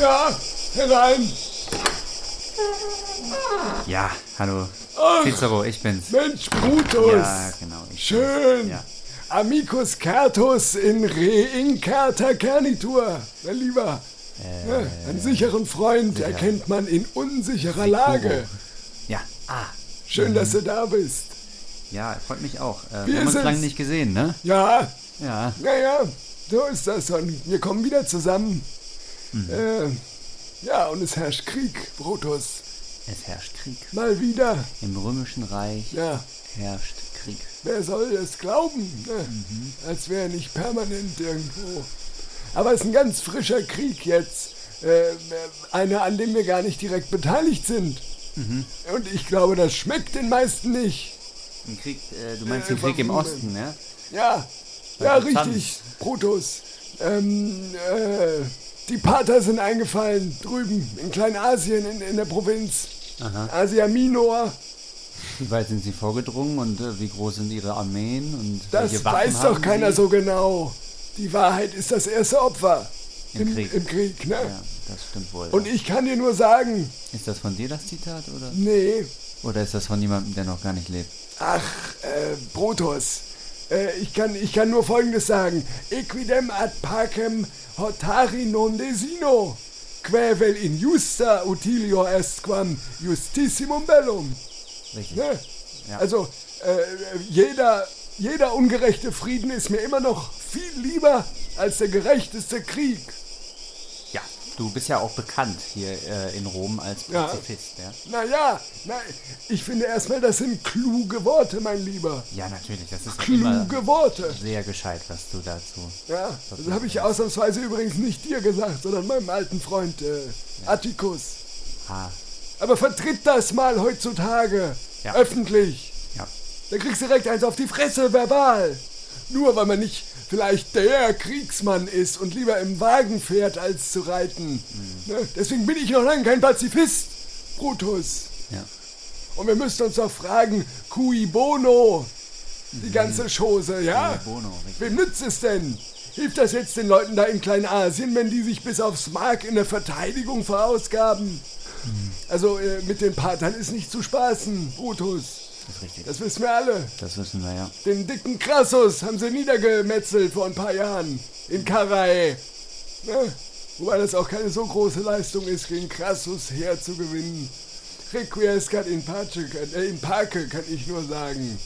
Ja, herein. Ja, hallo. Ach. Cicero, ich bin's. Mensch, Brutus. Ja, genau. Ich Schön. Ja. Amicus Certus in Reincarta Cernitur. Mein Lieber. Äh, ja, einen sicheren Freund erkennt man in unsicherer Lage. Ja, ah. Schön, dass du da bist. Ja, freut mich auch. Äh, wir haben uns lange nicht gesehen, ne? Ja, Ja. naja, so ist das. Und wir kommen wieder zusammen. Mhm. Äh, ja, und es herrscht Krieg, Brutus. Es herrscht Krieg. Mal wieder. Im römischen Reich Ja, herrscht Krieg. wer soll es glauben? Ne? Mhm. Als wäre nicht permanent irgendwo. Aber es ist ein ganz frischer Krieg jetzt. Äh, einer, an dem wir gar nicht direkt beteiligt sind. Mhm. Und ich glaube, das schmeckt den meisten nicht. Ein Krieg, äh, du meinst Äh, den Krieg im Osten, ne? Ja, ja, Byzanz. richtig, Brutus. Ähm, äh, die Pater sind eingefallen drüben in Kleinasien, in, in der Provinz. Aha. Asia Minor. Wie weit sind sie vorgedrungen und äh, wie groß sind ihre Armeen und Das weiß doch keiner sie? so genau. Die Wahrheit ist das erste Opfer. Im Krieg. Im Krieg, ne? Ja, das stimmt wohl. Und ich kann dir nur sagen, ist das von dir das Zitat oder? nee, Oder ist das von jemandem, der noch gar nicht lebt? ach, äh, Brutus. Äh, ich, kann, ich kann nur Folgendes sagen. Equidem ad pacem hotari non desino. Quaevel in justa utilior est quam justissimum bellum. Richtig. Ne? Ja. Also, äh, jeder, jeder ungerechte Frieden ist mir immer noch viel lieber als der gerechteste Krieg. Ja, du bist ja auch bekannt hier äh, in Rom als Ja. Pazifist, ja? Naja, na, ich finde erstmal, das sind kluge Worte, mein Lieber. Ja, natürlich. Das ist Kluge Worte. sehr gescheit, was du dazu. Ja, das habe ich ausnahmsweise übrigens nicht dir gesagt, sondern meinem alten Freund äh, Atticus. Ah, Aber vertritt das mal heutzutage Ja. öffentlich. ja. Da kriegst du direkt eins auf die Fresse, verbal. Nur weil man nicht vielleicht der Kriegsmann ist und lieber im Wagen fährt, als zu reiten. Mhm. Ne? Deswegen bin ich noch lange kein Pazifist, Brutus. Ja. Und wir müssen uns doch fragen, cui bono? Die ganze Chose, ja? Cui bono. Wem nützt es denn? Hilft das jetzt den Leuten da in Kleinasien, wenn die sich bis aufs Mark in der Verteidigung verausgaben? Also äh, mit den Patern ist nicht zu spaßen, Brutus. Das ist richtig. Das wissen wir alle. Das wissen wir ja. Den dicken Crassus haben sie niedergemetzelt vor ein paar Jahren in Karae. Ne? Wobei das auch keine so große Leistung ist, gegen Crassus herzugewinnen. Requiescat in pace, äh, in pace, kann ich nur sagen.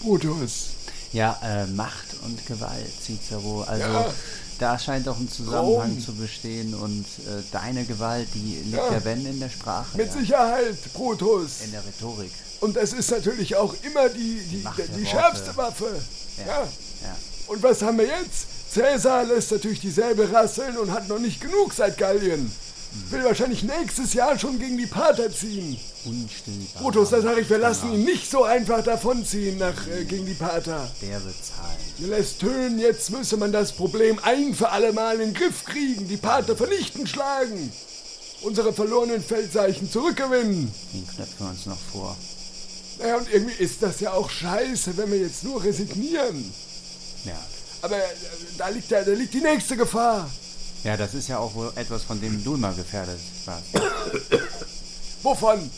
Brutus. Ja, äh, Macht und Gewalt, Cicero. Also Ja. da scheint doch ein Zusammenhang Rom. zu bestehen und äh, deine Gewalt, die liegt Ja. ja, wenn in der Sprache, Mit ja. Sicherheit, Brutus. in der Rhetorik. Und das ist natürlich auch immer die, die, die, die schärfste Waffe. Ja. Ja. Ja. Und was haben wir jetzt? Cäsar lässt natürlich dieselbe rasseln und hat noch nicht genug seit Gallien. Will wahrscheinlich nächstes Jahr schon gegen die Pater ziehen. Unstillbar. Brutus, da sage ich, wir lassen ihn nicht so einfach davonziehen nach, äh, gegen die Pater. Der wird zahlen. Lässt tönen, jetzt müsse man das Problem ein für alle Mal in den Griff kriegen, die Pater vernichten, schlagen. Unsere verlorenen Feldzeichen zurückgewinnen. Den knöpfen wir uns noch vor. Naja, und irgendwie ist das ja auch scheiße, wenn wir jetzt nur resignieren. Ja. Aber äh, da liegt, ja, da liegt die nächste Gefahr. Ja, das ist ja auch wohl etwas, von dem du immer gefährdet warst. Wovon?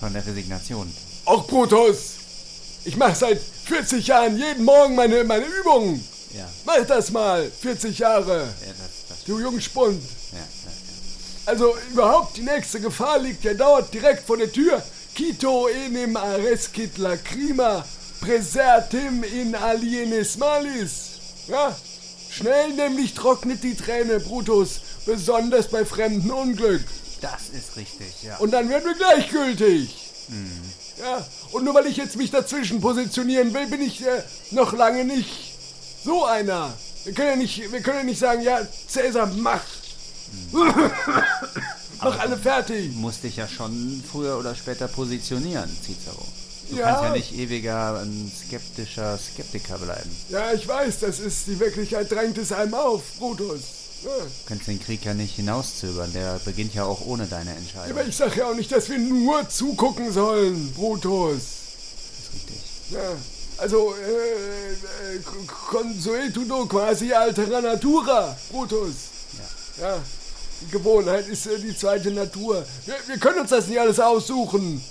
Von der Resignation. Auch Brutus. Ich mache seit 40 Jahren jeden Morgen meine, meine Übungen. Ja. Mach das mal, 40 Jahre. Ja, das, das, Du Jungspund. ja, ja, Also überhaupt die nächste Gefahr liegt ja dort direkt vor der Tür. Quito enim arescit lacrima, presertim in alienis malis. Ja, schnell nämlich trocknet die Träne, Brutus, besonders bei fremden Unglück. Das ist richtig, ja. Und dann werden wir gleichgültig. Ja, und nur weil ich jetzt mich dazwischen positionieren will, bin ich äh, noch lange nicht so einer. Wir können ja nicht, wir können ja nicht sagen, ja, Cäsar, mach. mach alle fertig. Du musst dich ja schon früher oder später positionieren, Cicero. Du Ja. kannst ja nicht ewiger ein skeptischer Skeptiker bleiben. Ja, ich weiß, das ist, die Wirklichkeit drängt es einem auf, Brutus. Ja. Du kannst den Krieg ja nicht hinauszögern, der beginnt ja auch ohne deine Entscheidung. Aber ich sag ja auch nicht, dass wir nur zugucken sollen, Brutus. Das ist richtig. Ja, also, äh, äh, consuetudo quasi altera natura, Brutus. Ja. Ja. Gewohnheit ist äh, die zweite Natur. Wir, wir können uns das nicht alles aussuchen.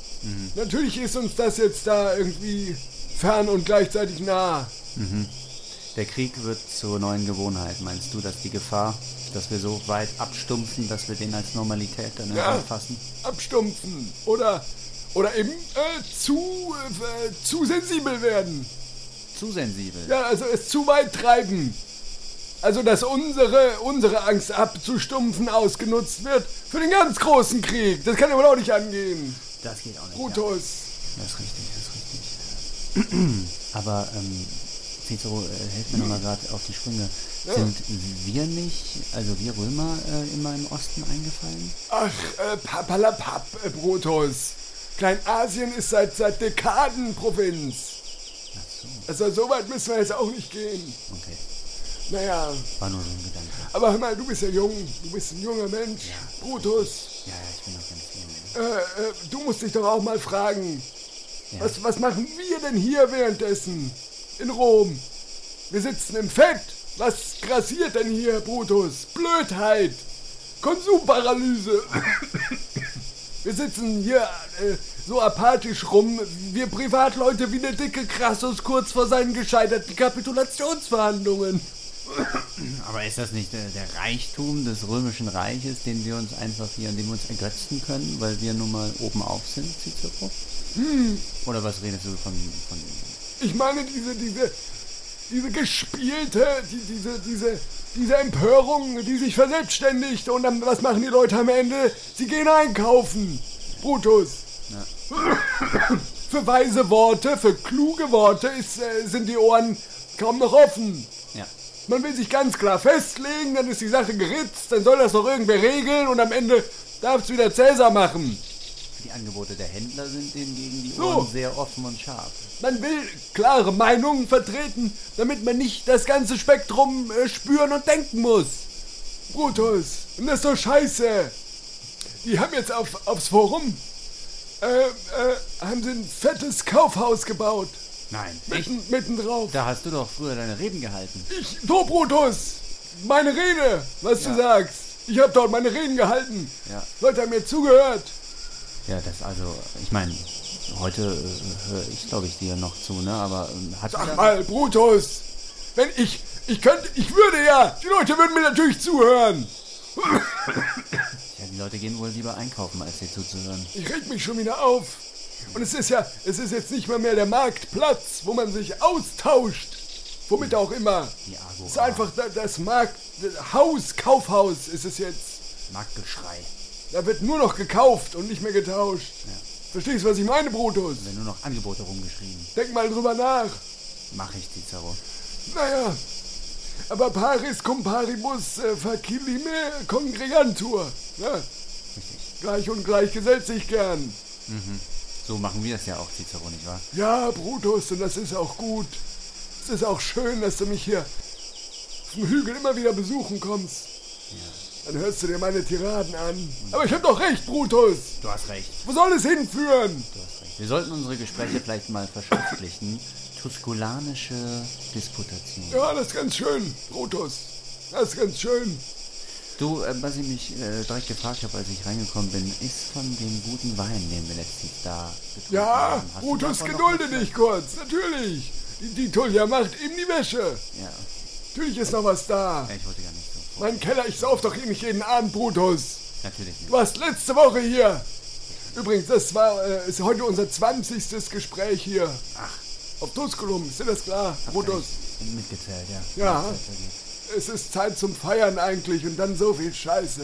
Natürlich ist uns das jetzt da irgendwie fern und gleichzeitig nah. Der Krieg wird zur neuen Gewohnheit. Meinst du, dass die Gefahr, dass wir so weit abstumpfen, dass wir den als Normalität dann Ja. irgendwann fassen? Abstumpfen. Oder, oder eben äh, zu, äh, zu sensibel werden. Zu sensibel. Ja, also es zu weit treiben. Also, dass unsere, unsere Angst abzustumpfen ausgenutzt wird für den ganz großen Krieg. Das kann ja wohl auch nicht angehen. Das geht auch nicht. Brutus. Ja. Das ist richtig, das ist richtig. Aber, ähm, Cicero, äh, helf mir nochmal gerade auf die Sprünge. Ja. Sind wir nicht, also wir Römer, äh, immer im Osten eingefallen? Ach, äh, Papalapap, äh, Brutus. Kleinasien ist seit, seit Dekaden Provinz. Ach so, Also, so weit müssen wir jetzt auch nicht gehen. okay. Naja, War nur so ein Gedanke. aber hör mal, du bist ja jung. Du bist ein junger Mensch. Brutus, Ja, ja, ich bin noch ganz jung. äh, äh, du musst dich doch auch mal fragen, Ja. Was, was machen wir denn hier währenddessen? In Rom. Wir sitzen im Fett. Was grassiert denn hier, Brutus? Blödheit. Konsumparalyse. Wir sitzen hier äh, so apathisch rum, wir Privatleute wie der dicke Crassus kurz vor seinen gescheiterten Kapitulationsverhandlungen. Aber ist das nicht der, der Reichtum des römischen Reiches, den wir uns einfach hier, an dem wir uns ergötzen können, weil wir nun mal oben auf sind, Cicero? Oder was redest du von, von Ich meine, diese, diese, diese gespielte, die, diese, diese, diese Empörung, die sich verselbstständigt und dann, was machen die Leute am Ende? Sie gehen einkaufen. Brutus. Für weise Worte, für kluge Worte ist, äh, sind die Ohren kaum noch offen. Man will sich ganz klar festlegen, dann ist die Sache geritzt, dann soll das noch irgendwer regeln und am Ende darf es wieder Cäsar machen. die Angebote der Händler sind hingegen die So. Ohren sehr offen und scharf. Man will klare Meinungen vertreten, damit man nicht das ganze Spektrum äh, spüren und denken muss. Brutus, und das ist doch scheiße. Die haben jetzt auf, aufs Forum, äh, äh, haben sie ein fettes Kaufhaus gebaut. Nein, echt? Mitten, mitten drauf. Da hast du doch früher deine Reden gehalten. Ich, so Brutus, meine Rede, was Ja. du sagst. Ich habe dort meine Reden gehalten. Ja. Leute haben mir zugehört. Ja, das also, ich meine, heute äh, höre ich, glaube ich, dir noch zu, ne? Aber ähm, hat Sag mal, Brutus, wenn ich, ich könnte, ich würde ja, die Leute würden mir natürlich zuhören. Ja, die Leute gehen wohl lieber einkaufen, als dir zuzuhören. Ich reg mich schon wieder auf. Und es ist ja, es ist jetzt nicht mal mehr der Marktplatz, wo man sich austauscht. Womit auch immer. Agora. Es ist einfach da- das Markt, das Haus, Kaufhaus ist es jetzt. Marktgeschrei. Da wird nur noch gekauft und nicht mehr getauscht. Verstehst du, was ich meine, Brutus? Wenn nur noch Angebote rumgeschrieben. Denk mal drüber nach. Mach ich, Cicero. Naja, aber Paris cum paribus äh, facilime congregantur. Ja, Richtig. gleich und gleich gesellt sich gern. So machen wir es ja auch, Cicero, nicht wahr? Ja, Brutus, und das ist auch gut. Es ist auch schön, dass du mich hier auf dem Hügel immer wieder besuchen kommst. Dann hörst du dir meine Tiraden an. Aber ich hab doch recht, Brutus. Du hast recht. Wo soll es hinführen? Du hast recht. Wir sollten unsere Gespräche vielleicht mal verschriftlichen. Tusculanische Disputation. Ja, das ist ganz schön, Brutus. Das ist ganz schön. Du, äh, was ich mich äh, direkt gefragt habe, als ich reingekommen bin, ist von dem guten Wein, den wir letztens da getrunken Ja, haben. Du Brutus, gedulde dich kurz. Natürlich. Die, die Tullia macht ihm die Wäsche. Ja, Natürlich ist noch was da. ja, ich wollte gar nicht so. vor- Mein Keller, ich sauf doch hier nicht jeden Abend, Brutus. Natürlich nicht. Du warst letzte Woche hier. Übrigens, das war äh, ist heute unser 20. Gespräch hier. Ach. Auf Tusculum, ist dir das klar, Brutus? Mitgezählt, ja. Ja. Vergeht. Es ist Zeit zum Feiern eigentlich und dann so viel Scheiße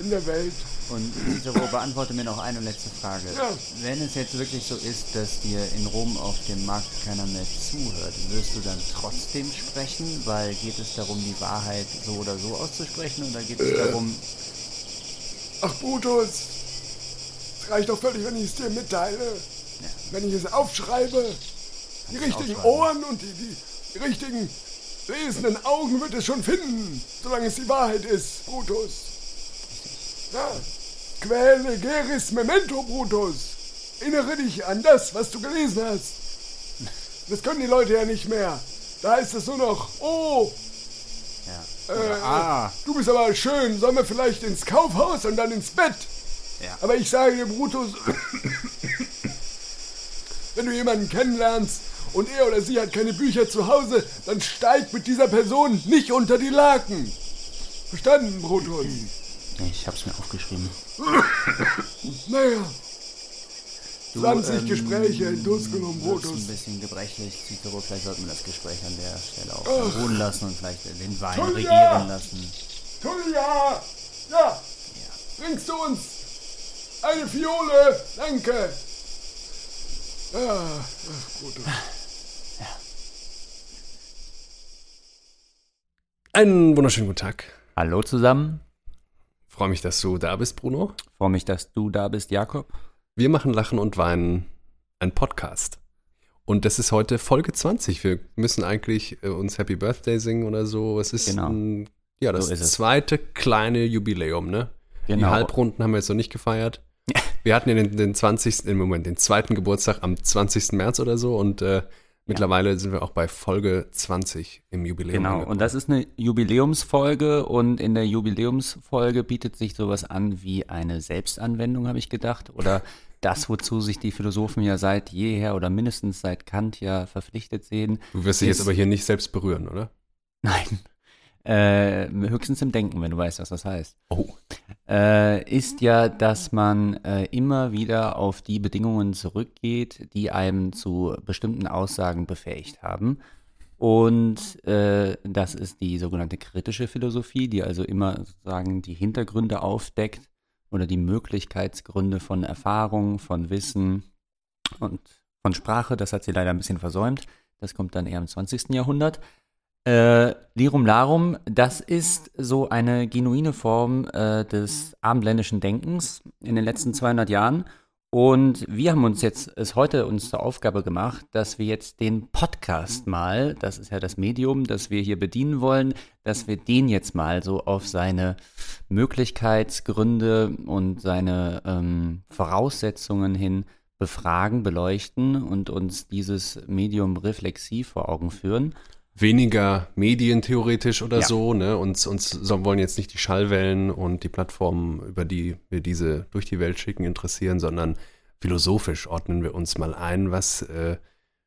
in der Welt. Und Cicero, beantworte mir noch eine letzte Frage. Ja. Wenn es jetzt wirklich so ist, dass dir in Rom auf dem Markt keiner mehr zuhört, wirst du dann trotzdem sprechen? Weil geht es darum, die Wahrheit so oder so auszusprechen oder geht es darum, Ach, Brutus, es reicht doch völlig, wenn ich es dir mitteile. Wenn ich es aufschreibe, die Kannst richtigen. Ohren und die, die richtigen lesenden Augen wird es schon finden, solange es die Wahrheit ist, Brutus. Ja, quäle geris memento, Brutus. Erinnere dich an das, was du gelesen hast. Das können die Leute ja nicht mehr. Da heißt es nur noch, oh, Ja. Äh, ah, Du bist aber schön, sollen wir vielleicht ins Kaufhaus und dann ins Bett? Ja. Aber ich sage dir, Brutus, wenn du jemanden kennenlernst und er oder sie hat keine Bücher zu Hause, dann steig mit dieser Person nicht unter die Laken. Verstanden, Brutus? ich hab's mir aufgeschrieben. Naja, Du, 20 Gespräche durchgenommen, wirkst Brutus. ein bisschen gebrechlich, Cicero. Vielleicht sollten wir das Gespräch an der Stelle auch ruhen lassen und vielleicht den Wein Tullia! regieren lassen. Tullia! Ja, bringst du uns eine Fiole? Danke. Ah, ach, Brutus. Einen wunderschönen guten Tag. Hallo zusammen. Freue mich, dass du da bist, Bruno. Freue mich, dass du da bist, Jakob. Wir machen Lachen und Weinen, ein Podcast. Und das ist heute Folge 20. Wir müssen eigentlich äh, uns Happy Birthday singen oder so. Es ist Genau. ein, ja, das So zweite kleine Jubiläum, ne? Die Genau. Halbrunden haben wir jetzt noch nicht gefeiert. Wir hatten ja den, den 20. im Moment, den zweiten Geburtstag am 20. März oder so und äh, mittlerweile sind wir auch bei Folge 20 im Jubiläum. Genau, angekommen. und das ist eine Jubiläumsfolge und in der Jubiläumsfolge bietet sich sowas an wie eine Selbstanwendung, habe ich gedacht. Oder das, wozu sich die Philosophen ja seit jeher oder mindestens seit Kant ja verpflichtet sehen. Du wirst dich jetzt aber hier nicht selbst berühren, oder? Nein. Äh, höchstens im Denken, wenn du weißt, was das heißt. Oh. Äh, ist ja, dass man äh, immer wieder auf die Bedingungen zurückgeht, die einem zu bestimmten Aussagen befähigt haben. Und äh, das ist die sogenannte kritische Philosophie, die also immer sozusagen die Hintergründe aufdeckt oder die Möglichkeitsgründe von Erfahrung, von Wissen und von Sprache. Das hat sie leider ein bisschen versäumt. Das kommt dann eher im 20. Jahrhundert. Äh, Lirum Larum, das ist so eine genuine Form äh, des abendländischen Denkens in den letzten 200 Jahren. Und wir haben uns jetzt es heute uns zur Aufgabe gemacht, dass wir jetzt den Podcast mal, das ist ja das Medium, das wir hier bedienen wollen, dass wir den jetzt mal so auf seine Möglichkeitsgründe und seine ähm, Voraussetzungen hin befragen, beleuchten und uns dieses Medium reflexiv vor Augen führen. Weniger medientheoretisch oder Ja. so, ne? Uns, uns so, wollen jetzt nicht die Schallwellen und die Plattformen, über die wir diese durch die Welt schicken, interessieren, sondern philosophisch ordnen wir uns mal ein. Was, äh,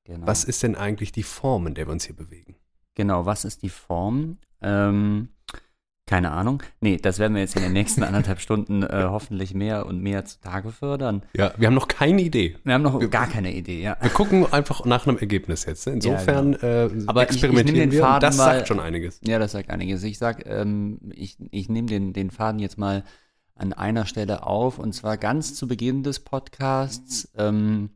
Genau. was ist denn eigentlich die Form, in der wir uns hier bewegen? Genau, was ist die Form? Ähm, keine Ahnung. Nee, das werden wir jetzt in den nächsten anderthalb Stunden äh, hoffentlich mehr und mehr zutage fördern. Ja, wir haben noch keine Idee. Wir haben noch gar keine Idee, ja. Wir gucken einfach nach einem Ergebnis jetzt. Ne? Insofern äh, Aber ich- ich experimentieren nehm den wir Faden das mal- sagt schon einiges. Ja, das sagt einiges. Ich sag, ähm, ich, ich nehme den, den Faden jetzt mal an einer Stelle auf und zwar ganz zu Beginn des Podcasts. Ähm,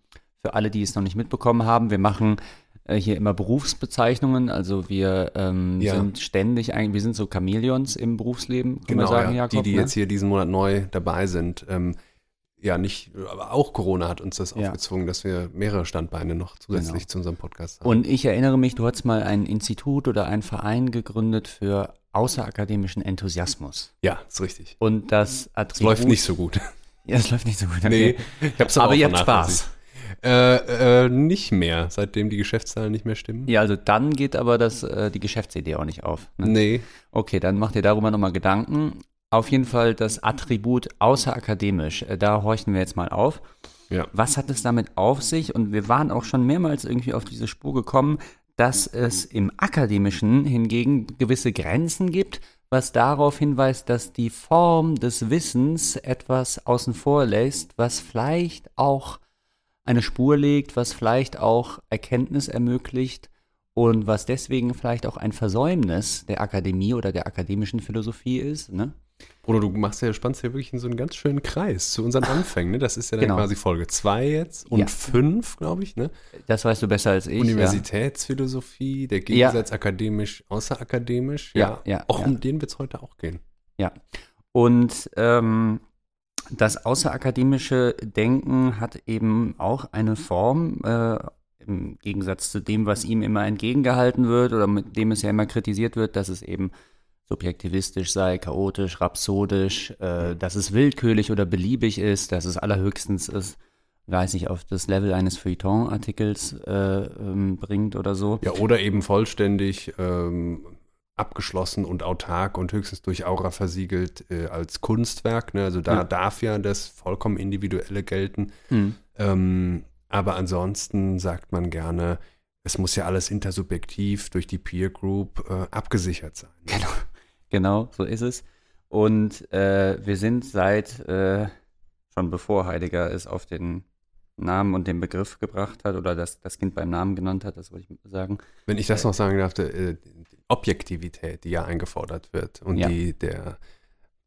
für alle, die es noch nicht mitbekommen haben, wir machen hier immer Berufsbezeichnungen. Also wir ähm, Ja. sind ständig, eigentlich, wir sind so Chamäleons im Berufsleben, kann man Genau, sagen, ja. Jakob. die, die ne? jetzt hier diesen Monat neu dabei sind. Ähm, ja, nicht, aber auch Corona hat uns das Ja. aufgezwungen, dass wir mehrere Standbeine noch zusätzlich Genau. zu unserem Podcast haben. Und ich erinnere mich, du hast mal ein Institut oder einen Verein gegründet für außerakademischen Enthusiasmus. ja, ist richtig. Und das Attribut. läuft nicht so gut. Ja, es läuft nicht so gut. Nee, okay. ich hab's Aber auch ihr habt. Spaß. Äh, äh, nicht mehr, seitdem die Geschäftszahlen nicht mehr stimmen. Ja, also dann geht aber das, äh, die Geschäftsidee auch nicht auf. Ne? Nee. Okay, dann macht ihr darüber nochmal Gedanken. Auf jeden Fall das Attribut außerakademisch. Äh, da horchen wir jetzt mal auf. Ja. Was hat es damit auf sich? Und wir waren auch schon mehrmals irgendwie auf diese Spur gekommen, dass es im Akademischen hingegen gewisse Grenzen gibt, was darauf hinweist, dass die Form des Wissens etwas außen vor lässt, was vielleicht auch eine Spur legt, was vielleicht auch Erkenntnis ermöglicht und was deswegen vielleicht auch ein Versäumnis der Akademie oder der akademischen Philosophie ist. Ne? Bruno, du machst ja, spannst ja wirklich in so einen ganz schönen Kreis zu unseren Anfängen. Ne? Das ist ja dann Genau. quasi Folge 2 jetzt und Ja. 5, glaube ich. Ne? Das weißt du besser als ich. Universitätsphilosophie, der Gegensatz akademisch, außerakademisch. Ja, ja, Auch ja. um den wird es heute auch gehen. Ja. Und ähm, das außerakademische Denken hat eben auch eine Form, äh, im Gegensatz zu dem, was ihm immer entgegengehalten wird oder mit dem es ja immer kritisiert wird, dass es eben subjektivistisch sei, chaotisch, rhapsodisch, äh, dass es willkürlich oder beliebig ist, dass es allerhöchstens ist, weiß nicht, auf das Level eines Feuilleton-Artikels äh, ähm, bringt oder so. Ja, oder eben vollständig ähm, abgeschlossen und autark und höchstens durch Aura versiegelt äh, als Kunstwerk. Ne? Also da Ja. darf ja das vollkommen Individuelle gelten. Hm. Ähm, aber ansonsten sagt man gerne, es muss ja alles intersubjektiv durch die Peer Group äh, abgesichert sein. Genau, genau, so ist es. Und äh, wir sind seit, äh, schon bevor Heidegger es auf den Namen und den Begriff gebracht hat oder das, das Kind beim Namen genannt hat, das wollte ich sagen. Wenn ich das noch sagen darf, äh, Objektivität, die ja eingefordert wird und Ja. die der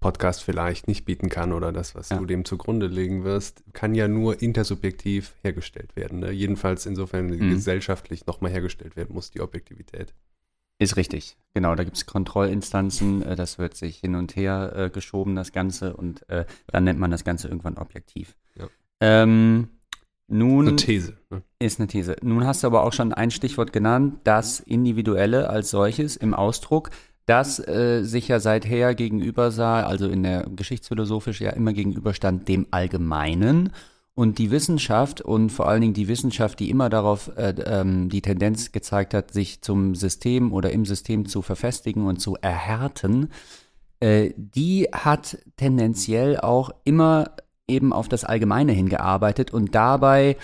Podcast vielleicht nicht bieten kann oder das, was Ja. du dem zugrunde legen wirst, kann ja nur intersubjektiv hergestellt werden. Ne? Jedenfalls insofern Mhm. gesellschaftlich nochmal hergestellt werden muss, die Objektivität. Ist richtig, genau. Da gibt es Kontrollinstanzen, äh, das wird sich hin und her äh, geschoben, das Ganze, und äh, dann nennt man das Ganze irgendwann objektiv. Ja. Ähm, nun Eine These. Ne? ist eine These. Nun hast du aber auch schon ein Stichwort genannt, das Individuelle als solches im Ausdruck, das äh, sich ja seither gegenüber sah, also in der geschichtsphilosophisch ja immer gegenüberstand dem Allgemeinen. Und die Wissenschaft und vor allen Dingen die Wissenschaft, die immer darauf äh, ähm, die Tendenz gezeigt hat, sich zum System oder im System zu verfestigen und zu erhärten, äh, die hat tendenziell auch immer eben auf das Allgemeine hingearbeitet und dabei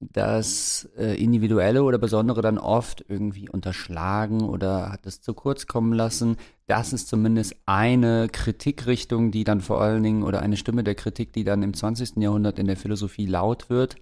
das äh, Individuelle oder Besondere dann oft irgendwie unterschlagen oder hat es zu kurz kommen lassen. Das ist zumindest eine Kritikrichtung, die dann vor allen Dingen oder eine Stimme der Kritik, die dann im 20. Jahrhundert in der Philosophie laut wird.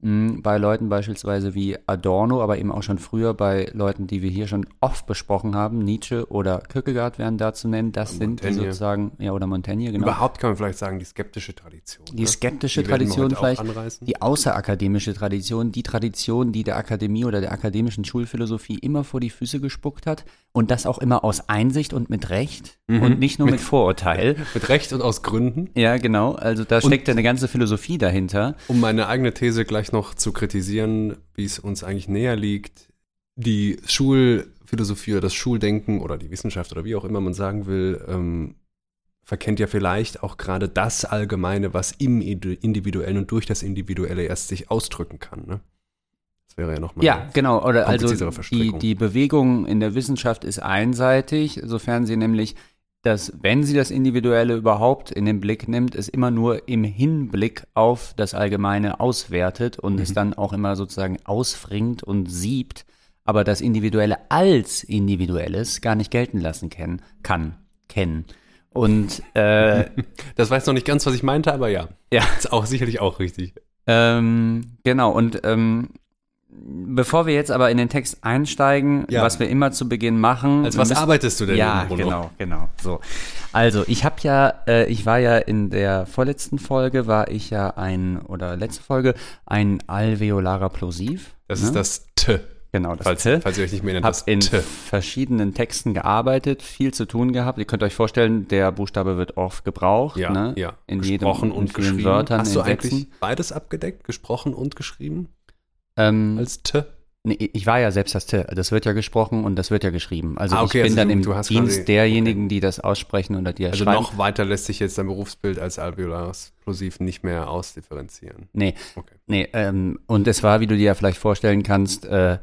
Mh, Bei Leuten beispielsweise wie Adorno, aber eben auch schon früher bei Leuten, die wir hier schon oft besprochen haben, Nietzsche oder Kierkegaard wären da zu nennen. Das sind die Montaigne. sozusagen, ja, oder Montaigne, genau. Überhaupt kann man vielleicht sagen, die skeptische Tradition. Die ne? skeptische Die werden Tradition vielleicht, die außerakademische Tradition, die Tradition, die der Akademie oder der akademischen Schulphilosophie immer vor die Füße gespuckt hat und das auch immer aus Einsicht und mit Recht Mhm. und nicht nur mit Vorurteil. Mit Recht und aus Gründen. Ja, genau. Also da steckt ja eine ganze Philosophie dahinter. Um meine eigene These gleich noch zu kritisieren, wie es uns eigentlich näher liegt, die Schulphilosophie oder das Schuldenken oder die Wissenschaft oder wie auch immer man sagen will, ähm, verkennt ja vielleicht auch gerade das Allgemeine, was im Indi- Individuellen und durch das Individuelle erst sich ausdrücken kann. Ne? Wäre ja nochmal. Ja, genau. Oder also die, die Bewegung in der Wissenschaft ist einseitig, sofern sie nämlich dass wenn sie das Individuelle überhaupt in den Blick nimmt, es immer nur im Hinblick auf das Allgemeine auswertet und Mhm. es dann auch immer sozusagen ausfringt und siebt, aber das Individuelle als Individuelles gar nicht gelten lassen kann, kann, kennen. Und äh, Das jetzt noch nicht ganz, was ich meinte, aber ja. ja, Ist auch sicherlich auch richtig. ähm, genau, und ähm, bevor wir jetzt aber in den Text einsteigen, Ja. was wir immer zu Beginn machen. Als was müssen- arbeitest du denn, Ja, Bruno? genau, genau. So. Also, ich habe ja, äh, ich war ja in der vorletzten Folge, war ich ja ein, oder letzte Folge, ein alveolarer Plosiv. Das ne? ist das T. Genau, das Falls, T. falls ihr euch nicht mehr erinnert, das in T. verschiedenen Texten gearbeitet, viel zu tun gehabt. Ihr könnt euch vorstellen, der Buchstabe wird oft gebraucht. Ja, ne? ja. In gesprochen jedem, in und vielen geschrieben. Wörtern, Hast du in eigentlich beides abgedeckt? Gesprochen und geschrieben? Ähm, Als T? Nee, ich war ja selbst das T. Das wird ja gesprochen und das wird ja geschrieben. Also Ah, okay, ich bin also dann du- im du Dienst derjenigen, die das aussprechen oder die Also schreiben. noch weiter lässt sich jetzt dein Berufsbild als alveolares Plosiv nicht mehr ausdifferenzieren. Nee, Okay. nee. Ähm, und es war, wie du dir ja vielleicht vorstellen kannst, äh,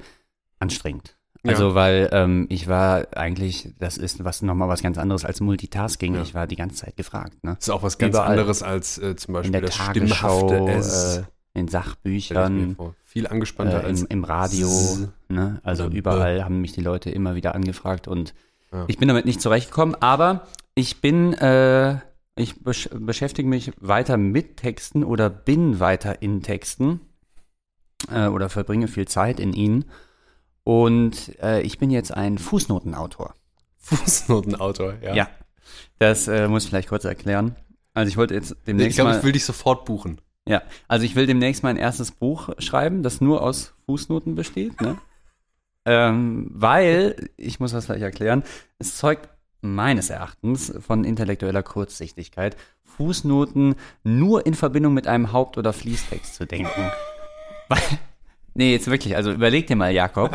anstrengend. Ja. Also weil ähm, ich war eigentlich, das ist was nochmal was ganz anderes als Multitasking. Ja. Ich war die ganze Zeit gefragt. Ne? Das ist auch was ganz Überall. anderes als äh, zum Beispiel das Tagesschau, stimmhafte S. äh, in Sachbüchern. Viel angespannter äh, im, im Radio. Ne? Also überall haben mich die Leute immer wieder angefragt und Ja. ich bin damit nicht zurechtgekommen. Aber ich bin, äh, ich besch beschäftige mich weiter mit Texten oder bin weiter in Texten äh, oder verbringe viel Zeit in ihnen. Und äh, ich bin jetzt ein Fußnotenautor. Fußnotenautor, ja. Ja. Das äh, muss ich vielleicht kurz erklären. Also ich wollte jetzt demnächst Ich glaube, ich will dich sofort buchen. Ja, also ich will demnächst mein erstes Buch schreiben, das nur aus Fußnoten besteht, ne? ähm, weil, ich muss das gleich erklären, es zeugt meines Erachtens von intellektueller Kurzsichtigkeit, Fußnoten nur in Verbindung mit einem Haupt- oder Fließtext zu denken. weil, nee, jetzt wirklich, also überleg dir mal, Jakob,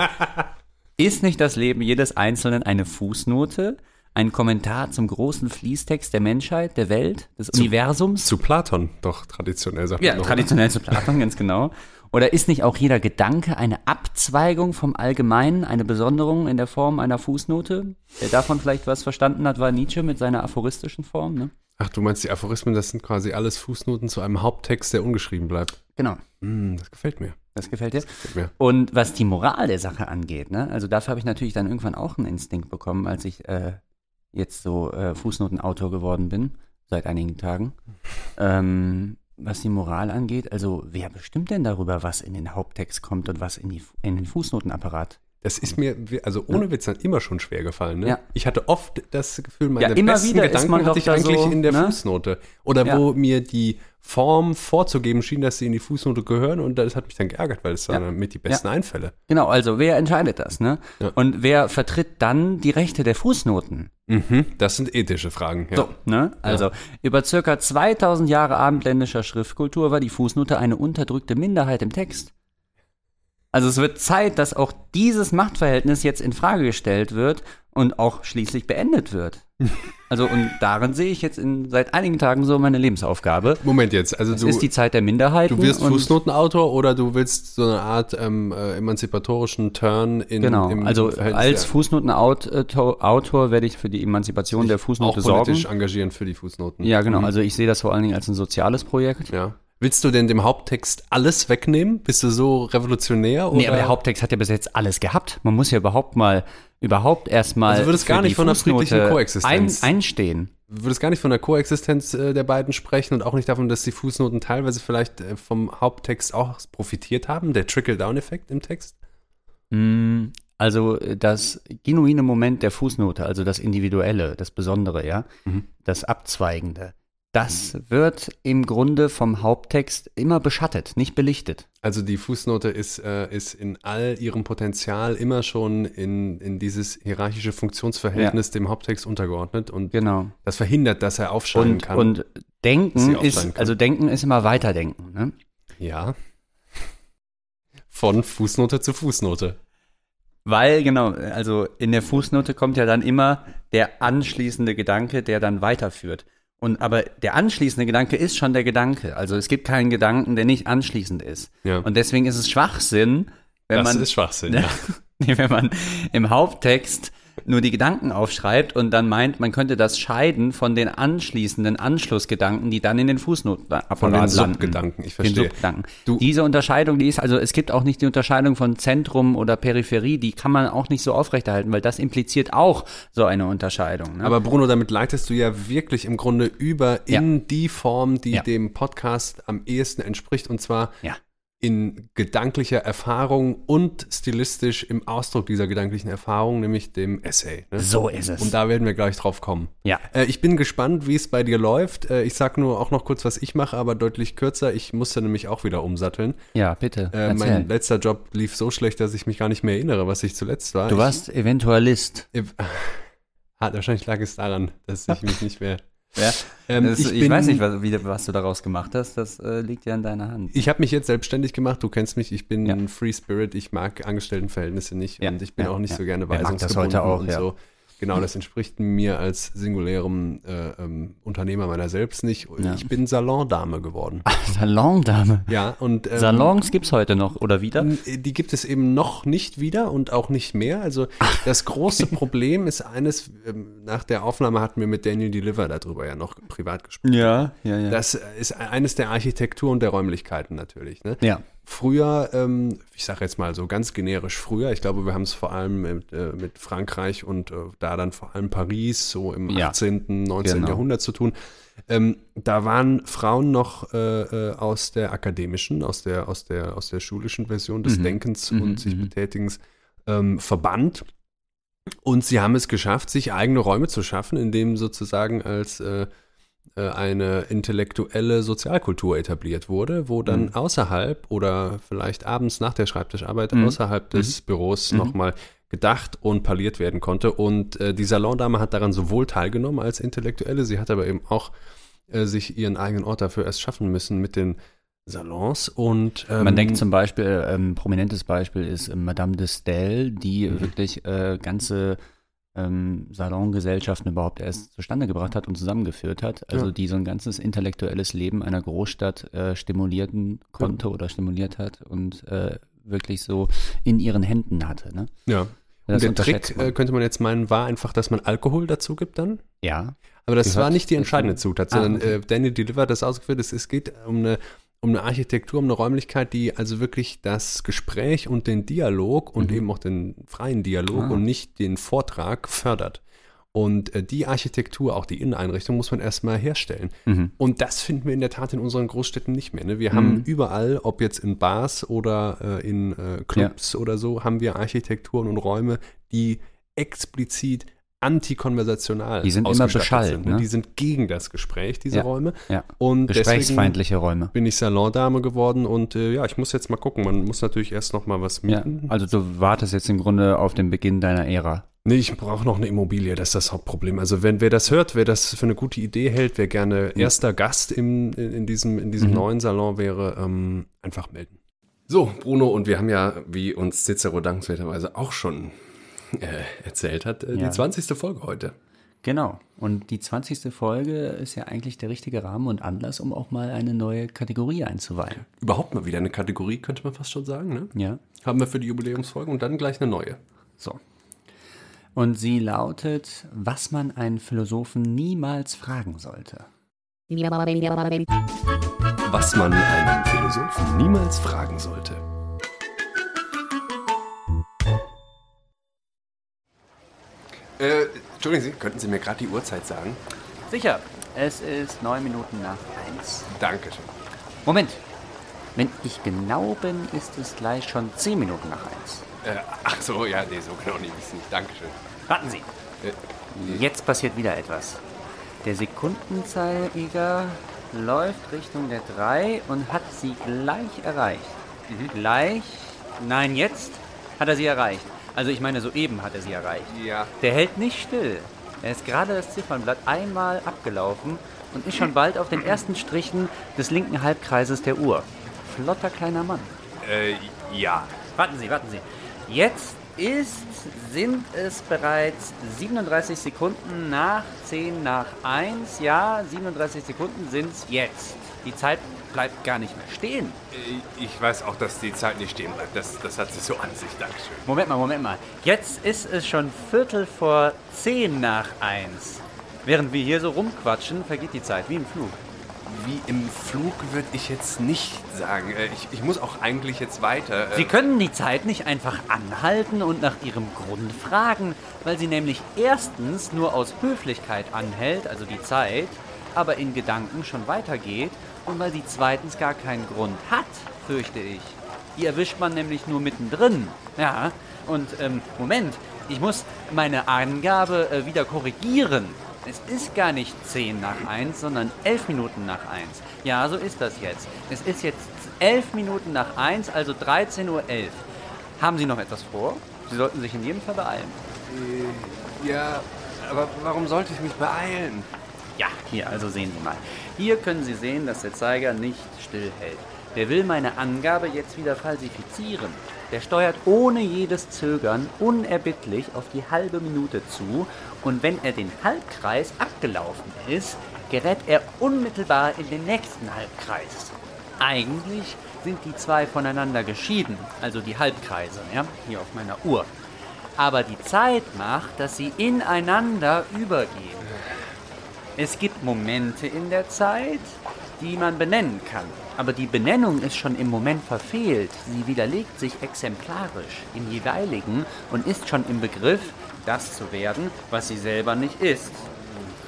ist nicht das Leben jedes Einzelnen eine Fußnote? Ein Kommentar zum großen Fließtext der Menschheit, der Welt, des Universums? Zu Platon, doch traditionell sagt Ja, man traditionell zu Platon, ganz genau. Oder ist nicht auch jeder Gedanke eine Abzweigung vom Allgemeinen, eine Besonderung in der Form einer Fußnote? Wer davon vielleicht was verstanden hat, war Nietzsche mit seiner aphoristischen Form, ne? Ach, du meinst die Aphorismen, das sind quasi alles Fußnoten zu einem Haupttext, der ungeschrieben bleibt. Genau, Hm, das gefällt mir. das gefällt dir. Gefällt mir. Und was die Moral der Sache angeht, ne, also dafür habe ich natürlich dann irgendwann auch einen Instinkt bekommen, als ich äh, jetzt so äh, Fußnotenautor geworden bin, seit einigen Tagen. Ähm, was die Moral angeht, also wer bestimmt denn darüber, was in den Haupttext kommt und was in, die, in den Fußnotenapparat? Das ist mir, also ohne Witz, dann immer schon schwer gefallen. Ne? Ja. Ich hatte oft das Gefühl, meine Ja, immer besten wieder Gedanken hatte ich eigentlich so, in der ne? Fußnote. Oder Ja. wo mir die Form vorzugeben schien, dass sie in die Fußnote gehören und das hat mich dann geärgert, weil es waren Ja. dann mit die besten Einfälle. Genau, also wer entscheidet das, ne? Und wer vertritt dann die Rechte der Fußnoten? Mhm, das sind ethische Fragen. So, ne? Also, über circa 2000 Jahre abendländischer Schriftkultur war die Fußnote eine unterdrückte Minderheit im Text. Also es wird Zeit, dass auch dieses Machtverhältnis jetzt in Frage gestellt wird und auch schließlich beendet wird. Also und darin sehe ich jetzt in, seit einigen Tagen so meine Lebensaufgabe. Moment jetzt, also Es du, ist die Zeit der Minderheiten. du wirst Fußnotenautor oder du willst so eine Art ähm, äh, emanzipatorischen Turn in Genau, im also als der- Fußnotenautor Autor werde ich für die Emanzipation der auch Fußnote sorgen. politisch engagieren für die Fußnoten. Ja, genau. Mhm. Also ich sehe das vor allen Dingen als ein soziales Projekt. Ja. Willst du denn dem Haupttext alles wegnehmen? Bist du so revolutionär? Oder? Nee, aber der Haupttext hat ja bis jetzt alles gehabt. Man muss ja überhaupt mal, überhaupt erstmal Also du würdest für gar nicht von einer friedlichen Koexistenz. Ein, einstehen. Du würdest gar nicht von der Koexistenz äh, der beiden sprechen und auch nicht davon, dass die Fußnoten teilweise vielleicht äh, vom Haupttext auch profitiert haben, der Trickle-Down-Effekt im Text? Mm, Also äh, das genuine Moment der Fußnote, also das Individuelle, das Besondere, ja, Mhm. das Abzweigende, das wird im Grunde vom Haupttext immer beschattet, nicht belichtet. Also die Fußnote ist, äh, ist in all ihrem Potenzial immer schon in, in dieses hierarchische Funktionsverhältnis dem Haupttext untergeordnet und Genau. das verhindert, dass er aufscheinen Und, kann. und Denken aufschreiben ist, also Denken ist immer Weiterdenken. Ne? ja. Von Fußnote zu Fußnote. Weil, genau, also in der Fußnote kommt ja dann immer der anschließende Gedanke, der dann weiterführt. Und aber der anschließende Gedanke ist schon der Gedanke. Also es gibt keinen Gedanken, der nicht anschließend ist. Ja. Und deswegen ist es Schwachsinn, wenn das man, ist Schwachsinn. Ja. Wenn man im Haupttext nur die Gedanken aufschreibt und dann meint, man könnte das scheiden von den anschließenden Anschlussgedanken, die dann in den Fußnotenapparat Von den landen. Subgedanken, ich Den verstehe. Subgedanken. Du- Diese Unterscheidung, die ist, also es gibt auch nicht die Unterscheidung von Zentrum oder Peripherie, die kann man auch nicht so aufrechterhalten, weil das impliziert auch so eine Unterscheidung. Ne? Aber Bruno, damit leitest du ja wirklich im Grunde über in die Form, die Ja. dem Podcast am ehesten entspricht, und zwar ja. In gedanklicher Erfahrung und stilistisch im Ausdruck dieser gedanklichen Erfahrung, nämlich dem Essay. Ne? So ist es. Und da werden wir gleich drauf kommen. ja. Äh, ich bin gespannt, wie es bei dir läuft. Äh, ich sag nur auch noch kurz, was ich mache, aber deutlich kürzer. Ich musste nämlich auch wieder umsatteln. Ja, bitte. Äh, mein letzter Job lief so schlecht, dass ich mich gar nicht mehr erinnere, was ich zuletzt war. du ich, warst Eventualist. Ich, ah, wahrscheinlich lag es daran, dass ich mich nicht mehr. Ja. Ähm, Das, ich, bin- weiß nicht, was, wie, was du daraus gemacht hast. Das äh, liegt ja in deiner Hand. Ich habe mich jetzt selbstständig gemacht. Du kennst mich. Ich bin Ja. ein Free Spirit. Ich mag Angestelltenverhältnisse nicht Ja, und ich bin ja, auch nicht so gerne mag das weisungsgebunden heute auch, und so. Genau, das entspricht mir als singulärem äh, ähm, Unternehmer meiner selbst nicht. Ja. Ich bin Salondame geworden. Salondame. Ja, und ähm, Salons gibt's heute noch oder wieder? Die gibt es eben noch nicht wieder und auch nicht mehr. Also das große Problem ist eines, ähm, nach der Aufnahme hatten wir mit Daniel Deliver darüber ja noch privat gesprochen. Ja, ja, ja. Das ist eines der Architektur und der Räumlichkeiten natürlich. Ne? ja. Früher, ähm, ich sage jetzt mal so ganz generisch früher, ich glaube, wir haben es vor allem mit, äh, mit Frankreich und äh, da dann vor allem Paris, so im Ja, 18., 19. genau. Jahrhundert zu tun. Ähm, da waren Frauen noch äh, äh, aus der akademischen, aus der, aus der, aus der schulischen Version des Mhm. Denkens Mhm, und sich mhm. Betätigens ähm, verbannt. Und sie haben es geschafft, sich eigene Räume zu schaffen, in dem sozusagen als äh, äh, eine intellektuelle Sozialkultur etabliert wurde, wo dann Mhm. außerhalb oder vielleicht abends nach der Schreibtischarbeit Mhm. außerhalb des Büros Mhm. nochmal gedacht und parliert werden konnte. Und äh, die Salondame hat daran sowohl teilgenommen als Intellektuelle, sie hat aber eben auch äh, sich ihren eigenen Ort dafür erst schaffen müssen mit den Salons und ähm, Man denkt zum Beispiel, ähm, prominentes Beispiel ist äh, Madame de Stael, die Mhm. wirklich äh, ganze ähm, Salongesellschaften überhaupt erst zustande gebracht hat und zusammengeführt hat. Also Ja. die so ein ganzes intellektuelles Leben einer Großstadt äh, stimulieren konnte oder stimuliert hat und äh, wirklich so in ihren Händen hatte. Ne? Ja. Das Und der Trick, man. äh, könnte man jetzt meinen, war einfach, dass man Alkohol dazu gibt dann? Ja, Aber das Gehört war nicht die entscheidende Zutat, Ah, sondern okay. äh, Danny Deliver hat das ausgeführt. Es, es geht um eine, um eine Architektur, um eine Räumlichkeit, die also wirklich das Gespräch und den Dialog und Mhm. eben auch den freien Dialog Ah. und nicht den Vortrag fördert. Und äh, die Architektur, auch die Inneneinrichtung, muss man erstmal herstellen. Mhm. Und das finden wir in der Tat in unseren Großstädten nicht mehr. Ne? Wir haben Mhm. überall, ob jetzt in Bars oder äh, in äh, Clubs oder so, haben wir Architekturen und Räume, die explizit antikonversational Die sind immer beschallt, sind, ne? ne? Die sind gegen das Gespräch, diese Ja. Räume. ja. Und Gesprächsfeindliche Räume. bin ich Salondame geworden und äh, ja, ich muss jetzt mal gucken. Man muss natürlich erst noch mal was Ja, mieten. also du wartest jetzt im Grunde auf den Beginn deiner Ära. Nee, ich brauche noch eine Immobilie, das ist das Hauptproblem. Also wenn wer das hört, wer das für eine gute Idee hält, wer gerne erster Gast im, in, in diesem, in diesem Mhm. neuen Salon wäre, ähm, einfach melden. So, Bruno, und wir haben ja, wie uns Cicero dankenswerterweise auch schon äh, erzählt hat, äh, Ja. die 20. Folge heute. Genau. Und die 20. Folge ist ja eigentlich der richtige Rahmen und Anlass, um auch mal eine neue Kategorie einzuweihen. Überhaupt mal wieder eine Kategorie, könnte man fast schon sagen, ne? Ja. Haben wir für die Jubiläumsfolge und dann gleich eine neue. So. Und sie lautet, was man einen Philosophen niemals fragen sollte. Was man einen Philosophen niemals fragen sollte. Äh, Entschuldigen Sie, könnten Sie mir gerade die Uhrzeit sagen? Sicher. Es ist neun Minuten nach eins. Dankeschön. Moment. Wenn ich genau bin, ist es gleich schon zehn Minuten nach eins. Äh, ach so, ja, nee, so genau nehme ich es nicht. Dankeschön. Warten Sie. Äh, Jetzt passiert wieder etwas. Der Sekundenzeiger läuft Richtung der 3 und hat sie gleich erreicht. Gleich? Nein, jetzt hat er sie erreicht. Also ich meine, soeben hat er sie erreicht. ja. Der hält nicht still. Er ist gerade das Ziffernblatt einmal abgelaufen und ist schon bald auf den ersten Strichen des linken Halbkreises der Uhr. Flotter kleiner Mann. Äh, ja. Warten Sie, warten Sie. Jetzt ist, sind es bereits 37 Sekunden nach 10 nach 1. Ja, 37 Sekunden sind es jetzt. Die Zeit bleibt gar nicht mehr stehen. Äh, Ich weiß auch, dass die Zeit nicht stehen bleibt. Das, das hat sie so an sich. Dankeschön. Moment mal, Moment mal. Jetzt ist es schon Viertel vor 10 nach 1. Während wir hier so rumquatschen, vergeht die Zeit wie im Flug. Wie im Flug würde ich jetzt nicht sagen. Äh, Ich, ich muss auch eigentlich jetzt weiter. äh, Sie können die Zeit nicht einfach anhalten und nach ihrem Grund fragen, weil sie nämlich erstens nur aus Höflichkeit anhält, also die Zeit, aber in Gedanken schon weitergeht und weil sie zweitens gar keinen Grund hat, fürchte ich. Die erwischt man nämlich nur mittendrin. Ja, und ähm, Moment, ich muss meine Angabe äh, wieder korrigi11 Es ist gar nicht 10 nach 1, sondern 11 Minuten nach 1. Ja, so ist das jetzt. Es ist jetzt 11 Minuten nach 1, also 13.11 Uhr. Haben Sie noch etwas vor? Sie sollten sich in jedem Fall beeilen. Ja, aber warum sollte ich mich beeilen? Ja, hier, also sehen Sie mal. Hier können Sie sehen, dass der Zeiger nicht stillhält. Der will meine Angabe jetzt wieder falsifizieren. Der steuert ohne jedes Zögern unerbittlich auf die halbe Minute zu und wenn er den Halbkreis abgelaufen ist, gerät er unmittelbar in den nächsten Halbkreis. Eigentlich sind die zwei voneinander geschieden, also die Halbkreise, ja, hier auf meiner Uhr. Aber die Zeit macht, dass sie ineinander übergehen. Es gibt Momente in der Zeit, die man benennen kann. Aber die Benennung ist schon im Moment verfehlt. Sie widerlegt sich exemplarisch im jeweiligen und ist schon im Begriff, das zu werden, was sie selber nicht ist.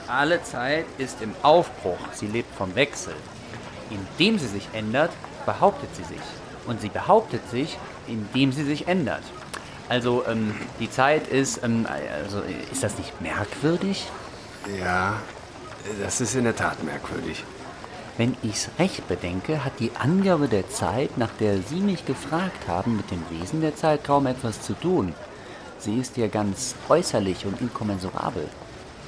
Alle Zeit ist im Aufbruch, sie lebt vom Wechsel. Indem sie sich ändert, behauptet sie sich. Und sie behauptet sich, indem sie sich ändert. Also ähm, die Zeit ist, ähm, also ist das nicht merkwürdig? Ja, das ist in der Tat merkwürdig. Wenn ich's recht bedenke, hat die Angabe der Zeit, nach der Sie mich gefragt haben, mit dem Wesen der Zeit kaum etwas zu tun. Sie ist ja ganz äußerlich und inkommensurabel.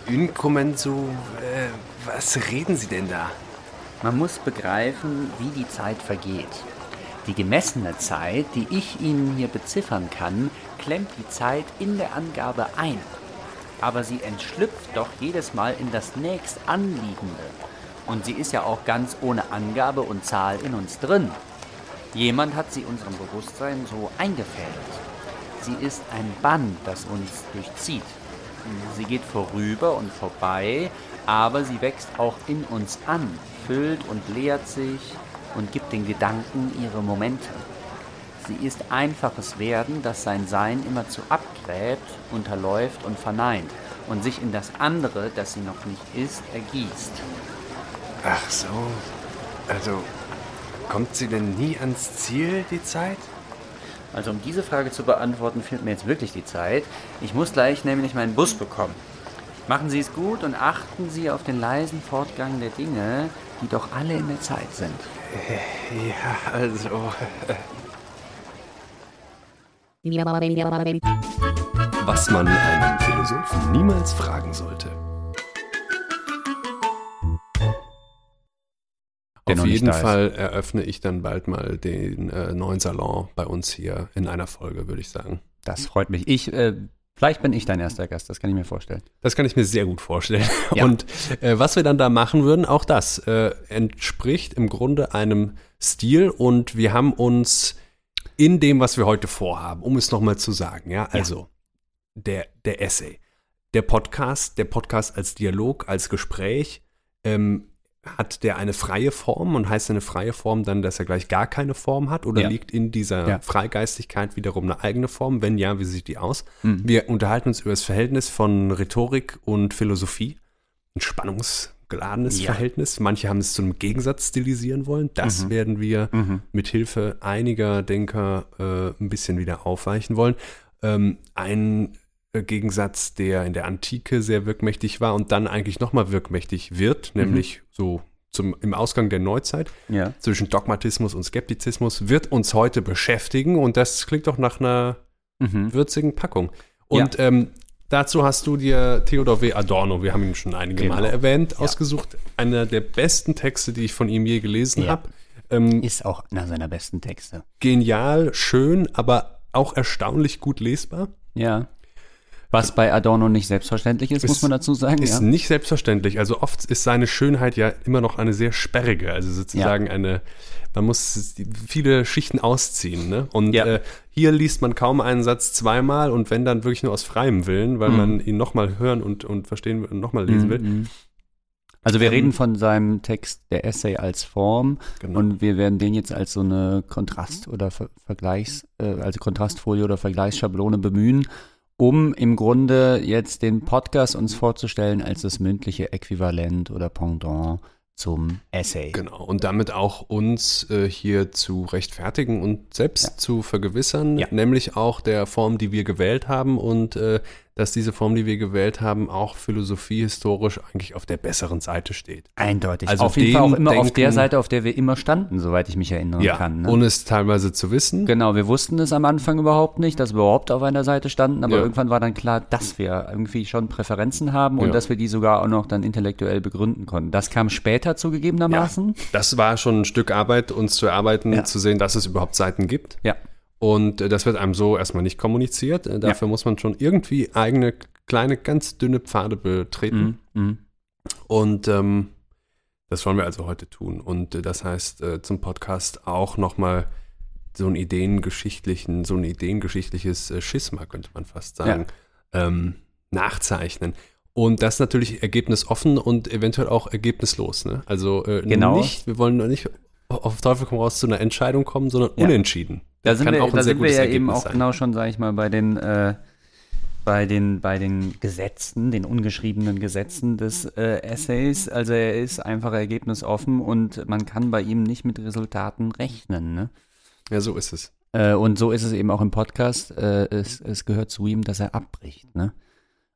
Inkommenso, äh, was reden Sie denn da? Man muss begreifen, wie die Zeit vergeht. Die gemessene Zeit, die ich Ihnen hier beziffern kann, klemmt die Zeit in der Angabe ein. Aber sie entschlüpft doch jedes Mal in das nächst Anliegende. Und sie ist ja auch ganz ohne Angabe und Zahl in uns drin. Jemand hat sie unserem Bewusstsein so eingefädelt. Sie ist ein Band, das uns durchzieht. Sie geht vorüber und vorbei, aber sie wächst auch in uns an, füllt und leert sich und gibt den Gedanken ihre Momente. Sie ist einfaches Werden, das sein Sein immerzu abgräbt, unterläuft und verneint und sich in das andere, das sie noch nicht ist, ergießt. Ach so. Also, kommt sie denn nie ans Ziel, die Zeit? Also um diese Frage zu beantworten, fehlt mir jetzt wirklich die Zeit. Ich muss gleich nämlich meinen Bus bekommen. Machen Sie es gut und achten Sie auf den leisen Fortgang der Dinge, die doch alle in der Zeit sind. Ja, also. Was man einen Philosophen niemals fragen sollte. Der Auf jeden ist. Fall eröffne ich dann bald mal den äh, neuen Salon bei uns hier in einer Folge, würde ich sagen. Das freut mich. Ich, äh, vielleicht bin ich dein erster Gast, das kann ich mir vorstellen. Das kann ich mir sehr gut vorstellen. Ja. Und äh, was wir dann da machen würden, auch das äh, entspricht im Grunde einem Stil und wir haben uns in dem, was wir heute vorhaben, um es nochmal zu sagen, ja, also der, der Essay, der Podcast, der Podcast als Dialog, als Gespräch, ähm, hat der eine freie Form und heißt eine freie Form dann, dass er gleich gar keine Form hat oder Ja. liegt in dieser Ja. Freigeistigkeit wiederum eine eigene Form? Wenn ja, wie sieht die aus? Mhm. Wir unterhalten uns über das Verhältnis von Rhetorik und Philosophie. Ein spannungsgeladenes Ja. Verhältnis. Manche haben es zu einem Gegensatz stilisieren wollen. Das Mhm. werden wir Mhm. mit Hilfe einiger Denker äh, ein bisschen wieder aufweichen wollen. Ähm, ein äh, Gegensatz, der in der Antike sehr wirkmächtig war und dann eigentlich nochmal wirkmächtig wird, Mhm. nämlich so zum, im Ausgang der Neuzeit Ja. zwischen Dogmatismus und Skeptizismus, wird uns heute beschäftigen und das klingt doch nach einer Mhm. würzigen Packung. Und ähm, dazu hast du dir Theodor W. Adorno, wir haben ihn schon einige Genau. Male erwähnt, Ja. ausgesucht. Einer der besten Texte, die ich von ihm je gelesen Ja. habe. Ähm, Ist auch einer seiner besten Texte. genial, schön, aber auch erstaunlich gut lesbar. Ja. Was bei Adorno nicht selbstverständlich ist, Ist- muss man dazu sagen. Ist ja. nicht selbstverständlich. Also oft ist seine Schönheit ja immer noch eine sehr sperrige, also sozusagen eine, man muss viele Schichten ausziehen. Ne? Und Ja. äh, hier liest man kaum einen Satz zweimal und wenn dann wirklich nur aus freiem Willen, weil Mhm. man ihn nochmal hören und, und verstehen will und nochmal lesen will. Mhm. Also wir Ähm, reden von seinem Text, der Essay als Form Genau. und wir werden den jetzt als so eine Kontrast- oder Ver Vergleichs, äh, also Kontrastfolie oder Vergleichsschablone bemühen, um im Grunde jetzt den Podcast uns vorzustellen als das mündliche Äquivalent oder Pendant zum Essay. Genau, und damit auch uns äh, hier zu rechtfertigen und selbst Ja. zu vergewissern, Ja. nämlich auch der Form, die wir gewählt haben und äh, dass diese Form, die wir gewählt haben, auch philosophiehistorisch eigentlich auf der besseren Seite steht. Eindeutig. Also auf jeden Fall auch immer auf denken- der Seite, auf der wir immer standen, soweit ich mich erinnern kann. Ne? ohne es teilweise zu wissen. Genau, wir wussten es am Anfang überhaupt nicht, dass wir überhaupt auf einer Seite standen, aber Ja. irgendwann war dann klar, dass wir irgendwie schon Präferenzen haben und Ja. dass wir die sogar auch noch dann intellektuell begründen konnten. Das kam später zugegebenermaßen. Das war schon ein Stück Arbeit, uns zu erarbeiten, Ja. zu sehen, dass es überhaupt Seiten gibt. Ja. Und äh, das wird einem so erstmal nicht kommuniziert. Äh, dafür muss man schon irgendwie eigene, kleine, ganz dünne Pfade betreten. Mhm. Und ähm, das wollen wir also heute tun. Und äh, das heißt äh, zum Podcast auch nochmal so ein ideengeschichtlichen, so ein ideengeschichtliches äh, Schisma, könnte man fast sagen, ähm, nachzeichnen. Und das natürlich ergebnisoffen und eventuell auch ergebnislos. Ne? Also äh, Genau. nicht, wir wollen nicht auf Teufel komm raus zu einer Entscheidung kommen, sondern Ja. unentschieden. Da sind wir, da sind wir ja eben Ergebnis auch sein. genau schon, sage ich mal, bei den, äh, bei den, bei den Gesetzen, den ungeschriebenen Gesetzen des äh, Essays. Also er ist einfach ergebnisoffen und man kann bei ihm nicht mit Resultaten rechnen. Ne? Ja, so ist es. Äh, und so ist es eben auch im Podcast. Äh, es, es gehört zu ihm, dass er abbricht. Ne?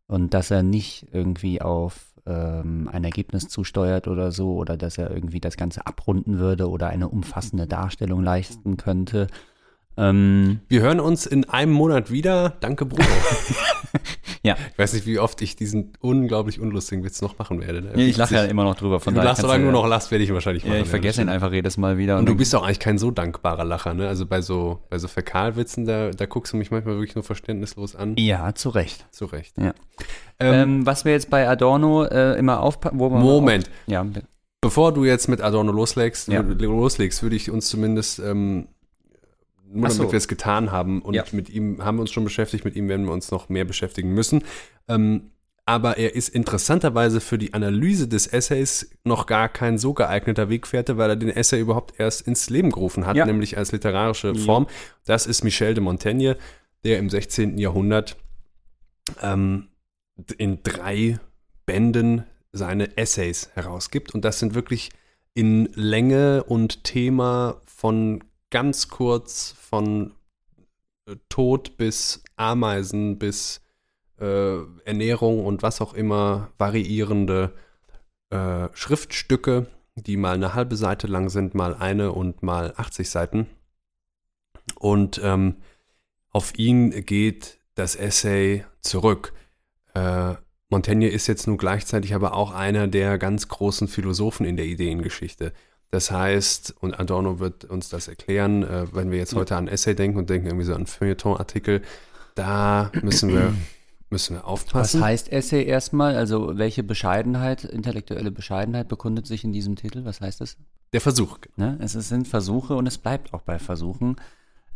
Und dass er nicht irgendwie auf ähm, ein Ergebnis zusteuert oder so oder dass er irgendwie das Ganze abrunden würde oder eine umfassende Darstellung leisten könnte. Ähm, Wir hören uns in einem Monat wieder. Danke, Bruno. Ja. Ich weiß nicht, wie oft ich diesen unglaublich unlustigen Witz noch machen werde. ne? Ich lache ja immer noch drüber. Von Du lachst, du ja- noch lachst, werde ich wahrscheinlich machen. Ja, ich vergesse ihn einfach jedes Mal wieder. Und du bist auch eigentlich kein so dankbarer Lacher, ne? Also bei so, bei so Fäkalwitzen, da, da guckst du mich manchmal wirklich nur verständnislos an. Ja, zu Recht. Zu Recht. Ja. Ähm, Ähm, was wir jetzt bei Adorno äh, immer aufpassen, Moment. Auf, ja. Bevor du jetzt mit Adorno loslegst, Ja. loslegst, würde ich uns zumindest, ähm, nur Ach damit so. wir es getan haben und Ja. mit ihm haben wir uns schon beschäftigt, mit ihm werden wir uns noch mehr beschäftigen müssen. Ähm, aber er ist interessanterweise für die Analyse des Essays noch gar kein so geeigneter Wegfährte, weil er den Essay überhaupt erst ins Leben gerufen hat, Ja. nämlich als literarische Ja. Form. Das ist Michel de Montaigne, der im 16. Jahrhundert ähm, in drei Bänden seine Essays herausgibt. Und das sind wirklich in Länge und Thema von ganz kurz von äh, Tod bis Ameisen bis äh, Ernährung und was auch immer variierende äh, Schriftstücke, die mal eine halbe Seite lang sind, mal eine und mal 80 Seiten. Und ähm, auf ihn geht das Essay zurück. Äh, Montaigne ist jetzt nun gleichzeitig aber auch einer der ganz großen Philosophen in der Ideengeschichte. Das heißt, und Adorno wird uns das erklären, äh, wenn wir jetzt heute an Essay denken und denken irgendwie so an Feuilleton-Artikel, da müssen wir, müssen wir Was aufpassen. heißt Essay erstmal? Also welche Bescheidenheit, intellektuelle Bescheidenheit bekundet sich in diesem Titel? Was heißt das? Der Versuch. Ne? Es sind Versuche und es bleibt auch bei Versuchen.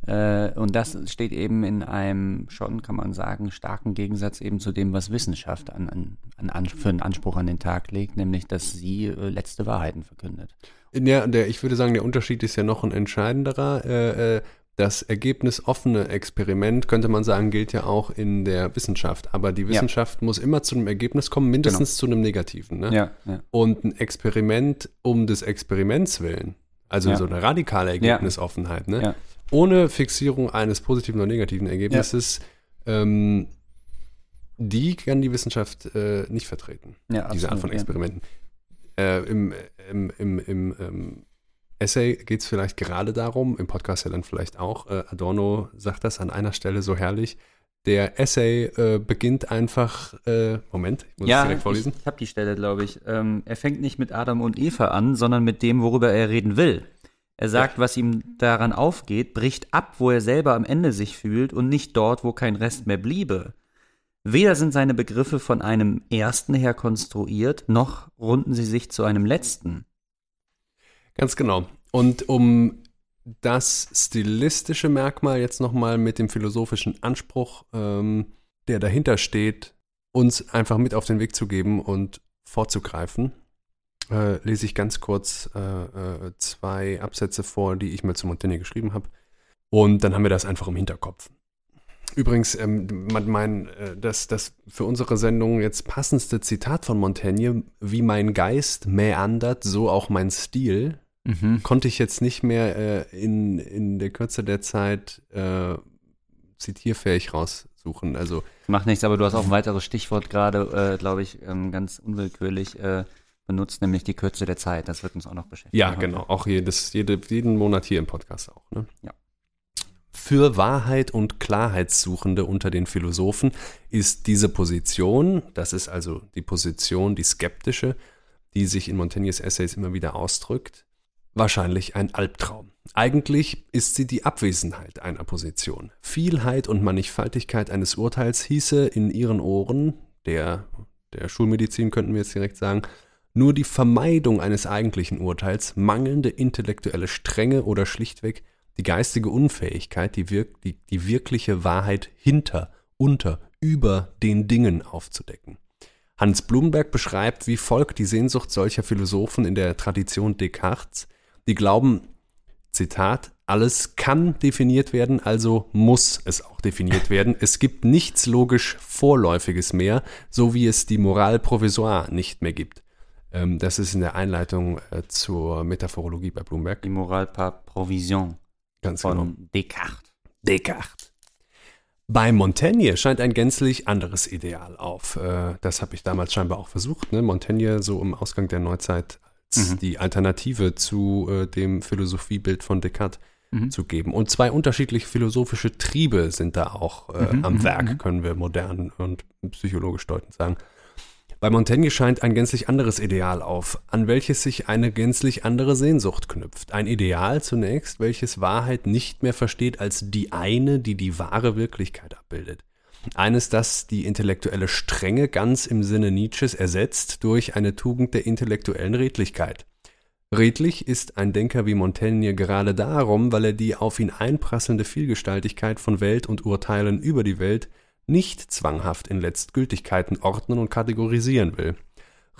Äh, und das steht eben in einem schon, kann man sagen, starken Gegensatz eben zu dem, was Wissenschaft an, an, an, für einen Anspruch an den Tag legt, nämlich dass sie äh, letzte Wahrheiten verkündet. Ja, der, ich würde sagen, der Unterschied ist ja noch ein entscheidenderer. Äh, äh, das ergebnisoffene Experiment, könnte man sagen, gilt ja auch in der Wissenschaft. Aber die Wissenschaft muss immer zu einem Ergebnis kommen, mindestens zu einem negativen. Ne? Ja, ja. Und ein Experiment um des Experiments willen, also Ja. so eine radikale Ergebnisoffenheit, ne? Ja. ohne Fixierung eines positiven oder negativen Ergebnisses, ähm, die kann die Wissenschaft äh, nicht vertreten ja diese Art absolut, von ja. Experimenten. Äh, Im im, im, im ähm, Essay geht es vielleicht gerade darum, im Podcast ja dann vielleicht auch, äh, Adorno sagt das an einer Stelle so herrlich, der Essay äh, beginnt einfach, äh, Moment, ich muss ja, es direkt vorlesen. Ich, ich habe die Stelle, glaube ich. Ähm, er fängt nicht mit Adam und Eva an, sondern mit dem, worüber er reden will. Er sagt, was ihm daran aufgeht, bricht ab, wo er selber am Ende sich fühlt und nicht dort, wo kein Rest mehr bliebe. Weder sind seine Begriffe von einem ersten her konstruiert, noch runden sie sich zu einem letzten. Ganz genau. Und um das stilistische Merkmal jetzt nochmal mit dem philosophischen Anspruch, ähm, der dahinter steht, uns einfach mit auf den Weg zu geben und vorzugreifen, äh, lese ich ganz kurz äh, äh, zwei Absätze vor, die ich mir zu Montaigne geschrieben habe. Und dann haben wir das einfach im Hinterkopf. Übrigens, ähm, man mein, äh, das, das für unsere Sendung jetzt passendste Zitat von Montaigne, wie mein Geist mäandert, so auch mein Stil, Mhm. konnte ich jetzt nicht mehr äh, in, in der Kürze der Zeit äh, zitierfähig raussuchen. Also Macht nichts, aber du hast auch ein weiteres Stichwort gerade, äh, glaube ich, ähm, ganz unwillkürlich äh, benutzt, nämlich die Kürze der Zeit. Das wird uns auch noch beschäftigen. ja, heute. genau, auch jedes, jede, jeden Monat hier im Podcast auch. Ne? Ja. Für Wahrheit und Klarheitssuchende unter den Philosophen ist diese Position, das ist also die Position, die skeptische, die sich in Montaignes Essays immer wieder ausdrückt, wahrscheinlich ein Albtraum. Eigentlich ist sie die Abwesenheit einer Position. Vielheit und Mannigfaltigkeit eines Urteils hieße in ihren Ohren, der, der Schulmedizin könnten wir jetzt direkt sagen, nur die Vermeidung eines eigentlichen Urteils, mangelnde intellektuelle Strenge oder schlichtweg die geistige Unfähigkeit, die, wirk die, die wirkliche Wahrheit hinter, unter, über den Dingen aufzudecken. Hans Blumenberg beschreibt wie folgt die Sehnsucht solcher Philosophen in der Tradition Descartes, die glauben, Zitat, alles kann definiert werden, also muss es auch definiert werden. Es gibt nichts logisch Vorläufiges mehr, so wie es die Moral provisoire nicht mehr gibt. Ähm, das ist in der Einleitung äh, zur Metaphorologie bei Bloomberg. Die Moral par Provision Ganz von genau. Descartes. Descartes. Bei Montaigne scheint ein gänzlich anderes Ideal auf. Äh, Das habe ich damals scheinbar auch versucht. Ne? Montaigne so im Ausgang der Neuzeit als Mhm. die Alternative zu äh, dem Philosophiebild von Descartes zu geben. Und zwei unterschiedliche philosophische Triebe sind da auch äh, am Werk, können wir modern und psychologisch deutend sagen. Bei Montaigne scheint ein gänzlich anderes Ideal auf, an welches sich eine gänzlich andere Sehnsucht knüpft. Ein Ideal zunächst, welches Wahrheit nicht mehr versteht als die eine, die die wahre Wirklichkeit abbildet. Eines, das die intellektuelle Strenge ganz im Sinne Nietzsches ersetzt durch eine Tugend der intellektuellen Redlichkeit. Redlich ist ein Denker wie Montaigne gerade darum, weil er die auf ihn einprasselnde Vielgestaltigkeit von Welt und Urteilen über die Welt nicht zwanghaft in Letztgültigkeiten ordnen und kategorisieren will.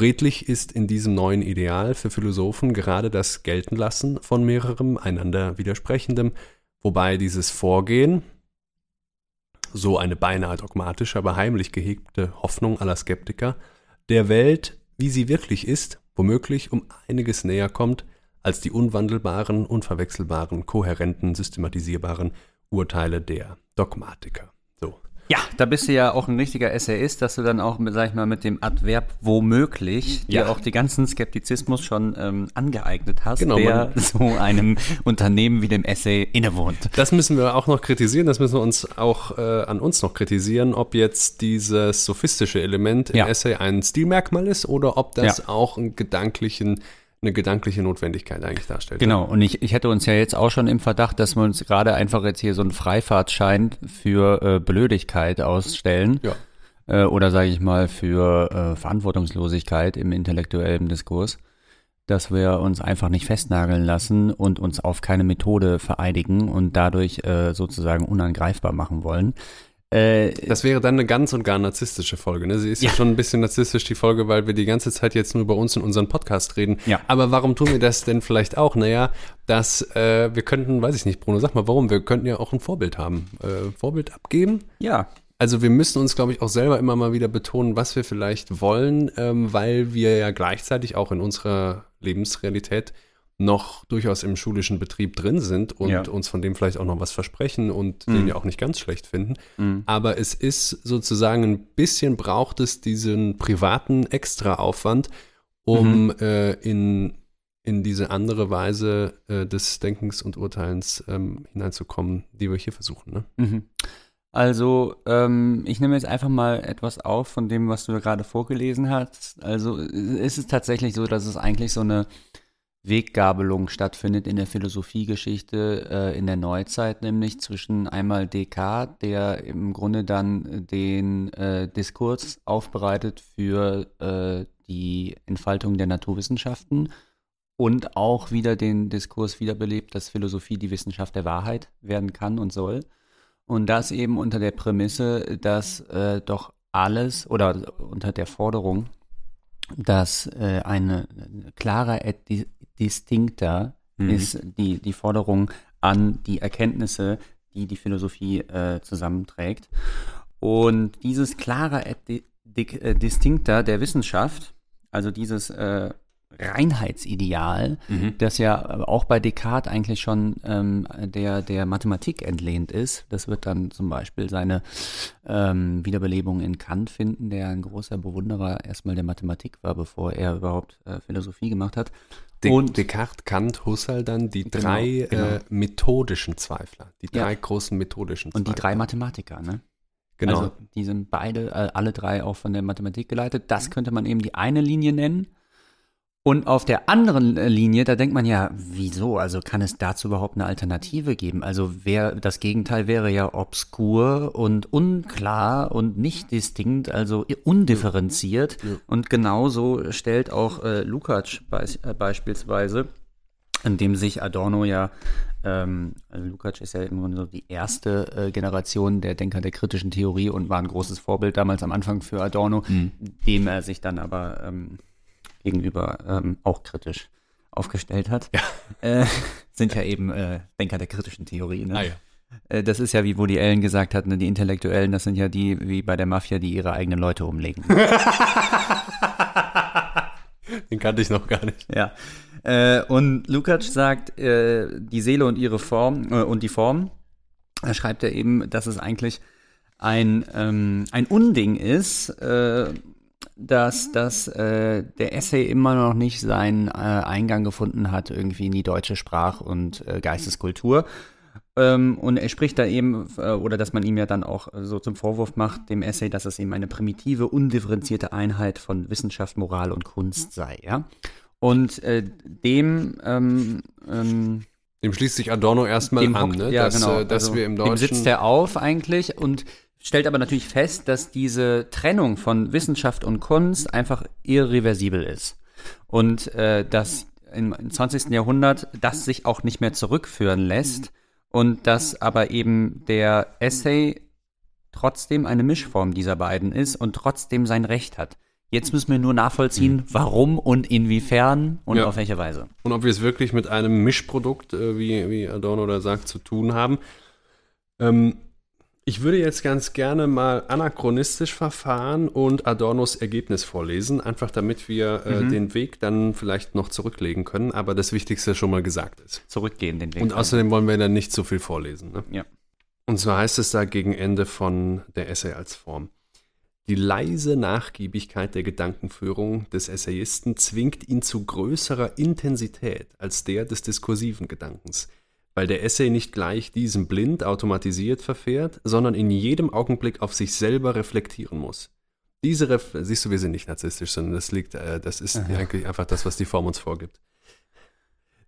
Redlich ist in diesem neuen Ideal für Philosophen gerade das Geltenlassen von mehrerem einander widersprechendem, wobei dieses Vorgehen, so eine beinahe dogmatische, aber heimlich gehegte Hoffnung aller Skeptiker, der Welt, wie sie wirklich ist, womöglich um einiges näher kommt als die unwandelbaren, unverwechselbaren, kohärenten, systematisierbaren Urteile der Dogmatiker. So. Ja, da bist du ja auch ein richtiger Essayist, dass du dann auch, sag ich mal, mit dem Adverb womöglich Ja. dir auch die ganzen Skeptizismus schon ähm, angeeignet hast, Genau, der so einem Unternehmen wie dem Essay innewohnt. Das müssen wir auch noch kritisieren, das müssen wir uns auch äh, an uns noch kritisieren, ob jetzt dieses sophistische Element im Ja. Essay ein Stilmerkmal ist oder ob das Ja. auch einen gedanklichen, eine gedankliche Notwendigkeit eigentlich darstellt. Genau, und ich, ich hätte uns ja jetzt auch schon im Verdacht, dass wir uns gerade einfach jetzt hier so einen Freifahrtschein für äh, Blödigkeit ausstellen. Ja. Äh, oder sage ich mal für äh, Verantwortungslosigkeit im intellektuellen Diskurs. Dass wir uns einfach nicht festnageln lassen und uns auf keine Methode vereidigen und dadurch äh, sozusagen unangreifbar machen wollen. Äh, Das wäre dann eine ganz und gar narzisstische Folge. Ne? Sie ist ja. Ja. schon ein bisschen narzisstisch, die Folge, weil wir die ganze Zeit jetzt nur über uns und unseren Podcast reden. Ja. Aber warum tun wir das denn vielleicht auch? Naja, dass äh, wir könnten, weiß ich nicht, Bruno, sag mal, warum? Wir könnten ja auch ein Vorbild haben. Äh, Vorbild abgeben? ja, Also wir müssen uns, glaube ich, auch selber immer mal wieder betonen, was wir vielleicht wollen, ähm, weil wir ja gleichzeitig auch in unserer Lebensrealität noch durchaus im schulischen Betrieb drin sind und Ja. uns von dem vielleicht auch noch was versprechen und Mhm. den ja auch nicht ganz schlecht finden. Mhm. Aber es ist sozusagen ein bisschen braucht es diesen privaten Extraaufwand, um Mhm. äh, in, in diese andere Weise äh, des Denkens und Urteilens ähm, hineinzukommen, die wir hier versuchen. Ne? Mhm. Also, ähm, ich nehme jetzt einfach mal etwas auf von dem, was du gerade vorgelesen hast. Also, es ist tatsächlich so, dass es eigentlich so eine Weggabelung stattfindet in der Philosophiegeschichte äh, in der Neuzeit, nämlich zwischen einmal Descartes, der im Grunde dann den äh, Diskurs aufbereitet für äh, die Entfaltung der Naturwissenschaften und auch wieder den Diskurs wiederbelebt, dass Philosophie die Wissenschaft der Wahrheit werden kann und soll. Und das eben unter der Prämisse, dass äh, doch alles oder unter der Forderung, dass äh, eine, eine klare et di- distincta Mhm. ist die, die Forderung an die Erkenntnisse, die die Philosophie äh, zusammenträgt. Und dieses klare et di- äh, distincta der Wissenschaft, also dieses äh, Reinheitsideal, das ja äh, auch bei Descartes eigentlich schon ähm, der, der Mathematik entlehnt ist. Das wird dann zum Beispiel seine ähm, Wiederbelebung in Kant finden, der ein großer Bewunderer erstmal der Mathematik war, bevor er überhaupt äh, Philosophie gemacht hat. De Und- Descartes, Kant, Husserl dann die Genau, drei genau. Äh, methodischen Zweifler, die Ja. drei großen methodischen Und die Zweifler. drei Mathematiker, ne? Genau. Also die sind beide, äh, alle drei auch von der Mathematik geleitet. Das könnte man eben die eine Linie nennen. Und auf der anderen äh, Linie, da denkt man ja, wieso? Also kann es dazu überhaupt eine Alternative geben? Also wär, das Gegenteil wäre ja obskur und unklar und nicht distinkt, also undifferenziert. Und genauso stellt auch äh, Lukács beis äh, beispielsweise, in dem sich Adorno ja, ähm, also Lukács ist ja Grunde so die erste äh, Generation der Denker der kritischen Theorie und war ein großes Vorbild damals am Anfang für Adorno, dem er sich dann aber ähm, gegenüber ähm, auch kritisch aufgestellt hat. Äh, sind ja eben äh, Denker der kritischen Theorie. Ne? Ah, ja. Äh, Das ist ja, wie Woody Allen gesagt hat, ne, die Intellektuellen, das sind ja die, wie bei der Mafia, die ihre eigenen Leute umlegen. Den kannte ich noch gar nicht. Ja. Äh, und Lukács sagt, äh, die Seele und ihre Form äh, und die Form, da schreibt er eben, dass es eigentlich ein, ähm, ein Unding ist, äh, dass das, äh, der Essay immer noch nicht seinen äh, Eingang gefunden hat, irgendwie in die deutsche Sprach- und äh, Geisteskultur. Ähm, und er spricht da eben, äh, oder dass man ihm ja dann auch so zum Vorwurf macht, dem Essay, dass es eben eine primitive, undifferenzierte Einheit von Wissenschaft, Moral und Kunst sei. Ja? Und äh, dem ähm, ähm, dem schließt sich Adorno erstmal an, ne? ja, dass, genau. äh, dass also, wir im Dem Deutschen. sitzt er auf eigentlich und stellt aber natürlich fest, dass diese Trennung von Wissenschaft und Kunst einfach irreversibel ist. Und äh, dass im, im 20. Jahrhundert das sich auch nicht mehr zurückführen lässt und dass aber eben der Essay trotzdem eine Mischform dieser beiden ist und trotzdem sein Recht hat. Jetzt müssen wir nur nachvollziehen, warum und inwiefern und Ja. auf welche Weise. Und ob wir es wirklich mit einem Mischprodukt, äh, wie, wie Adorno da sagt, zu tun haben. Ähm, ich würde jetzt ganz gerne mal anachronistisch verfahren und Adornos Ergebnis vorlesen, einfach damit wir äh, Mhm. den Weg dann vielleicht noch zurücklegen können, aber das Wichtigste schon mal gesagt ist. Zurückgehen den Weg. Und außerdem wollen wir dann nicht so viel vorlesen. Ne? Ja. Und zwar heißt es da gegen Ende von der Essay als Form. Die leise Nachgiebigkeit der Gedankenführung des Essayisten zwingt ihn zu größerer Intensität als der des diskursiven Gedankens, weil der Essay nicht gleich diesem blind automatisiert verfährt, sondern in jedem Augenblick auf sich selber reflektieren muss. Diese Ref siehst du, wir sind nicht narzisstisch, sondern das liegt, äh, das ist eigentlich einfach das, was die Form uns vorgibt.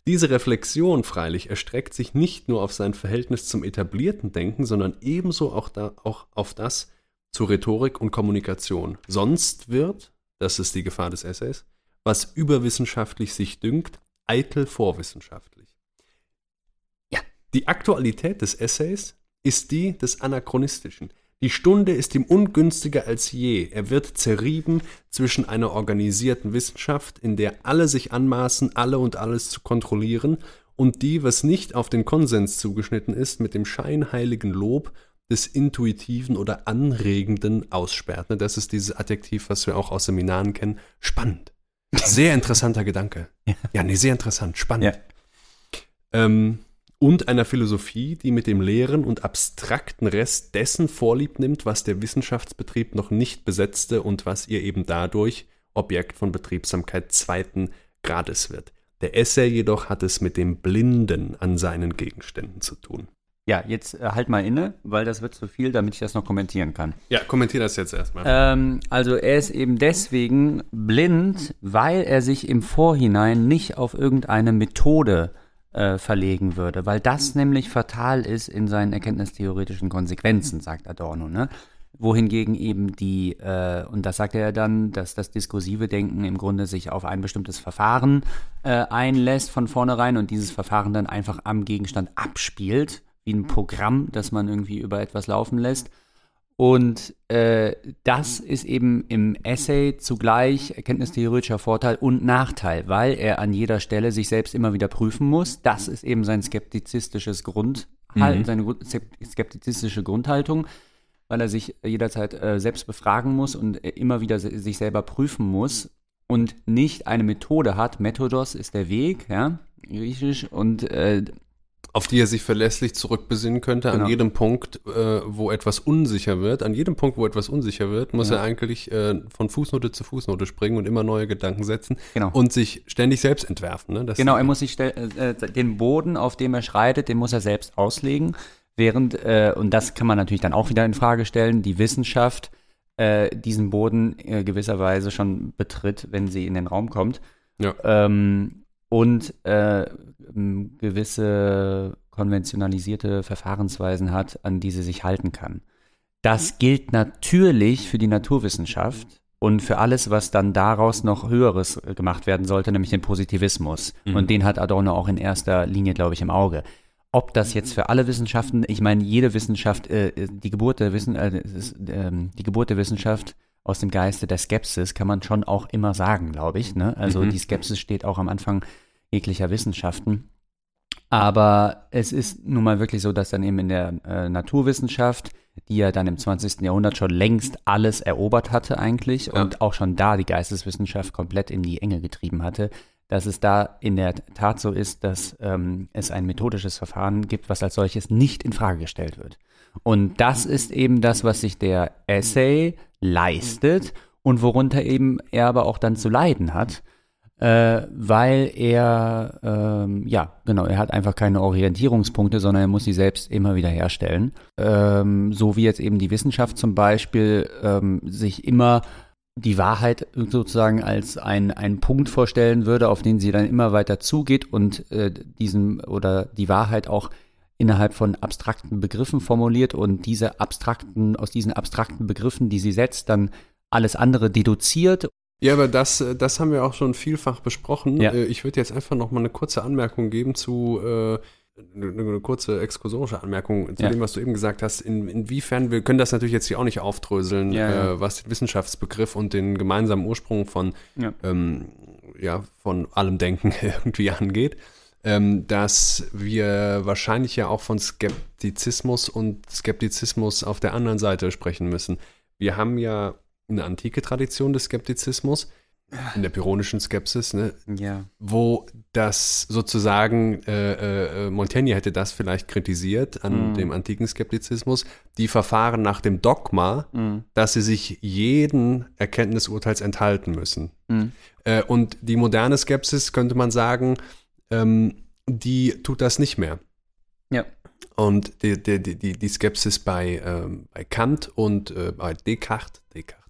Diese Reflexion freilich erstreckt sich nicht nur auf sein Verhältnis zum etablierten Denken, sondern ebenso auch, da, auch auf das zu Rhetorik und Kommunikation. Sonst wird, das ist die Gefahr des Essays, was überwissenschaftlich sich dünkt, eitel vorwissenschaftlich. Ja. Die Aktualität des Essays ist die des Anachronistischen. Die Stunde ist ihm ungünstiger als je. Er wird zerrieben zwischen einer organisierten Wissenschaft, in der alle sich anmaßen, alle und alles zu kontrollieren, und die, was nicht auf den Konsens zugeschnitten ist, mit dem scheinheiligen Lob des Intuitiven oder Anregenden aussperrt. Das ist dieses Adjektiv, was wir auch aus Seminaren kennen. Spannend. Sehr interessanter Gedanke. Ja, nee, sehr interessant, spannend. Ja. Ähm, und einer Philosophie, die mit dem leeren und abstrakten Rest dessen Vorlieb nimmt, was der Wissenschaftsbetrieb noch nicht besetzte und was ihr eben dadurch Objekt von Betriebsamkeit zweiten Grades wird. Der Essay jedoch hat es mit dem Blinden an seinen Gegenständen zu tun. Ja, jetzt äh, halt mal inne, weil das wird zu viel, damit ich das noch kommentieren kann. Ja, kommentier das jetzt erstmal. Ähm, also er ist eben deswegen blind, weil er sich im Vorhinein nicht auf irgendeine Methode äh, verlegen würde, weil das nämlich fatal ist in seinen erkenntnistheoretischen Konsequenzen, sagt Adorno. Ne? Wohingegen eben die, äh, und das sagt er ja dann, dass das diskursive Denken im Grunde sich auf ein bestimmtes Verfahren äh, einlässt von vornherein und dieses Verfahren dann einfach am Gegenstand abspielt, wie ein Programm, das man irgendwie über etwas laufen lässt. Und äh, das ist eben im Essay zugleich erkenntnistheoretischer Vorteil und Nachteil, weil er an jeder Stelle sich selbst immer wieder prüfen muss. Das ist eben sein skeptizistisches Grundhalten, Mhm. seine Grund- skeptizistische Grundhaltung, weil er sich jederzeit äh, selbst befragen muss und äh, immer wieder se sich selber prüfen muss und nicht eine Methode hat. Methodos ist der Weg, ja, griechisch, und äh, auf die er sich verlässlich zurückbesinnen könnte, Genau. an jedem Punkt, äh, wo etwas unsicher wird. An jedem Punkt, wo etwas unsicher wird, muss Ja. er eigentlich äh, von Fußnote zu Fußnote springen und immer neue Gedanken setzen Genau. und sich ständig selbst entwerfen. Ne? Genau, er muss sich stell- äh, den Boden, auf dem er schreitet, den muss er selbst auslegen. Während, äh, und das kann man natürlich dann auch wieder in Frage stellen, die Wissenschaft äh, diesen Boden äh, gewisserweise schon betritt, wenn sie in den Raum kommt. Ja. Ähm, und äh, gewisse konventionalisierte Verfahrensweisen hat, an die sie sich halten kann. Das gilt natürlich für die Naturwissenschaft und für alles, was dann daraus noch Höheres äh, gemacht werden sollte, nämlich den Positivismus. Mhm. Und den hat Adorno auch in erster Linie, glaube ich, im Auge. Ob das jetzt für alle Wissenschaften, ich meine, jede Wissenschaft, äh, die Geburt der Wissen, äh, ähm, die Geburt der Wissenschaft aus dem Geiste der Skepsis kann man schon auch immer sagen, glaube ich. Ne? Also Mhm. die Skepsis steht auch am Anfang jeglicher Wissenschaften. Aber es ist nun mal wirklich so, dass dann eben in der äh, Naturwissenschaft, die ja dann im 20. Jahrhundert schon längst alles erobert hatte eigentlich Ja. und auch schon da die Geisteswissenschaft komplett in die Enge getrieben hatte, dass es da in der Tat so ist, dass ähm, es ein methodisches Verfahren gibt, was als solches nicht in Frage gestellt wird. Und das ist eben das, was sich der Essay leistet und worunter eben er aber auch dann zu leiden hat, äh, weil er, ähm, ja, genau, er hat einfach keine Orientierungspunkte, sondern er muss sie selbst immer wieder herstellen. Ähm, so wie jetzt eben die Wissenschaft zum Beispiel ähm, sich immer die Wahrheit sozusagen als ein, einen Punkt vorstellen würde, auf den sie dann immer weiter zugeht und äh, diesen oder die Wahrheit auch innerhalb von abstrakten Begriffen formuliert und diese abstrakten, aus diesen abstrakten Begriffen, die sie setzt, dann alles andere deduziert. Ja, aber das, äh, das haben wir auch schon vielfach besprochen. Ja. Äh, Ich würde jetzt einfach noch mal eine kurze Anmerkung geben zu äh, eine, kurze exkursorische Anmerkung zu Ja. dem, was du eben gesagt hast. In, inwiefern, wir können das natürlich jetzt hier auch nicht aufdröseln, Ja. Äh, was den Wissenschaftsbegriff und den gemeinsamen Ursprung von, Ja. ähm, ja, von allem Denken irgendwie angeht. Ähm, dass wir wahrscheinlich ja auch von Skeptizismus und Skeptizismus auf der anderen Seite sprechen müssen. Wir haben ja eine antike Tradition des Skeptizismus, in der pyrrhonischen Skepsis, ne, Ja. wo das sozusagen, äh, äh, Montaigne hätte das vielleicht kritisiert an Mhm. dem antiken Skeptizismus, die Verfahren nach dem Dogma, Mhm. dass sie sich jeden Erkenntnisurteils enthalten müssen. Mhm. Äh, und die moderne Skepsis, könnte man sagen, ähm, die tut das nicht mehr. Ja. Und die, die, die, die- die Skepsis bei, ähm, bei Kant und äh, bei Descartes, Descartes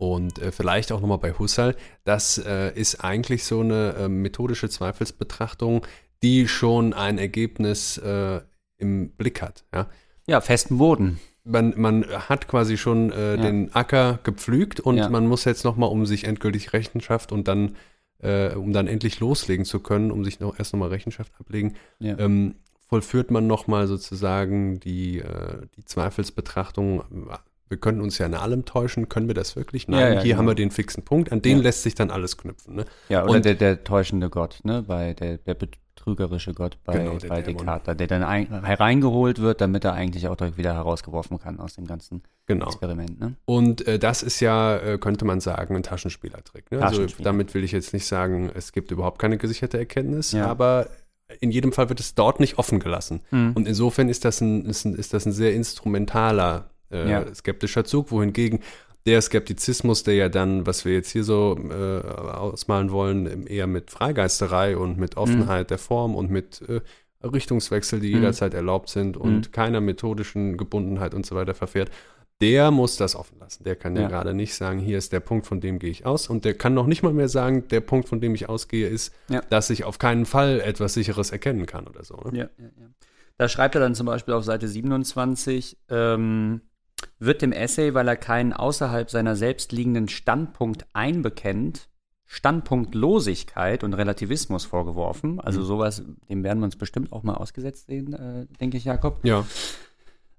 und äh, vielleicht auch nochmal bei Husserl, das äh, ist eigentlich so eine äh, methodische Zweifelsbetrachtung, die schon ein Ergebnis äh, im Blick hat. Ja? Ja, festen Boden. Man, man hat quasi schon äh, Ja. den Acker gepflügt und Ja. man muss jetzt nochmal, um sich endgültig Rechenschaft und dann, äh, um dann endlich loslegen zu können, um sich noch erst nochmal Rechenschaft ablegen, Ja. ähm, vollführt man nochmal sozusagen die, die Zweifelsbetrachtung. Wir können uns ja in allem täuschen, können wir das wirklich? Nein, Ja, ja, hier genau. haben wir den fixen Punkt, an den Ja. lässt sich dann alles knüpfen. Ne? Ja, oder Und- der, der täuschende Gott, ne? Bei der, der betrügerische Gott bei, Genau, der bei. Descartes, der dann ein, hereingeholt wird, damit er eigentlich auch direkt wieder herausgeworfen kann aus dem ganzen Genau. Experiment, ne? Und äh, das ist ja, äh, könnte man sagen, ein Taschenspielertrick. Ne? Also Taschenspieler. damit will ich jetzt nicht sagen, es gibt überhaupt keine gesicherte Erkenntnis, aber in jedem Fall wird es dort nicht offen gelassen. Mhm. Und insofern ist das ein, ist ein, ist das ein sehr instrumentaler äh, Ja. skeptischer Zug, wohingegen der Skeptizismus, der ja dann, was wir jetzt hier so äh, ausmalen wollen, eher mit Freigeisterei und mit Offenheit der Form und mit äh, Richtungswechsel, die Mhm. jederzeit erlaubt sind und Mhm. keiner methodischen Gebundenheit und so weiter verfährt, der muss das offen lassen. Der kann ja, Ja. gerade nicht sagen, hier ist der Punkt, von dem gehe ich aus. Und der kann noch nicht mal mehr sagen, der Punkt, von dem ich ausgehe, ist, Ja. dass ich auf keinen Fall etwas Sicheres erkennen kann oder so. Ne? Ja. Da schreibt er dann zum Beispiel auf Seite 27, ähm, wird dem Essay, weil er keinen außerhalb seiner selbst liegenden Standpunkt einbekennt, Standpunktlosigkeit und Relativismus vorgeworfen. Also sowas, dem werden wir uns bestimmt auch mal ausgesetzt sehen, äh, denke ich, Jakob. Ja.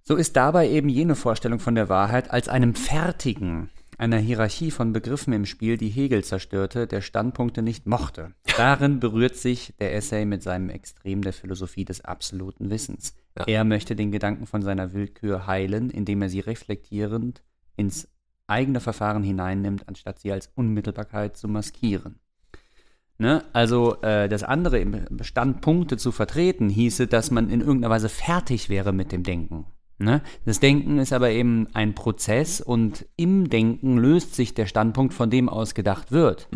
So ist dabei eben jene Vorstellung von der Wahrheit als einem fertigen, einer Hierarchie von Begriffen im Spiel, die Hegel zerstörte, der Standpunkte nicht mochte. Darin berührt sich der Essay mit seinem Extrem der Philosophie des absoluten Wissens. Ja. Er möchte den Gedanken von seiner Willkür heilen, indem er sie reflektierend ins eigene Verfahren hineinnimmt, anstatt sie als Unmittelbarkeit zu maskieren. Ne? Also äh, das andere Standpunkte zu vertreten, hieße, dass man in irgendeiner Weise fertig wäre mit dem Denken. Ne? Das Denken ist aber eben ein Prozess und im Denken löst sich der Standpunkt, von dem aus gedacht wird.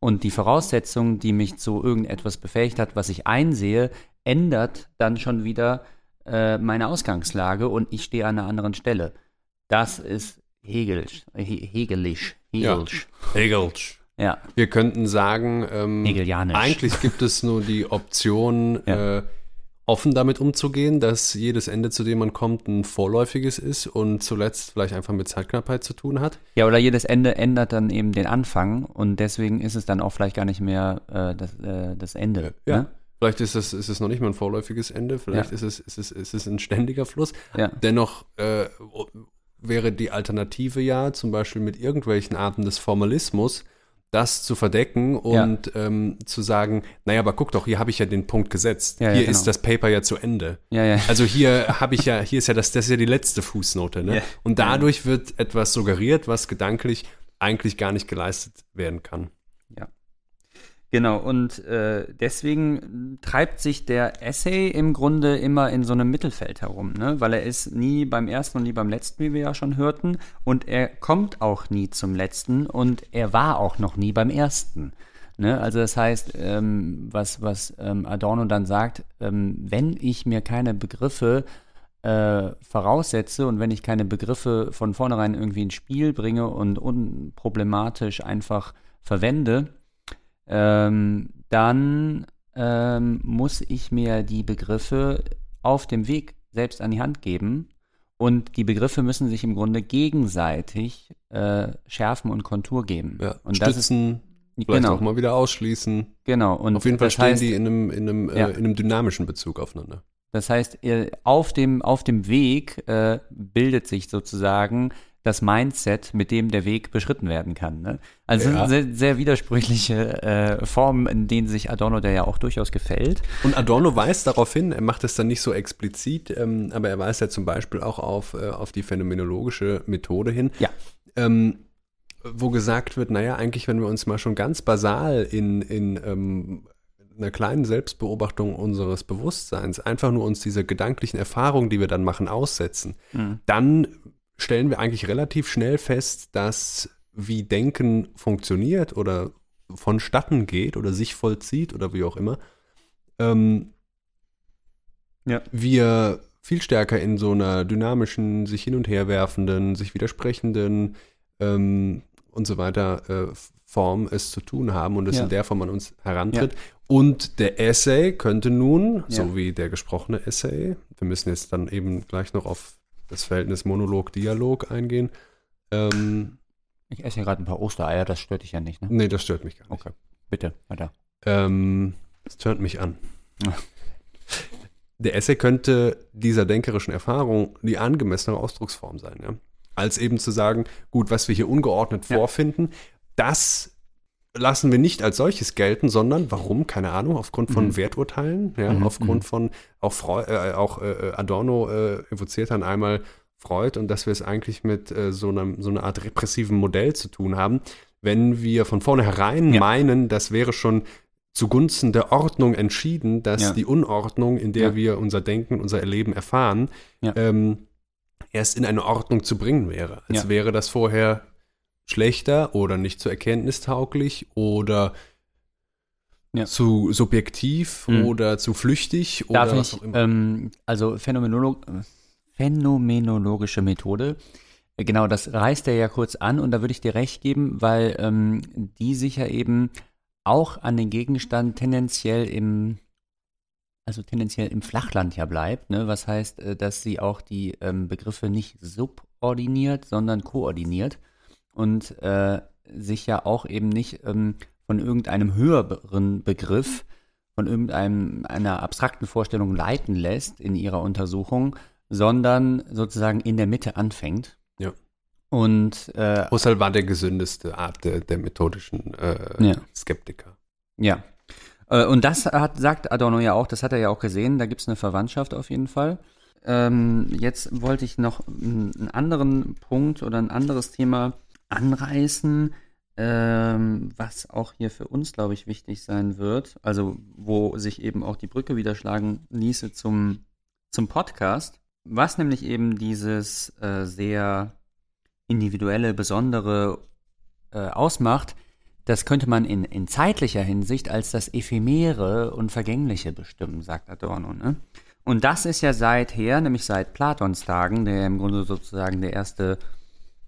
Und die Voraussetzung, die mich zu irgendetwas befähigt hat, was ich einsehe, ändert dann schon wieder äh, meine Ausgangslage und ich stehe an einer anderen Stelle. Das ist Hegelisch. He Hegelisch. Ja. Hegelisch. Ja. Wir könnten sagen, ähm, eigentlich gibt es nur die Option, Ja. äh, offen damit umzugehen, dass jedes Ende, zu dem man kommt, ein vorläufiges ist und zuletzt vielleicht einfach mit Zeitknappheit zu tun hat. Ja, oder jedes Ende ändert dann eben den Anfang und deswegen ist es dann auch vielleicht gar nicht mehr äh, das, äh, das Ende. Ja. Ne? Vielleicht ist es, ist es noch nicht mal ein vorläufiges Ende, vielleicht Ja. ist, es, ist, es, ist es ein ständiger Fluss. Ja. Dennoch äh, wäre die Alternative ja, zum Beispiel mit irgendwelchen Arten des Formalismus, das zu verdecken und ähm, zu sagen, naja, aber guck doch, hier habe ich ja den Punkt gesetzt. Ja, ja, hier genau. ist das Paper ja zu Ende. Ja, ja. Also hier habe ich ja, hier ist ja das, das ist ja die letzte Fußnote, ne? Ja. Und dadurch wird etwas suggeriert, was gedanklich eigentlich gar nicht geleistet werden kann. Genau, und äh, deswegen treibt sich der Essay im Grunde immer in so einem Mittelfeld herum, ne? weil er ist nie beim ersten und nie beim letzten, wie wir ja schon hörten, und er kommt auch nie zum letzten und er war auch noch nie beim ersten. Ne? Also das heißt, ähm, was, was ähm, Adorno dann sagt, ähm, wenn ich mir keine Begriffe äh, voraussetze und wenn ich keine Begriffe von vornherein irgendwie ins Spiel bringe und unproblematisch einfach verwende, ähm, dann ähm, muss ich mir die Begriffe auf dem Weg selbst an die Hand geben. Und die Begriffe müssen sich im Grunde gegenseitig äh, schärfen und Kontur geben. Ja, und stützen, das ist, vielleicht genau, auch mal wieder ausschließen. genau. Und Auf jeden Fall stehen heißt, die in einem, in, einem, Ja. äh, in einem dynamischen Bezug aufeinander. Das heißt, äh, auf dem, auf dem Weg äh, bildet sich sozusagen das Mindset, mit dem der Weg beschritten werden kann. Ne? Also Ja. sehr, sehr widersprüchliche äh, Formen, in denen sich Adorno der ja auch durchaus gefällt. Und Adorno weist darauf hin, er macht es dann nicht so explizit, ähm, aber er weist ja zum Beispiel auch auf, äh, auf die phänomenologische Methode hin. Ja. Ähm, wo gesagt wird, naja, eigentlich, wenn wir uns mal schon ganz basal in, in ähm, einer kleinen Selbstbeobachtung unseres Bewusstseins einfach nur uns diese gedanklichen Erfahrungen, die wir dann machen, aussetzen, Mhm. dann stellen wir eigentlich relativ schnell fest, dass wie Denken funktioniert oder vonstatten geht oder sich vollzieht oder wie auch immer, ähm, Ja. wir viel stärker in so einer dynamischen, sich hin und her werfenden, sich widersprechenden ähm, und so weiter äh, Form es zu tun haben und es Ja. in der Form an uns herantritt. Und der Essay könnte nun, Ja. so wie der gesprochene Essay, wir müssen jetzt dann eben gleich noch auf das Verhältnis Monolog-Dialog eingehen. Ähm, Ich esse hier gerade ein paar Ostereier, das stört dich ja nicht, ne? nee, das stört mich gar nicht. Okay, bitte, weiter. Ähm, das tönt mich an. Der Essay könnte dieser denkerischen Erfahrung die angemessene Ausdrucksform sein. Ja? Als eben zu sagen, gut, was wir hier ungeordnet Ja. vorfinden, das lassen wir nicht als solches gelten, sondern warum? Keine Ahnung, aufgrund von Mhm. Werturteilen, ja, Mhm, aufgrund mhm. von auch, Freu äh, auch äh, Adorno äh, evoziert dann einmal Freud und dass wir es eigentlich mit äh, so, einem, so einer Art repressiven Modell zu tun haben, wenn wir von vornherein Ja. meinen, das wäre schon zugunsten der Ordnung entschieden, dass Ja. die Unordnung, in der Ja. wir unser Denken, unser Erleben erfahren, Ja. ähm, erst in eine Ordnung zu bringen wäre. Als wäre das vorher schlechter oder nicht so erkenntnistauglich oder Ja. zu subjektiv Mhm. oder zu flüchtig Darf oder was auch immer. ähm, also Phänomenolog äh, phänomenologische Methode, äh, genau, das reißt er ja kurz an und da würde ich dir recht geben, weil ähm, die sich ja eben auch an den Gegenstand tendenziell im, also tendenziell im Flachland ja bleibt, ne? was heißt, äh, dass sie auch die ähm, Begriffe nicht subordiniert, sondern koordiniert und äh, sich ja auch eben nicht ähm, von irgendeinem höheren Begriff, von irgendeinem einer abstrakten Vorstellung leiten lässt in ihrer Untersuchung, sondern sozusagen in der Mitte anfängt. Ja. Und äh, Husserl war der gesündeste Art der, der methodischen äh, Ja. Skeptiker. Ja. Äh, Und das hat, sagt Adorno ja auch, das hat er ja auch gesehen, da gibt es eine Verwandtschaft auf jeden Fall. Ähm, jetzt wollte ich noch einen einen anderen Punkt oder ein anderes Thema anreißen, ähm, was auch hier für uns, glaube ich, wichtig sein wird. Also, wo sich eben auch die Brücke wieder schlagen ließe zum, zum Podcast. Was nämlich eben dieses äh, sehr individuelle, besondere äh, ausmacht, das könnte man in, in zeitlicher Hinsicht als das Ephemere und Vergängliche bestimmen, sagt Adorno. Ne? Und das ist ja seither, nämlich seit Platons Tagen, der im Grunde sozusagen der erste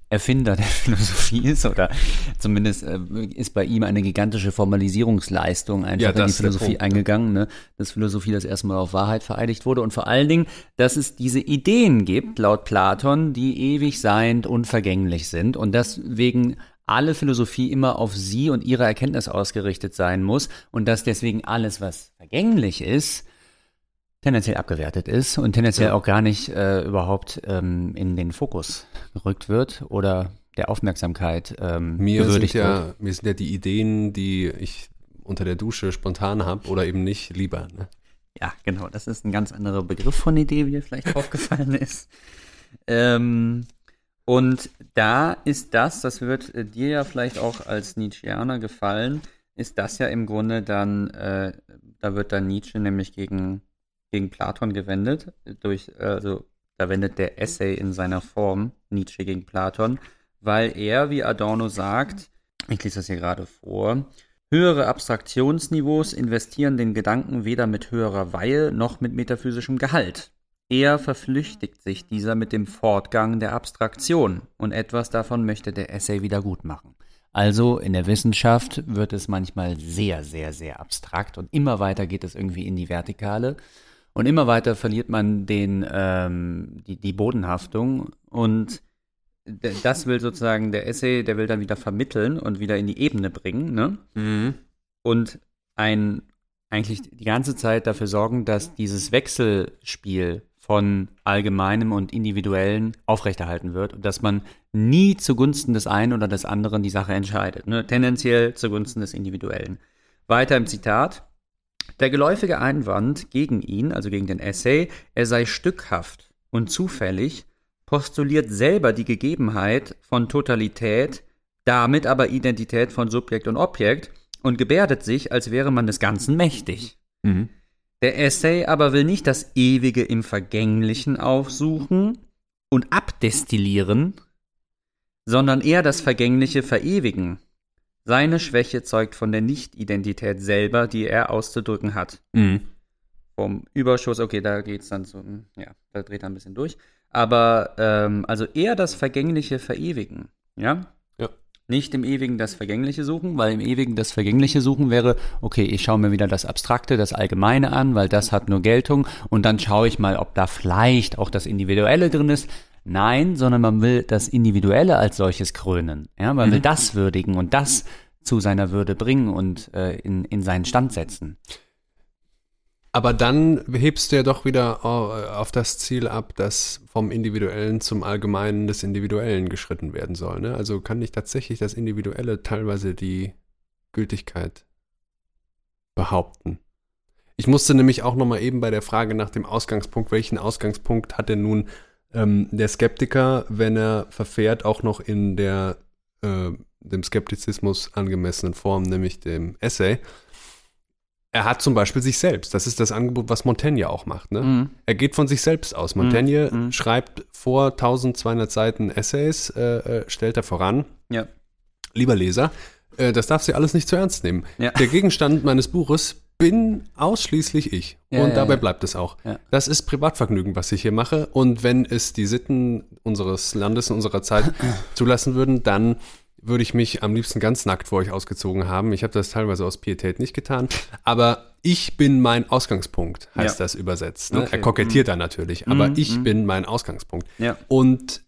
Erfinder der Philosophie ist, oder zumindest äh, ist bei ihm eine gigantische Formalisierungsleistung einfach Ja, in die Philosophie ja. eingegangen, ne? dass Philosophie das erste Mal auf Wahrheit vereidigt wurde und vor allen Dingen, dass es diese Ideen gibt, laut Platon, die ewig seiend und vergänglich sind und deswegen alle Philosophie immer auf sie und ihre Erkenntnis ausgerichtet sein muss und dass deswegen alles, was vergänglich ist, tendenziell abgewertet ist und tendenziell Ja. auch gar nicht äh, überhaupt ähm, in den Fokus gerückt wird oder der Aufmerksamkeit ähm, Mir sind, gewürdigt wird. ja, mir sind ja die Ideen, die ich unter der Dusche spontan habe oder eben nicht, lieber. Ne? Ja, genau. Das ist ein ganz anderer Begriff von Idee, wie dir vielleicht aufgefallen ist. Ähm, und da ist das, das wird äh, dir ja vielleicht auch als Nietzscheaner gefallen, ist das ja im Grunde dann, äh, da wird dann Nietzsche nämlich gegen, gegen Platon gewendet. Durch, also da wendet der Essay in seiner Form Nietzsche gegen Platon, weil er, wie Adorno sagt, ich lese das hier gerade vor, höhere Abstraktionsniveaus investieren den Gedanken weder mit höherer Weihe noch mit metaphysischem Gehalt. Eher verflüchtigt sich dieser mit dem Fortgang der Abstraktion und etwas davon möchte der Essay wieder gut machen. Also in der Wissenschaft wird es manchmal sehr, sehr, sehr abstrakt und immer weiter geht es irgendwie in die Vertikale und immer weiter verliert man den, ähm, die, die Bodenhaftung und das will sozusagen der Essay, der will dann wieder vermitteln und wieder in die Ebene bringen, ne? Mhm. Und ein eigentlich die ganze Zeit dafür sorgen, dass dieses Wechselspiel von Allgemeinem und Individuellen aufrechterhalten wird und dass man nie zugunsten des einen oder des anderen die Sache entscheidet. Ne? Tendenziell zugunsten des Individuellen. Weiter im Zitat. Der geläufige Einwand gegen ihn, also gegen den Essay, er sei stückhaft und zufällig, postuliert selber die Gegebenheit von Totalität, damit aber Identität von Subjekt und Objekt und gebärdet sich, als wäre man des Ganzen mächtig. Mhm. Der Essay aber will nicht das Ewige im Vergänglichen aufsuchen und abdestillieren, sondern eher das Vergängliche verewigen. Seine Schwäche zeugt von der Nicht-Identität selber, die er auszudrücken hat. Mhm. Vom Überschuss, okay, da geht's dann so, hm, ja, da dreht er ein bisschen durch. Aber, ähm, also eher das Vergängliche verewigen, ja? Ja. Nicht im Ewigen das Vergängliche suchen, weil im Ewigen das Vergängliche suchen wäre, okay, ich schaue mir wieder das Abstrakte, das Allgemeine an, weil das hat nur Geltung und dann schaue ich mal, ob da vielleicht auch das Individuelle drin ist. Nein, sondern man will das Individuelle als solches krönen. Ja, man will das würdigen und das zu seiner Würde bringen und äh, in, in seinen Stand setzen. Aber dann hebst du ja doch wieder au- auf das Ziel ab, dass vom Individuellen zum Allgemeinen des Individuellen geschritten werden soll. Ne? Also kann nicht tatsächlich das Individuelle teilweise die Gültigkeit behaupten. Ich musste nämlich auch noch mal eben bei der Frage nach dem Ausgangspunkt, welchen Ausgangspunkt hat denn nun ähm, der Skeptiker, wenn er verfährt, auch noch in der äh, dem Skeptizismus angemessenen Form, nämlich dem Essay. Er hat zum Beispiel sich selbst. Das ist das Angebot, was Montaigne auch macht. Ne? Mhm. Er geht von sich selbst aus. Montaigne Mhm. schreibt vor 1200 Seiten Essays, äh, äh, stellt er voran. Ja. Lieber Leser, äh, das darfst du alles nicht zu ernst nehmen. Ja. Der Gegenstand meines Buches bin ausschließlich ich. Ja, und ja, dabei ja. bleibt es auch. Das ist Privatvergnügen, was ich hier mache. Und wenn es die Sitten unseres Landes in unserer Zeit zulassen würden, dann würde ich mich am liebsten ganz nackt vor euch ausgezogen haben. Ich habe das teilweise aus Pietät nicht getan. Aber ich bin mein Ausgangspunkt, heißt das übersetzt. Ne? Okay. Er kokettiert da natürlich, aber Mhm, ich mhm. bin mein Ausgangspunkt. Und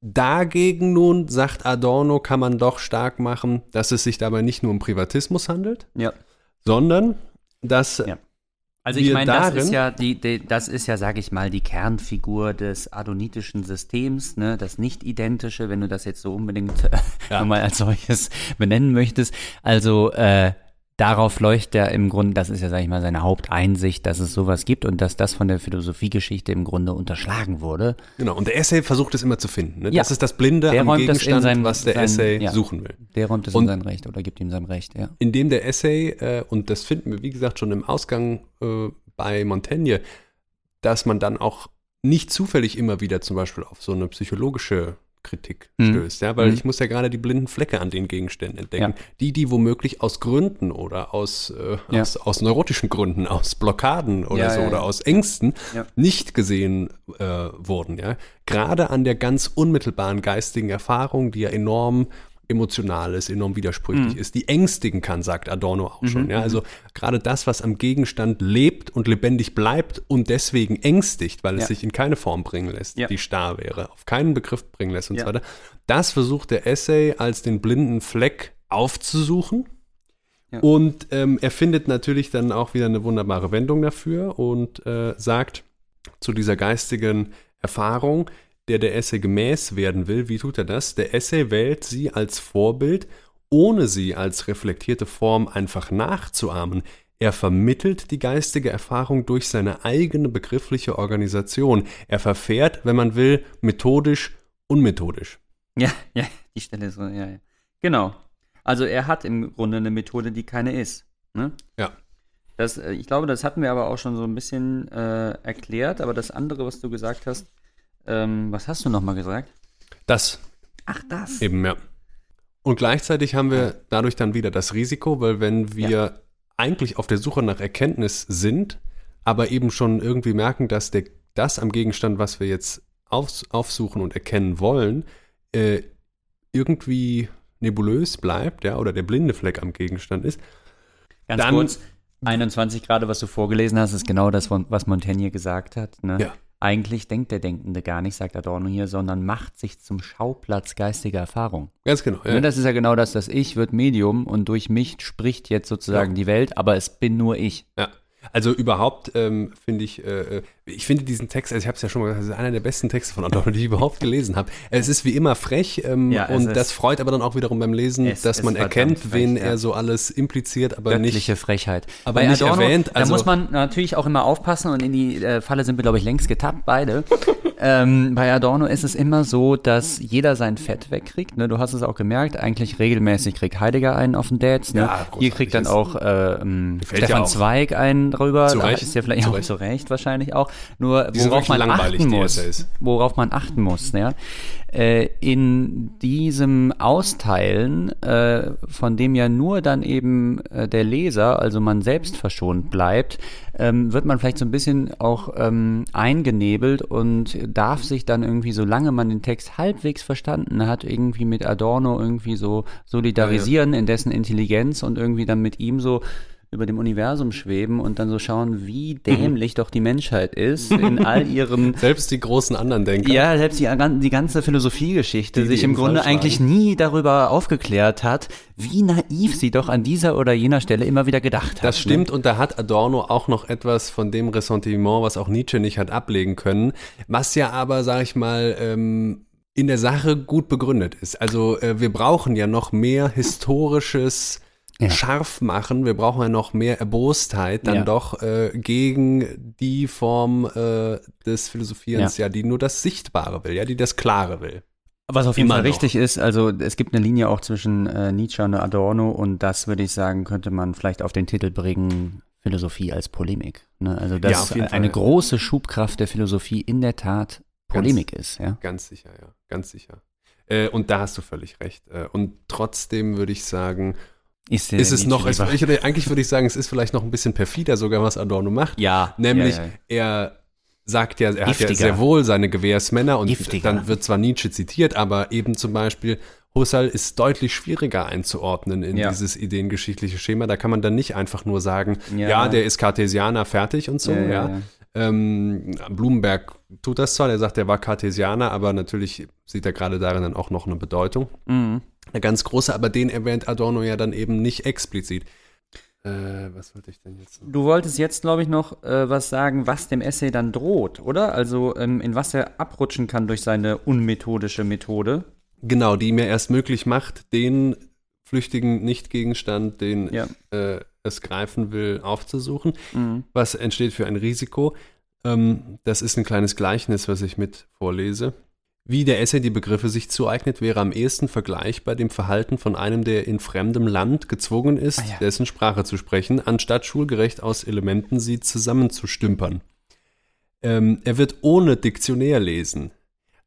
dagegen nun, sagt Adorno, kann man doch stark machen, dass es sich dabei nicht nur um Privatismus handelt, Ja. Sondern dass Ja. Also ich meine, das ist ja die, die das ist ja, sage ich mal, die Kernfigur des adonitischen Systems, ne, das nicht identische, wenn du das jetzt so unbedingt Ja. nochmal als solches benennen möchtest. Also äh, darauf leuchtet er im Grunde, das ist ja, sage ich mal, seine Haupteinsicht, dass es sowas gibt und dass das von der Philosophiegeschichte im Grunde unterschlagen wurde. Genau, und der Essay versucht es immer zu finden. Ne? Ja. Das ist das Blinde Der am Gegenstand, sein- was der sein- Essay ja. suchen will. Der räumt es Und- in sein Recht oder gibt ihm sein Recht, ja. Indem der Essay, äh, und das finden wir, wie gesagt, schon im Ausgang äh, bei Montaigne, dass man dann auch nicht zufällig immer wieder zum Beispiel auf so eine psychologische Kritik Mhm. stößt, ja, weil Mhm. ich muss ja gerade die blinden Flecke an den Gegenständen entdecken, die, die womöglich aus Gründen oder aus, äh, Ja. aus, aus neurotischen Gründen, aus Blockaden oder Ja, so ja, oder ja. aus Ängsten Ja. nicht gesehen äh, wurden, ja. Gerade an der ganz unmittelbaren geistigen Erfahrung, die ja enorm emotional ist, enorm widersprüchlich Mhm. ist, die ängstigen kann, sagt Adorno auch schon. Ja, also gerade das, was am Gegenstand lebt und lebendig bleibt und deswegen ängstigt, weil es Ja. sich in keine Form bringen lässt, Ja. die starr wäre, auf keinen Begriff bringen lässt und so weiter. Das versucht der Essay als den blinden Fleck aufzusuchen. Und ähm, er findet natürlich dann auch wieder eine wunderbare Wendung dafür und äh, sagt zu dieser geistigen Erfahrung, der der Essay gemäß werden will, wie tut er das? Der Essay wählt sie als Vorbild, ohne sie als reflektierte Form einfach nachzuahmen. Er vermittelt die geistige Erfahrung durch seine eigene begriffliche Organisation. Er verfährt, wenn man will, methodisch unmethodisch. Ja, ja, die Stelle ist so, ja, ja. Genau. Also er hat im Grunde eine Methode, die keine ist. Ne? Ja. Das, äh, ich glaube, das hatten wir aber auch schon so ein bisschen äh, erklärt. Aber das andere, was du gesagt hast, ähm, was hast du nochmal gesagt? Das Ach, das. eben, ja. Und gleichzeitig haben wir dadurch dann wieder das Risiko, weil wenn wir eigentlich auf der Suche nach Erkenntnis sind, aber eben schon irgendwie merken, dass der, das am Gegenstand, was wir jetzt aufs, aufsuchen und erkennen wollen, äh, irgendwie nebulös bleibt, ja, oder der blinde Fleck am Gegenstand ist, Ganz Dann- kurz, 21 Grad, was du vorgelesen hast, ist genau das, was Montaigne gesagt hat. Ne? Ja. Eigentlich denkt der Denkende gar nicht, sagt Adorno hier, sondern macht sich zum Schauplatz geistiger Erfahrung. ganz genau. Ja. Das ist ja genau das, das Ich wird Medium und durch mich spricht jetzt sozusagen Ja. die Welt, aber es bin nur ich. Ja. Also überhaupt ähm, finde ich, äh, ich finde diesen Text, also ich habe es ja schon mal gesagt, das ist einer der besten Texte von Adorno, die ich überhaupt gelesen habe. Es ist wie immer frech ähm, Ja, es und das freut aber dann auch wiederum beim Lesen, Es dass ist man erkennt, frech, wen ja. er so alles impliziert, aber nicht. Göttliche Frechheit. aber nicht erwähnt, da also- muss man natürlich auch immer aufpassen und in die äh, Falle sind wir, glaube ich, längst getappt, beide. ähm, bei Adorno ist es immer so, dass jeder sein Fett wegkriegt. Ne? Du hast es auch gemerkt, eigentlich regelmäßig kriegt Heidegger einen auf den Dads. Ne? Ja, Hier kriegt dann auch äh, ähm, ja Stefan auch. Zweig einen drüber. Zu Da Recht. Ist ja vielleicht Zu auch Recht. zu Recht wahrscheinlich auch. Nur Die sind worauf wirklich man achten muss, worauf man achten muss, ja, in diesem Austeilen, äh, von dem ja nur dann eben äh, der Leser, also man selbst verschont bleibt, ähm, wird man vielleicht so ein bisschen auch ähm, eingenebelt und darf sich dann irgendwie, solange man den Text halbwegs verstanden hat, irgendwie mit Adorno irgendwie so solidarisieren in dessen Intelligenz und irgendwie dann mit ihm so über dem Universum schweben und dann so schauen, wie dämlich doch die Menschheit ist in all ihren Selbst die großen anderen Denker. ja, selbst die, die ganze Philosophiegeschichte Die, die sich im Grunde eigentlich nie darüber aufgeklärt hat, wie naiv sie doch an dieser oder jener Stelle immer wieder gedacht hat. Das stimmt und da hat Adorno auch noch etwas von dem Ressentiment, was auch Nietzsche nicht hat ablegen können, was ja aber, sag ich mal, ähm, in der Sache gut begründet ist. Also äh, wir brauchen ja noch mehr historisches Ja. Scharfmachen, wir brauchen ja noch mehr Erbostheit dann Ja. doch äh, gegen die Form äh, des Philosophierens, ja. die nur das Sichtbare will, ja, die das Klare will. Was auf jeden Immer Fall noch. richtig ist, also es gibt eine Linie auch zwischen äh, Nietzsche und Adorno und das würde ich sagen, könnte man vielleicht auf den Titel bringen, Philosophie als Polemik. Ne? Also Ja, dass eine Fall. große Schubkraft der Philosophie in der Tat Polemik ist. Ja? Ganz sicher, ja, ganz sicher. Äh, und da hast du völlig recht. Äh, und trotzdem würde ich sagen, Ist, ist es noch, es, ich, eigentlich würde ich sagen, es ist vielleicht noch ein bisschen perfider sogar, was Adorno macht. ja, Nämlich, ja, ja. er sagt ja, er hat ja Giftiger. sehr wohl seine Gewehrsmänner und Giftiger. dann wird zwar Nietzsche zitiert, aber eben zum Beispiel Husserl ist deutlich schwieriger einzuordnen in Ja. dieses ideengeschichtliche Schema. Da kann man dann nicht einfach nur sagen, ja, Ja. der ist Cartesianer fertig und so, ja. Ähm, Blumenberg tut das zwar, der sagt, er war Cartesianer, aber natürlich sieht er gerade darin dann auch noch eine Bedeutung. Mhm. Eine ganz große, aber den erwähnt Adorno ja dann eben nicht explizit. Äh, was wollte ich denn jetzt? noch? Du wolltest jetzt, glaube ich, noch äh, was sagen, was dem Essay dann droht, oder? Also ähm, in was er abrutschen kann durch seine unmethodische Methode. Genau, die mir erst möglich macht, den flüchtigen Nichtgegenstand, den Ja. äh, es greifen will, aufzusuchen. Mhm. Was entsteht für ein Risiko? Ähm, das ist ein kleines Gleichnis, was ich mit vorlese. Wie der Essay die Begriffe sich zueignet, wäre am ehesten vergleichbar dem Verhalten von einem, der in fremdem Land gezwungen ist, Ah ja. dessen Sprache zu sprechen, anstatt schulgerecht aus Elementen sie zusammenzustümpern. Ähm, er wird ohne Diktionär lesen.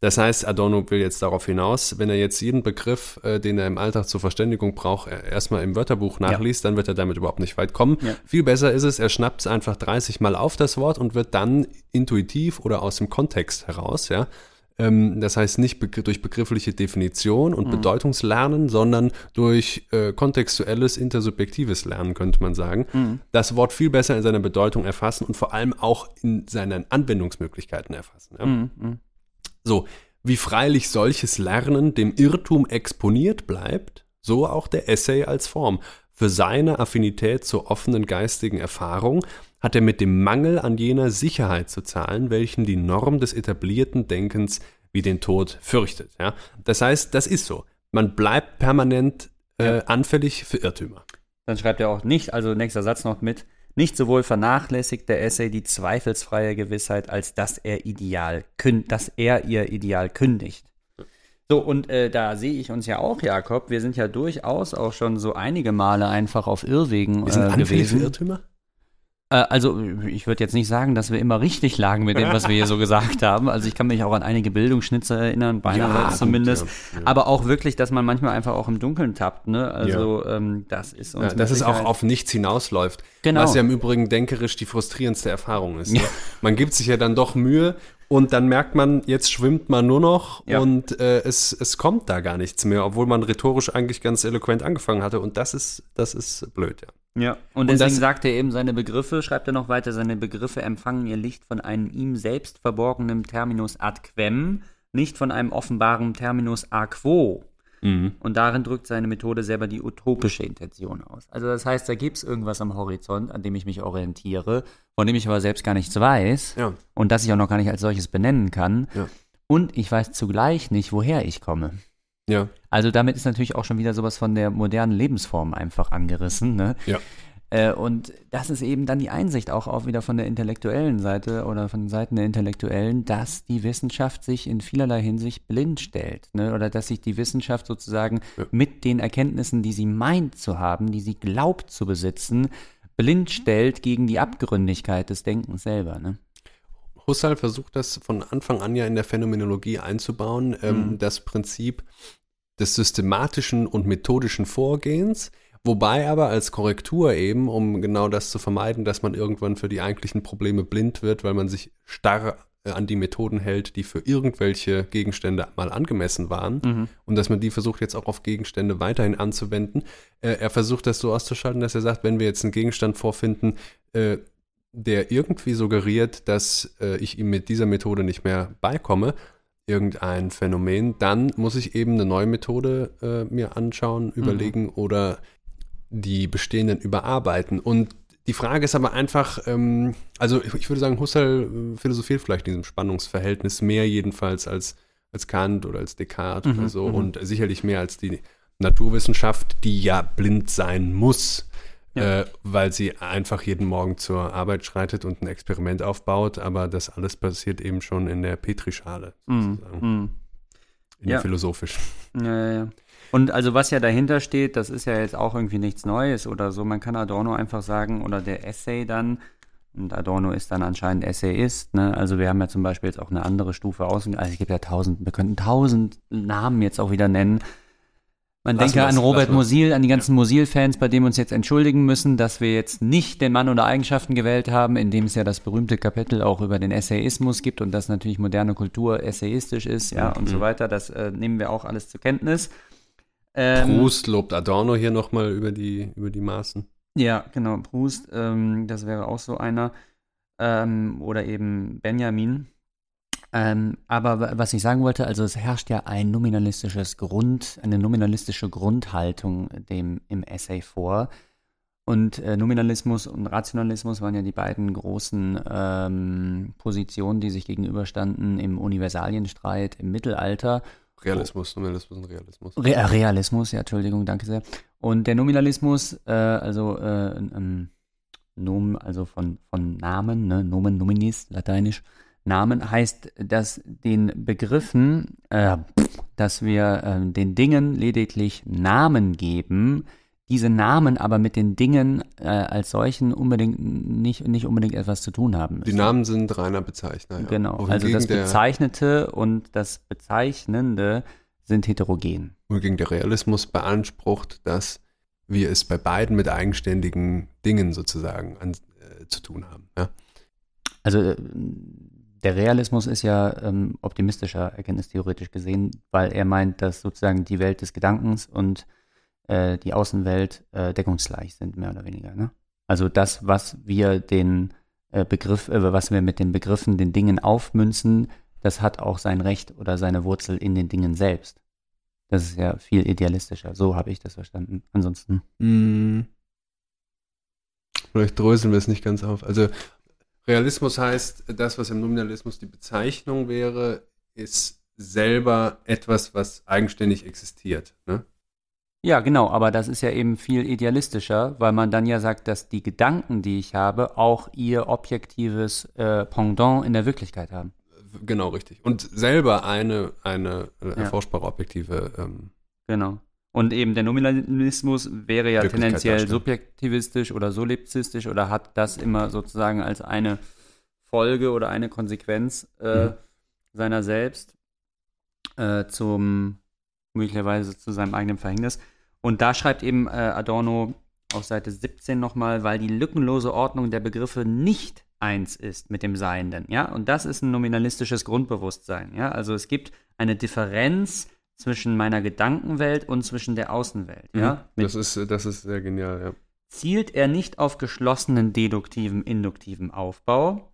Das heißt, Adorno will jetzt darauf hinaus, wenn er jetzt jeden Begriff, äh, den er im Alltag zur Verständigung braucht, erstmal im Wörterbuch nachliest, dann wird er damit überhaupt nicht weit kommen. Ja. Viel besser ist es, er schnappt es einfach 30 Mal auf das Wort und wird dann intuitiv oder aus dem Kontext heraus, ja. Ähm, das heißt nicht begr durch begriffliche Definition und Bedeutungslernen, sondern durch äh, kontextuelles, intersubjektives Lernen, könnte man sagen. Das Wort viel besser in seiner Bedeutung erfassen und vor allem auch in seinen Anwendungsmöglichkeiten erfassen. Ja? Mhm. So, wie freilich solches Lernen dem Irrtum exponiert bleibt, so auch der Essay als Form. Für seine Affinität zur offenen geistigen Erfahrung hat er mit dem Mangel an jener Sicherheit zu zahlen, welchen die Norm des etablierten Denkens wie den Tod fürchtet. Ja? Das heißt, das ist so. Man bleibt permanent äh, anfällig für Irrtümer. Dann schreibt er auch nicht, also nächster Satz noch mit, nicht sowohl vernachlässigt der Essay die zweifelsfreie Gewissheit, als dass er ideal kün dass er ihr Ideal kündigt. So, und äh, da sehe ich uns ja auch, Jakob. Wir sind ja durchaus auch schon so einige Male einfach auf Irrwegen äh, gewesen. für Irrtümer? Äh, also, ich würde jetzt nicht sagen, dass wir immer richtig lagen mit dem, was wir hier so gesagt haben. Also, ich kann mich auch an einige Bildungsschnitze erinnern, beinahe gut, zumindest. ja, ja. Aber auch wirklich, dass man manchmal einfach auch im Dunkeln tappt. Ne? Also, ähm, das ist uns Ja, dass es auch auf nichts hinausläuft. Genau. Was ja im Übrigen denkerisch die frustrierendste Erfahrung ist. Ne? Ja. Man gibt sich ja dann doch Mühe und dann merkt man, jetzt schwimmt man nur noch Ja. und äh, es, es kommt da gar nichts mehr, obwohl man rhetorisch eigentlich ganz eloquent angefangen hatte. Und das ist, das ist blöd, ja. Ja, und deswegen das- sagt er eben seine Begriffe, schreibt er noch weiter, seine Begriffe empfangen ihr Licht von einem ihm selbst verborgenen Terminus ad quem, nicht von einem offenbaren Terminus a quo. Und darin drückt seine Methode selber die utopische Intention aus. Also das heißt, da gibt es irgendwas am Horizont, an dem ich mich orientiere, von dem ich aber selbst gar nichts weiß Ja. und das ich auch noch gar nicht als solches benennen kann. Ja. Und ich weiß zugleich nicht, woher ich komme. Ja. Also damit ist natürlich auch schon wieder sowas von der modernen Lebensform einfach angerissen. Ne? Ja. Äh, und das ist eben dann die Einsicht auch, auch wieder von der intellektuellen Seite oder von Seiten der Intellektuellen, dass die Wissenschaft sich in vielerlei Hinsicht blind stellt. Ne? Oder dass sich die Wissenschaft sozusagen Ja. mit den Erkenntnissen, die sie meint zu haben, die sie glaubt zu besitzen, blind stellt gegen die Abgründigkeit des Denkens selber. Ne? Husserl versucht das von Anfang an ja in der Phänomenologie einzubauen, ähm, Mhm. das Prinzip des systematischen und methodischen Vorgehens, wobei aber als Korrektur eben, um genau das zu vermeiden, dass man irgendwann für die eigentlichen Probleme blind wird, weil man sich starr äh, an die Methoden hält, die für irgendwelche Gegenstände mal angemessen waren und dass man die versucht jetzt auch auf Gegenstände weiterhin anzuwenden. Äh, er versucht das so auszuschalten, dass er sagt, wenn wir jetzt einen Gegenstand vorfinden, äh, der irgendwie suggeriert, dass äh, ich ihm mit dieser Methode nicht mehr beikomme, irgendein Phänomen, dann muss ich eben eine neue Methode äh, mir anschauen, überlegen oder die bestehenden überarbeiten. Und die Frage ist aber einfach, ähm, also ich, ich würde sagen, Husserl äh, philosophiert vielleicht in diesem Spannungsverhältnis mehr jedenfalls als, als Kant oder als Descartes Mhm, oder so mhm. und sicherlich mehr als die Naturwissenschaft, die ja blind sein muss, Ja. äh, weil sie einfach jeden Morgen zur Arbeit schreitet und ein Experiment aufbaut, aber das alles passiert eben schon in der Petrischale, sozusagen, Mhm. in Ja. der philosophischen. Ja, ja, ja. Und also was ja dahinter steht, das ist ja jetzt auch irgendwie nichts Neues oder so. Man kann Adorno einfach sagen, oder der Essay dann, und Adorno ist dann anscheinend Essayist, ne? Also wir haben ja zum Beispiel jetzt auch eine andere Stufe außen, also es gibt ja tausend, wir könnten tausend Namen jetzt auch wieder nennen. Man Lass denke an Robert. Musil, an die ganzen Musil-Fans, bei denen wir uns jetzt entschuldigen müssen, dass wir jetzt nicht den Mann oder Eigenschaften gewählt haben, in dem es ja das berühmte Kapitel auch über den Essayismus gibt und dass natürlich moderne Kultur essayistisch ist, ja, und so weiter. Das äh, nehmen wir auch alles zur Kenntnis. Ähm, Proust lobt Adorno hier nochmal über die, über die Maßen. Ja, genau, Proust, ähm, das wäre auch so einer. Ähm, oder eben Benjamin. Ähm, aber wa- was ich sagen wollte, also es herrscht ja ein nominalistisches Grund, eine nominalistische Grundhaltung dem im Essay vor. Und äh, Nominalismus und Rationalismus waren ja die beiden großen ähm, Positionen, die sich gegenüberstanden im Universalienstreit im Mittelalter. Realismus, Nominalismus und Realismus. Re äh, Realismus, ja, Entschuldigung, danke sehr. Und der Nominalismus, äh, also äh, ähm, Nom, also von, von Namen, ne, Nomen nominis, lateinisch, Namen heißt, dass den Begriffen, äh, dass wir äh, den Dingen lediglich Namen geben, diese Namen aber mit den Dingen äh, als solchen unbedingt nicht, nicht unbedingt etwas zu tun haben Die müssen. Namen sind reiner Bezeichner. Ja. Genau, also Wohingegen das der, Bezeichnete und das Bezeichnende sind heterogen. wohingegen der Realismus beansprucht, dass wir es bei beiden mit eigenständigen Dingen sozusagen an, äh, zu tun haben. Ja? Also äh, der Realismus ist ja ähm, optimistischer, erkenntnistheoretisch gesehen, weil er meint, dass sozusagen die Welt des Gedankens und äh, die Außenwelt äh, deckungsgleich sind, mehr oder weniger. Ne? Also das, was wir den äh, Begriff, äh, was wir mit den Begriffen, den Dingen aufmünzen, das hat auch sein Recht oder seine Wurzel in den Dingen selbst. Das ist ja viel idealistischer. So habe ich das verstanden. Ansonsten. Mm. Vielleicht dröseln wir es nicht ganz auf. Also Realismus heißt, das, was im Nominalismus die Bezeichnung wäre, ist selber etwas, was eigenständig existiert. Ne? Ja, genau, aber das ist ja eben viel idealistischer, weil man dann ja sagt, dass die Gedanken, die ich habe, auch ihr objektives äh, Pendant in der Wirklichkeit haben. genau richtig. Und selber eine, eine äh, erforschbare objektive ähm, Genau. Und eben der Nominalismus wäre ja tendenziell subjektivistisch oder solipsistisch oder hat das immer sozusagen als eine Folge oder eine Konsequenz äh, Mhm. seiner selbst äh, zum möglicherweise zu seinem eigenen Verhängnis. Und da schreibt eben äh, Adorno auf Seite 17 nochmal, weil die lückenlose Ordnung der Begriffe nicht eins ist mit dem Seienden, ja, und das ist ein nominalistisches Grundbewusstsein, ja, also es gibt eine Differenz zwischen meiner Gedankenwelt und zwischen der Außenwelt, ja, mit Das ist, das ist sehr genial, ja. zielt er nicht auf geschlossenen deduktiven, induktiven Aufbau.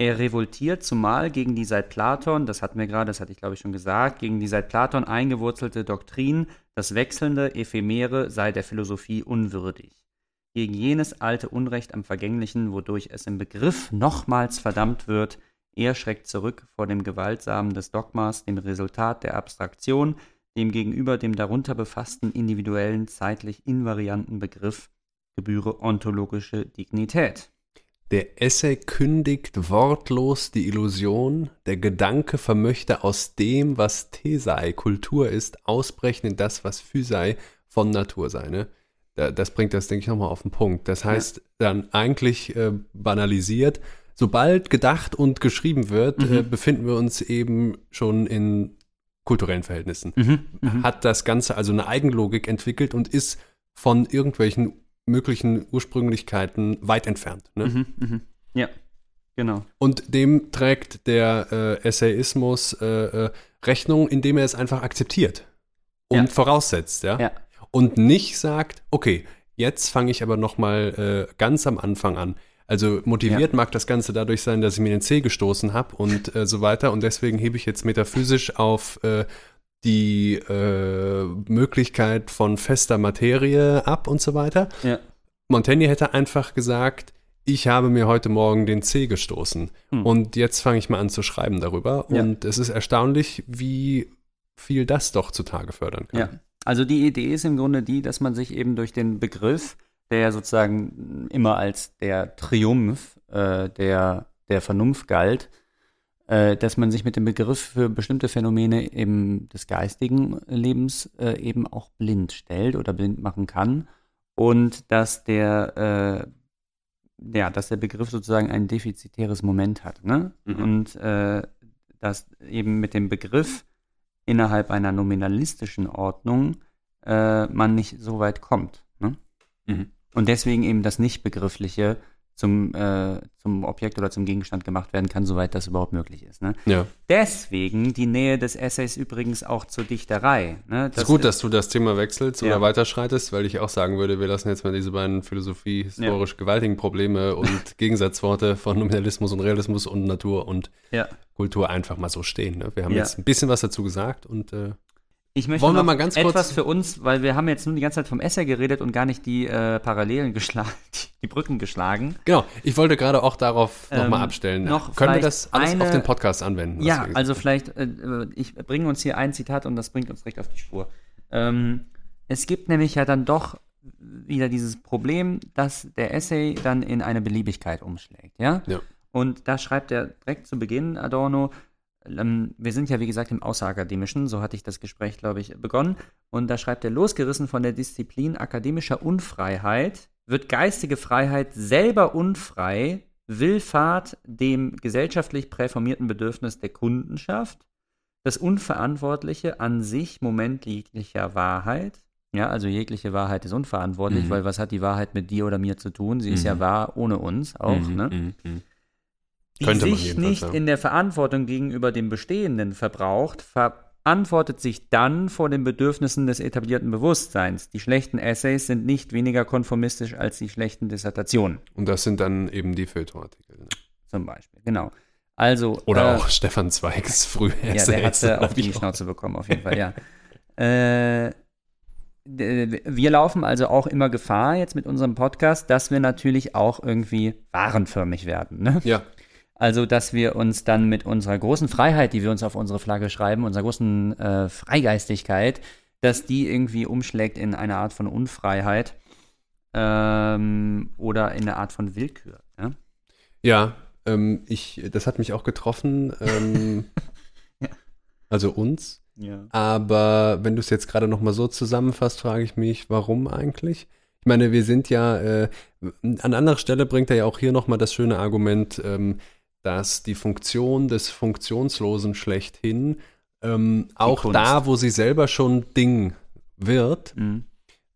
Er revoltiert zumal gegen die seit Platon, das hatten wir gerade, das hatte ich glaube ich schon gesagt, gegen die seit Platon eingewurzelte Doktrin, das Wechselnde, Ephemere sei der Philosophie unwürdig. Gegen jenes alte Unrecht am Vergänglichen, wodurch es im Begriff nochmals verdammt wird, er schreckt zurück vor dem Gewaltsamen des Dogmas, dem Resultat der Abstraktion, dem gegenüber dem darunter befassten individuellen, zeitlich invarianten Begriff gebühre ontologische Dignität. Der Essay kündigt wortlos die Illusion, der Gedanke vermöchte aus dem, was Thesei, Kultur ist, ausbrechen in das, was Physei von Natur sei. Ne? Da- Das bringt das, denke ich, nochmal auf den Punkt. Das heißt, dann eigentlich äh, banalisiert, sobald gedacht und geschrieben wird, Mhm. äh, befinden wir uns eben schon in kulturellen Verhältnissen. Mhm. Hat das Ganze also eine Eigenlogik entwickelt und ist von irgendwelchen möglichen Ursprünglichkeiten weit entfernt. Ne? Mhm. Mhm. Ja, genau. Und dem trägt der äh, Essayismus äh, äh, Rechnung, indem er es einfach akzeptiert und Ja. voraussetzt, ja? Ja. Und nicht sagt, okay, jetzt fange ich aber noch mal äh, ganz am Anfang an. Also motiviert mag das Ganze dadurch sein, dass ich mir den C gestoßen habe und äh, so weiter. Und deswegen hebe ich jetzt metaphysisch auf äh, die äh, Möglichkeit von fester Materie ab und so weiter. Ja. Montaigne hätte einfach gesagt, ich habe mir heute Morgen den C gestoßen Hm. und jetzt fange ich mal an zu schreiben darüber. Ja. Und es ist erstaunlich, wie viel das doch zutage fördern kann. Ja. Also die Idee ist im Grunde die, dass man sich eben durch den Begriff, der ja sozusagen immer als der Triumph äh, der, der Vernunft galt, äh, dass man sich mit dem Begriff für bestimmte Phänomene eben des geistigen Lebens äh, eben auch blind stellt oder blind machen kann und dass der äh, ja, dass der Begriff sozusagen ein defizitäres Moment hat, ne? Mhm. Und äh, dass eben mit dem Begriff innerhalb einer nominalistischen Ordnung äh, man nicht so weit kommt. Ne? Mhm. Und deswegen eben das Nicht-Begriffliche zum, äh, zum Objekt oder zum Gegenstand gemacht werden kann, soweit das überhaupt möglich ist. Ne? Ja. Deswegen die Nähe des Essays übrigens auch zur Dichterei. Ne? Es ist gut, dass du das Thema wechselst Ja. oder weiterschreitest, weil ich auch sagen würde, wir lassen jetzt mal diese beiden philosophie-historisch gewaltigen Probleme und Gegensatzworte von Nominalismus und Realismus und Natur und ja. Kultur einfach mal so stehen. Ne? Wir haben Ja. jetzt ein bisschen was dazu gesagt und äh, Ich möchte Wollen wir mal ganz kurz- etwas für uns, weil wir haben jetzt nur die ganze Zeit vom Essay geredet und gar nicht die äh, Parallelen geschlagen, die, Brücken geschlagen. genau, ich wollte gerade auch darauf Ähm, nochmal abstellen. noch Können wir das alles eine- auf den Podcast anwenden? Ja, also vielleicht, äh, ich bringe uns hier ein Zitat und das bringt uns direkt auf die Spur. Ähm, es gibt nämlich ja dann doch wieder dieses Problem, dass der Essay dann in eine Beliebigkeit umschlägt, ja? Ja. Und da schreibt er direkt zu Beginn, Adorno, wir sind ja wie gesagt im Außerakademischen, so hatte ich das Gespräch, glaube ich, begonnen. Und da schreibt er, losgerissen von der Disziplin akademischer Unfreiheit, wird geistige Freiheit selber unfrei, Willfahrt dem gesellschaftlich präformierten Bedürfnis der Kundenschaft, das Unverantwortliche an sich Moment jeglicher Wahrheit. Ja, also jegliche Wahrheit ist unverantwortlich, Mhm. weil was hat die Wahrheit mit dir oder mir zu tun? Sie ist ja Mhm. wahr ohne uns auch, Mhm, ne? Die sich nicht sagen. in der Verantwortung gegenüber dem Bestehenden verbraucht, verantwortet sich dann vor den Bedürfnissen des etablierten Bewusstseins. Die schlechten Essays sind nicht weniger konformistisch als die schlechten Dissertationen, Und das sind dann eben die Feuilleton-Artikel. Ne? zum Beispiel. Genau. Also, Oder äh, auch Stefan Zweigs frühe ja, Essays. der hat äh, oder auf die. Schnauze bekommen, auf jeden Fall, ja. äh, wir laufen also auch immer Gefahr jetzt mit unserem Podcast, dass wir natürlich auch irgendwie warenförmig werden. Ne? Ja, Also, dass wir uns dann mit unserer großen Freiheit, die wir uns auf unsere Flagge schreiben, unserer großen äh, Freigeistigkeit, dass die irgendwie umschlägt in eine Art von Unfreiheit ähm, oder in eine Art von Willkür. Ja? ja Ähm, ich, das hat mich auch getroffen. Ähm, Also uns. Ja. Aber wenn du es jetzt gerade noch mal so zusammenfasst, frage ich mich, warum eigentlich? Ich meine, wir sind ja, äh, an anderer Stelle bringt er ja auch hier noch mal das schöne Argument, ähm, dass die Funktion des Funktionslosen schlechthin ähm, auch Kunst. da, wo sie selber schon Ding wird, Mhm.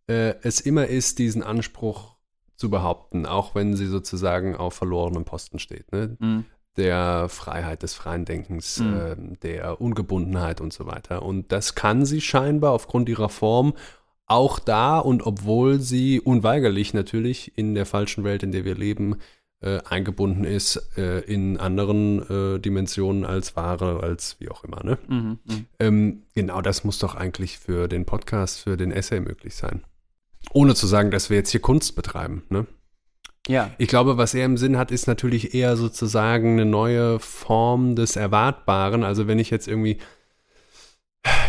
äh, es immer ist, diesen Anspruch zu behaupten, auch wenn sie sozusagen auf verlorenem Posten steht. Ne? Mhm. der Freiheit, des freien Denkens, Mhm. ähm, der Ungebundenheit und so weiter. Und das kann sie scheinbar aufgrund ihrer Form auch da und obwohl sie unweigerlich natürlich in der falschen Welt, in der wir leben, äh, eingebunden ist, äh, in anderen äh, Dimensionen als Ware, als wie auch immer. Ne? Mhm. Mhm. Ähm, genau das muss doch eigentlich für den Podcast, für den Essay möglich sein. Ohne zu sagen, dass wir jetzt hier Kunst betreiben. Ne? Ja. Ich glaube, was er im Sinn hat, ist natürlich eher sozusagen eine neue Form des Erwartbaren. Also wenn ich jetzt irgendwie,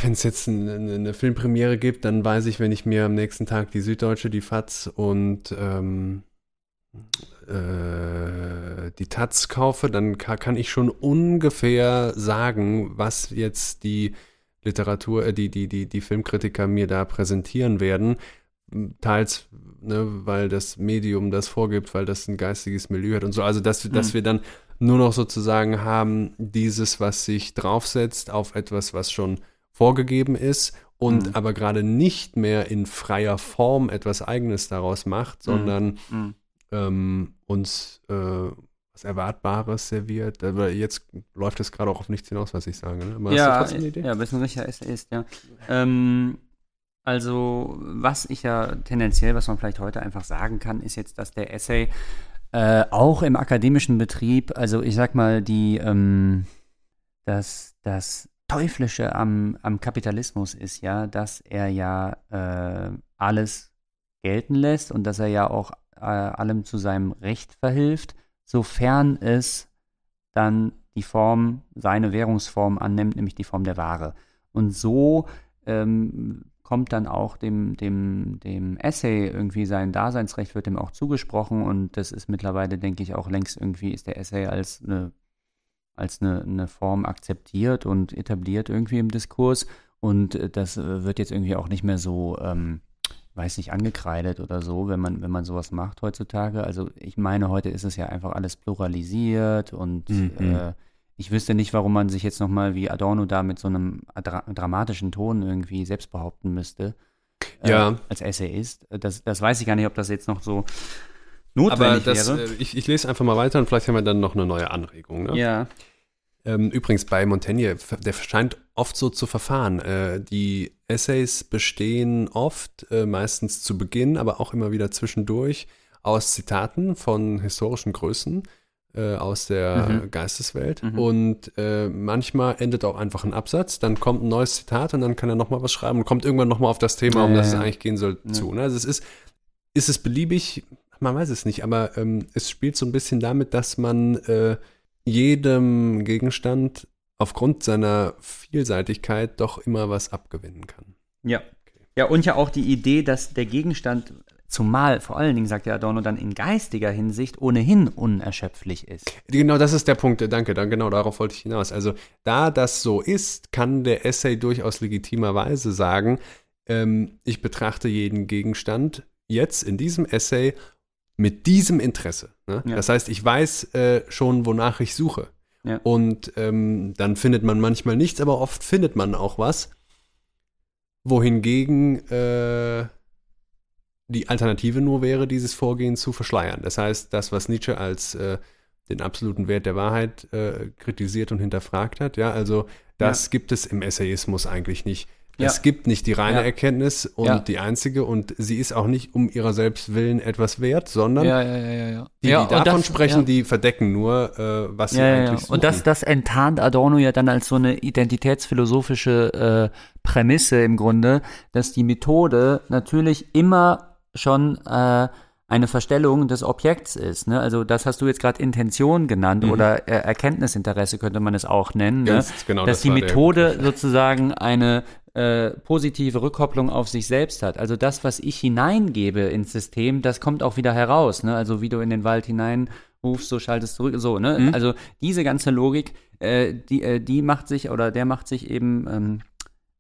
wenn es jetzt eine, eine Filmpremiere gibt, dann weiß ich, wenn ich mir am nächsten Tag die Süddeutsche, die FAZ und ähm, äh, die Taz kaufe, dann ka kann ich schon ungefähr sagen, was jetzt die Literatur, äh, die, die, die, die Filmkritiker mir da präsentieren werden teils, ne, weil das Medium das vorgibt, weil das ein geistiges Milieu hat und so. Also, dass, dass Mhm. wir dann nur noch sozusagen haben, dieses, was sich draufsetzt auf etwas, was schon vorgegeben ist und Mhm. aber gerade nicht mehr in freier Form etwas Eigenes daraus macht, sondern Mhm. Ähm, uns äh, was Erwartbares serviert. Aber jetzt läuft es gerade auch auf nichts hinaus, was ich sage. Ne? Aber hast du Ja, trotzdem eine Idee? ja, bist ein richtiger Essayist, ja. Ähm, also, was ich ja tendenziell, was man vielleicht heute einfach sagen kann, ist jetzt, dass der Essay äh, auch im akademischen Betrieb, also ich sag mal, die, ähm, das, das Teuflische am, am Kapitalismus ist ja, dass er ja äh, alles gelten lässt und dass er ja auch äh, allem zu seinem Recht verhilft, sofern es dann die Form, seine Währungsform annimmt, nämlich die Form der Ware. Und so ähm, kommt dann auch dem, dem, dem Essay irgendwie sein Daseinsrecht, wird ihm auch zugesprochen und das ist mittlerweile, denke ich, auch längst irgendwie ist der Essay als eine, als eine, eine Form akzeptiert und etabliert irgendwie im Diskurs und äh, das äh, wird jetzt irgendwie auch nicht mehr so, ähm, weiß nicht, angekreidet oder so, wenn man, wenn man sowas macht heutzutage. Also ich meine, heute ist es ja einfach alles pluralisiert und Mhm. äh, ich wüsste nicht, warum man sich jetzt nochmal wie Adorno da mit so einem dra dramatischen Ton irgendwie selbst behaupten müsste. äh, Ja. Als Essayist. Das, das weiß ich gar nicht, ob das jetzt noch so Aber notwendig das, wäre. äh, ich, ich lese einfach mal weiter und vielleicht haben wir dann noch eine neue Anregung. Ne? ja. Ähm, übrigens bei Montaigne, der scheint oft so zu verfahren. Äh, die Essays bestehen oft, äh, meistens zu Beginn, aber auch immer wieder zwischendurch, aus Zitaten von historischen Größen äh, aus der Mhm. Geisteswelt. Mhm. Und äh, manchmal endet auch einfach ein Absatz, dann kommt ein neues Zitat und dann kann er nochmal was schreiben und kommt irgendwann nochmal auf das Thema, Ja, um ja, das es eigentlich gehen soll, Ja. zu. Ne? Also es ist, ist es beliebig, man weiß es nicht, aber ähm, es spielt so ein bisschen damit, dass man äh, jedem Gegenstand aufgrund seiner Vielseitigkeit doch immer was abgewinnen kann. Ja. Ja, und ja auch die Idee, dass der Gegenstand, zumal vor allen Dingen, sagt der Adorno, dann in geistiger Hinsicht ohnehin unerschöpflich ist. Genau, das ist der Punkt, danke, dann genau darauf wollte ich hinaus. Also, da das so ist, kann der Essay durchaus legitimerweise sagen, ähm, ich betrachte jeden Gegenstand jetzt in diesem Essay mit diesem Interesse. Ne? Ja. Das heißt, ich weiß äh, schon, wonach ich suche. Ja. Und ähm, dann findet man manchmal nichts, aber oft findet man auch was. Wohingegen äh, die Alternative nur wäre, dieses Vorgehen zu verschleiern. Das heißt, das, was Nietzsche als äh, den absoluten Wert der Wahrheit äh, kritisiert und hinterfragt hat, ja, also das gibt es im Essayismus eigentlich nicht. Es Ja. gibt nicht die reine Ja. Erkenntnis und Ja. die einzige und sie ist auch nicht um ihrer selbst willen etwas wert, sondern die, die davon das- sprechen, die verdecken nur, äh, was sie eigentlich suchen. Und das, das enttarnt Adorno ja dann als so eine identitätsphilosophische äh, Prämisse im Grunde, dass die Methode natürlich immer schon äh, eine Verstellung des Objekts ist. Ne? Also das hast du jetzt gerade Intention genannt Mhm. oder äh, Erkenntnisinteresse könnte man es auch nennen. Ne? Genau, dass das die Methode sozusagen eine äh, positive Rückkopplung auf sich selbst hat. Also das, was ich hineingebe ins System, das kommt auch wieder heraus. Ne? Also wie du in den Wald hinein rufst, so schaltest zurück, so, ne? Mhm. Also diese ganze Logik, äh, die, äh, die macht sich, oder der macht sich eben, ähm,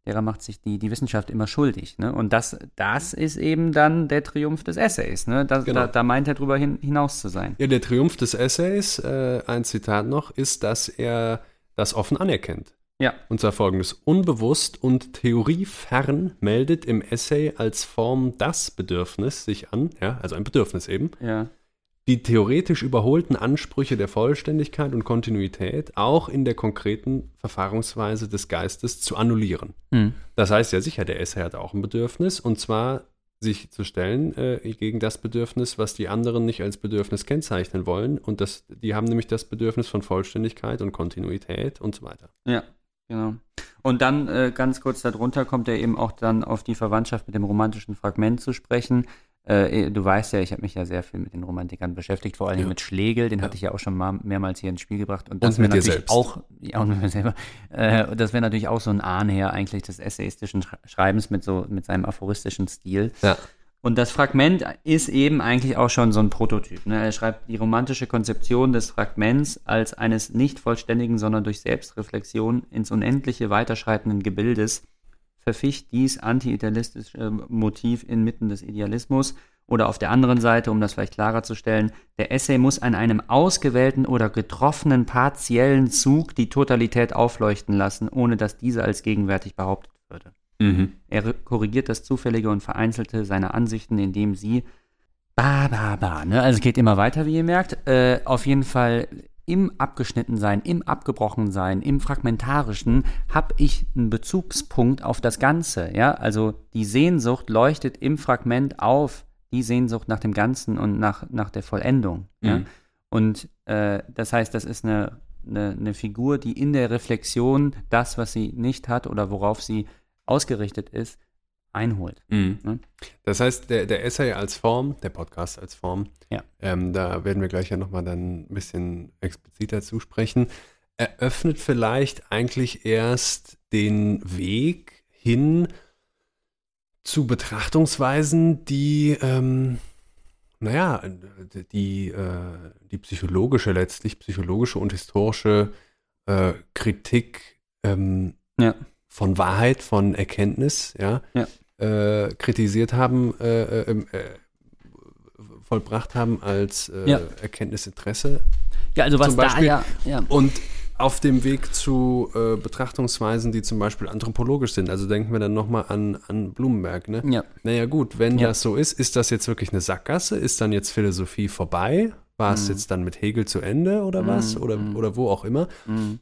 derer macht sich die, die Wissenschaft immer schuldig, ne? Und das, das ist eben dann der Triumph des Essays, ne? Das, Genau. da, da meint er drüber hin, hinaus zu sein. Ja, der Triumph des Essays, äh, ein Zitat noch, ist, dass er das offen anerkennt. Ja. Und zwar folgendes: Unbewusst und theoriefern meldet im Essay als Form das Bedürfnis sich an, ja, also ein Bedürfnis eben, Ja. Die theoretisch überholten Ansprüche der Vollständigkeit und Kontinuität auch in der konkreten Verfahrensweise des Geistes zu annullieren. Hm. Das heißt ja sicher, der Essay hat auch ein Bedürfnis und zwar sich zu stellen äh, gegen das Bedürfnis, was die anderen nicht als Bedürfnis kennzeichnen wollen. Und das, die haben nämlich das Bedürfnis von Vollständigkeit und Kontinuität und so weiter. Ja, genau. Und dann äh, ganz kurz darunter kommt er eben auch dann auf die Verwandtschaft mit dem romantischen Fragment zu sprechen. Äh, du weißt ja, ich habe mich ja sehr viel mit den Romantikern beschäftigt, vor allem Ja. mit Schlegel, den Ja. hatte ich ja auch schon mal mehrmals hier ins Spiel gebracht. Und, Und das wäre mit dir natürlich selbst. auch, ja, und mit mir selber, äh, das wäre natürlich auch so ein Ahnherr eigentlich des essayistischen Sch- Schreibens mit so, mit seinem aphoristischen Stil. Ja. Und das Fragment ist eben eigentlich auch schon so ein Prototyp. Ne? Er schreibt die romantische Konzeption des Fragments als eines nicht vollständigen, sondern durch Selbstreflexion ins Unendliche weiterschreitenden Gebildes verficht dies anti-idealistische Motiv inmitten des Idealismus. Oder auf der anderen Seite, um das vielleicht klarer zu stellen, der Essay muss an einem ausgewählten oder getroffenen partiellen Zug die Totalität aufleuchten lassen, ohne dass diese als gegenwärtig behauptet würde. Er korrigiert das Zufällige und Vereinzelte seiner Ansichten, indem sie ba, ba, ba, ne? Also es geht immer weiter, wie ihr merkt. Äh, auf jeden Fall im Abgeschnittensein, im Abgebrochensein, im Fragmentarischen habe ich einen Bezugspunkt auf das Ganze, ja? Also die Sehnsucht leuchtet im Fragment auf, die Sehnsucht nach dem Ganzen und nach, nach der Vollendung, ja? Mhm. Und äh, das heißt, das ist eine, eine, eine Figur, die in der Reflexion das, was sie nicht hat oder worauf sie ausgerichtet ist, einholt. Ne? Das heißt, der, der Essay als Form, der Podcast als Form, Ja. ähm, da werden wir gleich ja nochmal dann ein bisschen expliziter zusprechen, eröffnet vielleicht eigentlich erst den Weg hin zu Betrachtungsweisen, die, ähm, naja, die, äh, die psychologische letztlich, psychologische und historische äh, Kritik ähm, Ja. von Wahrheit, von Erkenntnis, ja, Ja. Äh, kritisiert haben, äh, äh, äh, vollbracht haben als Ja. Erkenntnisinteresse. Ja, also was da ja, ja. Und auf dem Weg zu äh, Betrachtungsweisen, die zum Beispiel anthropologisch sind. Also denken wir dann nochmal an, an Blumenberg. Ne? ja. Naja gut, wenn Ja. das so ist, ist das jetzt wirklich eine Sackgasse? Ist dann jetzt Philosophie vorbei? War es Mhm. jetzt dann mit Hegel zu Ende oder was? Mhm, Oder, mhm. oder wo auch immer?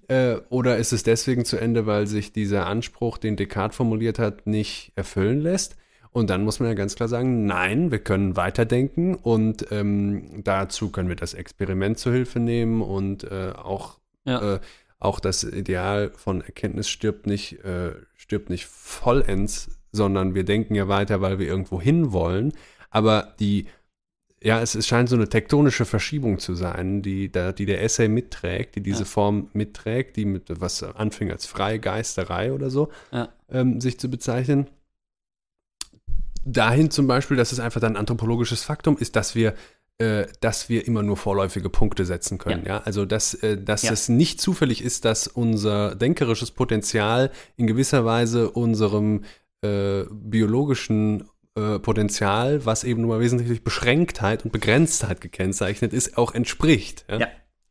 Äh, oder ist es deswegen zu Ende, weil sich dieser Anspruch, den Descartes formuliert hat, nicht erfüllen lässt? Und dann muss man ja ganz klar sagen, nein, wir können weiterdenken und ähm, dazu können wir das Experiment zur Hilfe nehmen und äh, auch, Ja. äh, auch das Ideal von Erkenntnis stirbt nicht, äh, stirbt nicht vollends, sondern wir denken ja weiter, weil wir irgendwo hin wollen. Aber die, ja, es, es scheint so eine tektonische Verschiebung zu sein, die, da, die der Essay mitträgt, die diese Ja. Form mitträgt, die mit was anfing als Freigeisterei oder so, Ja. ähm, sich zu bezeichnen. Dahin zum Beispiel, dass es einfach dann ein anthropologisches Faktum ist, dass wir äh, dass wir immer nur vorläufige Punkte setzen können. Ja, also dass, äh, dass Ja. es nicht zufällig ist, dass unser denkerisches Potenzial in gewisser Weise unserem äh, biologischen äh, Potenzial, was eben nur mal wesentlich durch Beschränktheit und Begrenztheit gekennzeichnet ist, auch entspricht. Ja? Ja,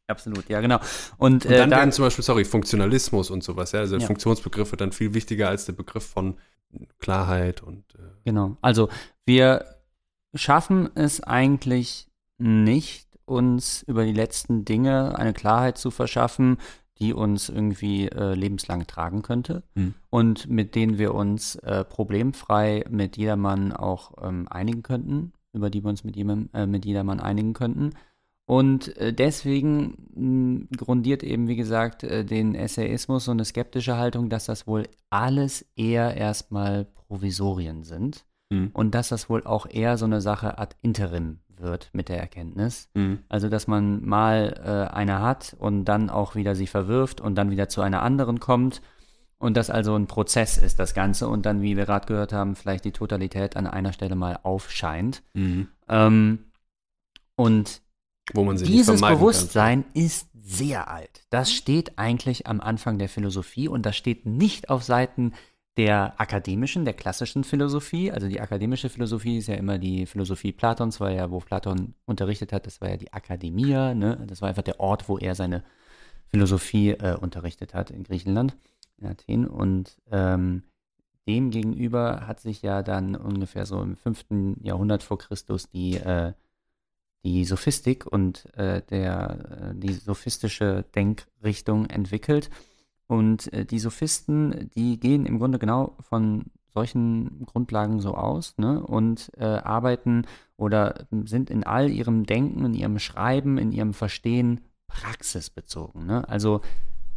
absolut, ja, genau. Und, Und äh, dann da, werden zum Beispiel, sorry, Funktionalismus und sowas, ja, also Ja. Funktionsbegriff wird dann viel wichtiger als der Begriff von Klarheit und äh, genau. Also wir schaffen es eigentlich nicht, uns über die letzten Dinge eine Klarheit zu verschaffen, die uns irgendwie äh, lebenslang tragen könnte Hm. und mit denen wir uns äh, problemfrei mit jedermann auch ähm, einigen könnten, über die wir uns mit, jedem, äh, mit jedermann einigen könnten. Und äh, deswegen mh, grundiert eben, wie gesagt, äh, den Essayismus so eine skeptische Haltung, dass das wohl alles eher erstmal Provisorien sind Hm. und dass das wohl auch eher so eine Sache ad interim wird mit der Erkenntnis. Hm. Also, dass man mal äh, eine hat und dann auch wieder sie verwirft und dann wieder zu einer anderen kommt. Und das also ein Prozess ist, das Ganze. Und dann, wie wir gerade gehört haben, vielleicht die Totalität an einer Stelle mal aufscheint. Mhm. Ähm, und Dieses Bewusstsein ist sehr alt. Das steht eigentlich am Anfang der Philosophie und das steht nicht auf Seiten der akademischen, der klassischen Philosophie. Also die akademische Philosophie ist ja immer die Philosophie Platons, weil ja, wo Platon unterrichtet hat, das war ja die Akademia, ne? Das war einfach der Ort, wo er seine Philosophie äh, unterrichtet hat in Griechenland, in Athen. Und ähm, dem gegenüber hat sich ja dann ungefähr so im 5. Jahrhundert vor Christus die, äh, die Sophistik und äh, der, äh, die sophistische Denkrichtung entwickelt. Und äh, die Sophisten, die gehen im Grunde genau von solchen Grundlagen so aus ne? und äh, arbeiten oder sind in all ihrem Denken, in ihrem Schreiben, in ihrem Verstehen praxisbezogen. Ne? Also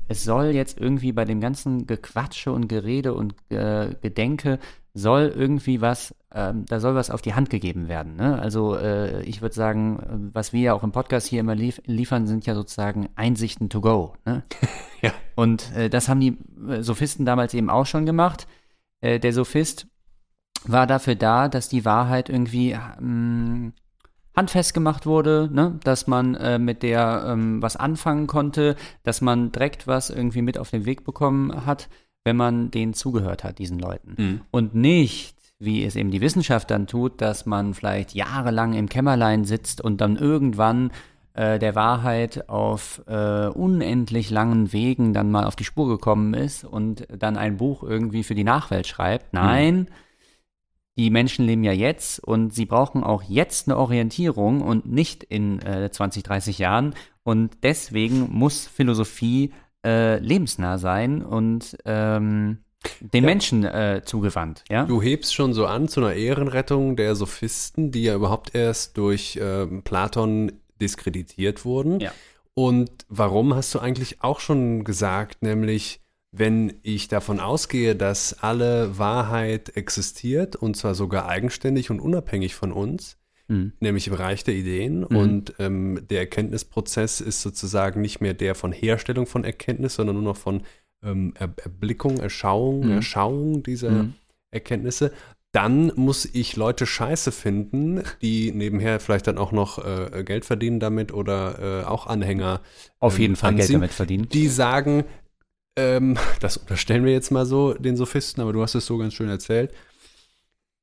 es soll jetzt irgendwie bei dem ganzen Gequatsche und Gerede und äh, Gedenke soll irgendwie was, ähm, da soll was auf die Hand gegeben werden. Ne? Also äh, ich würde sagen, was wir ja auch im Podcast hier immer lief liefern, sind ja sozusagen Einsichten to go. Ne? Ja. Und äh, das haben die äh, Sophisten damals eben auch schon gemacht. Äh, der Sophist war dafür da, dass die Wahrheit irgendwie ähm, handfest gemacht wurde, ne? dass man äh, mit der ähm, was anfangen konnte, dass man direkt was irgendwie mit auf den Weg bekommen hat, wenn man denen zugehört hat, diesen Leuten. Mhm. Und nicht, wie es eben die Wissenschaft dann tut, dass man vielleicht jahrelang im Kämmerlein sitzt und dann irgendwann äh, der Wahrheit auf äh, unendlich langen Wegen dann mal auf die Spur gekommen ist und dann ein Buch irgendwie für die Nachwelt schreibt. Nein, die Menschen leben ja jetzt und sie brauchen auch jetzt eine Orientierung und nicht in äh, 20, 30 Jahren. Und deswegen muss Philosophie äh, lebensnah sein und ähm, den Ja. Menschen äh, zugewandt. Ja? Du hebst schon so an zu einer Ehrenrettung der Sophisten, die ja überhaupt erst durch ähm, Platon diskreditiert wurden. Ja. Und warum hast du eigentlich auch schon gesagt, nämlich wenn ich davon ausgehe, dass alle Wahrheit existiert und zwar sogar eigenständig und unabhängig von uns, Hm. nämlich im Bereich der Ideen Mhm. und ähm, der Erkenntnisprozess ist sozusagen nicht mehr der von Herstellung von Erkenntnis, sondern nur noch von ähm, er Erblickung, Erschauung, Mhm. Erschauung dieser Mhm. Erkenntnisse, dann muss ich Leute scheiße finden, die nebenher vielleicht dann auch noch äh, Geld verdienen damit oder äh, auch Anhänger. Auf ähm, jeden Fall Geld anziehen, damit verdienen. Die sagen, ähm, das unterstellen wir jetzt mal so den Sophisten, aber du hast es so ganz schön erzählt.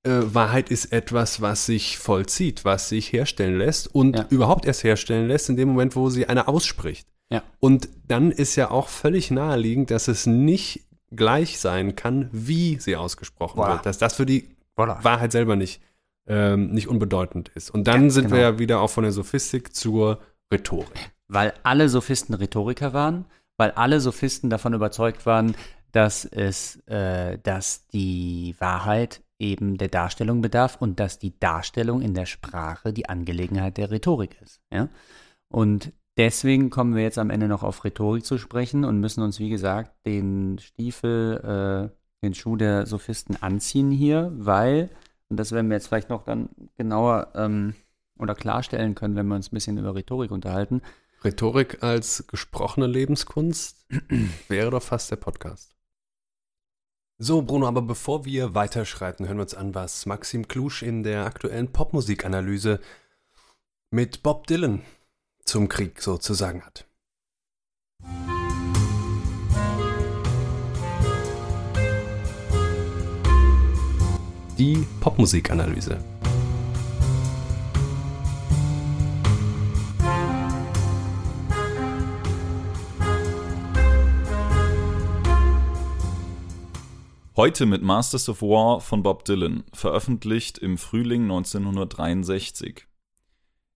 Äh, Wahrheit ist etwas, was sich vollzieht, was sich herstellen lässt und Ja. überhaupt erst herstellen lässt, in dem Moment, wo sie einer ausspricht. Ja. Und dann ist ja auch völlig naheliegend, dass es nicht gleich sein kann, wie sie ausgesprochen Voilà. wird. Dass das für die Voilà. Wahrheit selber nicht, ähm, nicht unbedeutend ist. Und dann Ganz sind wir genau. ja wieder auch von der Sophistik zur Rhetorik. Weil alle Sophisten Rhetoriker waren, weil alle Sophisten davon überzeugt waren, dass es, äh, dass die Wahrheit eben der Darstellung bedarf und dass die Darstellung in der Sprache die Angelegenheit der Rhetorik ist. Ja? Und deswegen kommen wir jetzt am Ende noch auf Rhetorik zu sprechen und müssen uns, wie gesagt, den Stiefel, äh, den Schuh der Sophisten anziehen hier, weil, und das werden wir jetzt vielleicht noch dann genauer ähm, oder klarstellen können, wenn wir uns ein bisschen über Rhetorik unterhalten, Rhetorik als gesprochene Lebenskunst wäre doch fast der Podcast. So, Bruno, aber bevor wir weiterschreiten, hören wir uns an, was Maxim Klusch in der aktuellen Popmusikanalyse mit Bob Dylan zum Krieg so zu sagen hat. Die Popmusikanalyse. Heute mit Masters of War von Bob Dylan, veröffentlicht im Frühling 1963.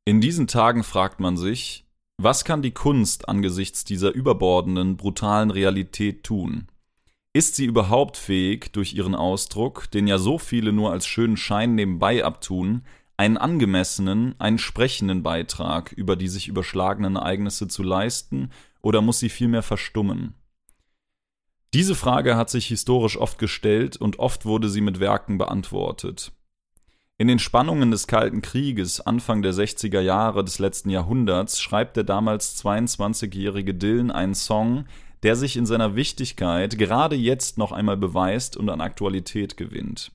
In diesen Tagen fragt man sich, was kann die Kunst angesichts dieser überbordenden, brutalen Realität tun? Ist sie überhaupt fähig, durch ihren Ausdruck, den ja so viele nur als schönen Schein nebenbei abtun, einen angemessenen, einen sprechenden Beitrag über die sich überschlagenen Ereignisse zu leisten, oder muss sie vielmehr verstummen? Diese Frage hat sich historisch oft gestellt und oft wurde sie mit Werken beantwortet. In den Spannungen des Kalten Krieges Anfang der 60er Jahre des letzten Jahrhunderts schreibt der damals 22-jährige Dylan einen Song, der sich in seiner Wichtigkeit gerade jetzt noch einmal beweist und an Aktualität gewinnt.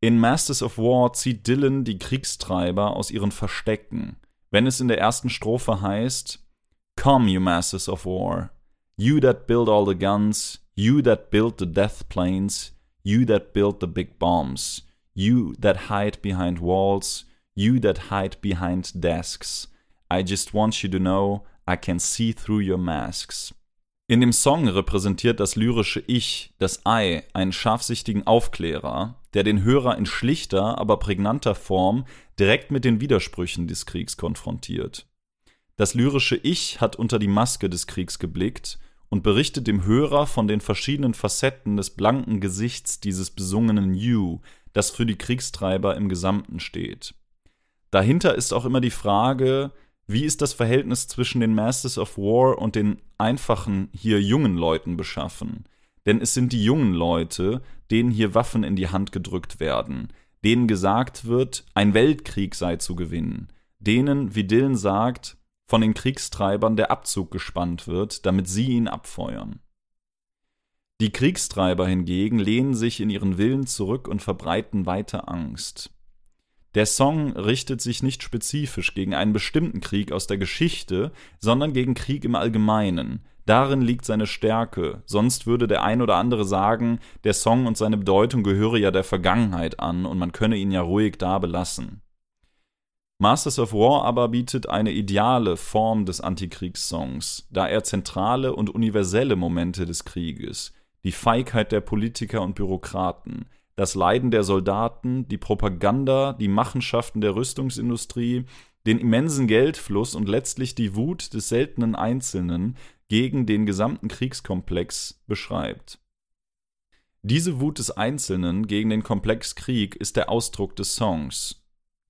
In Masters of War zieht Dylan die Kriegstreiber aus ihren Verstecken, wenn es in der ersten Strophe heißt, Come, you masters of war, you that build all the guns, you that build the death planes, you that build the big bombs, you that hide behind walls, you that hide behind desks. I just want you to know I can see through your masks. In dem Song repräsentiert das lyrische Ich, das I, einen scharfsichtigen Aufklärer, der den Hörer in schlichter, aber prägnanter Form direkt mit den Widersprüchen des Kriegs konfrontiert. Das lyrische Ich hat unter die Maske des Kriegs geblickt und berichtet dem Hörer von den verschiedenen Facetten des blanken Gesichts dieses besungenen You, das für die Kriegstreiber im Gesamten steht. Dahinter ist auch immer die Frage, wie ist das Verhältnis zwischen den Masters of War und den einfachen, hier jungen Leuten beschaffen? Denn es sind die jungen Leute, denen hier Waffen in die Hand gedrückt werden, denen gesagt wird, ein Weltkrieg sei zu gewinnen, denen, wie Dylan sagt, von den Kriegstreibern der Abzug gespannt wird, damit sie ihn abfeuern. Die Kriegstreiber hingegen lehnen sich in ihren Willen zurück und verbreiten weiter Angst. Der Song richtet sich nicht spezifisch gegen einen bestimmten Krieg aus der Geschichte, sondern gegen Krieg im Allgemeinen. Darin liegt seine Stärke, sonst würde der ein oder andere sagen, der Song und seine Bedeutung gehöre ja der Vergangenheit an und man könne ihn ja ruhig da belassen. Masters of War aber bietet eine ideale Form des Antikriegssongs, da er zentrale und universelle Momente des Krieges, die Feigheit der Politiker und Bürokraten, das Leiden der Soldaten, die Propaganda, die Machenschaften der Rüstungsindustrie, den immensen Geldfluss und letztlich die Wut des seltenen Einzelnen gegen den gesamten Kriegskomplex beschreibt. Diese Wut des Einzelnen gegen den Komplex Krieg ist der Ausdruck des Songs.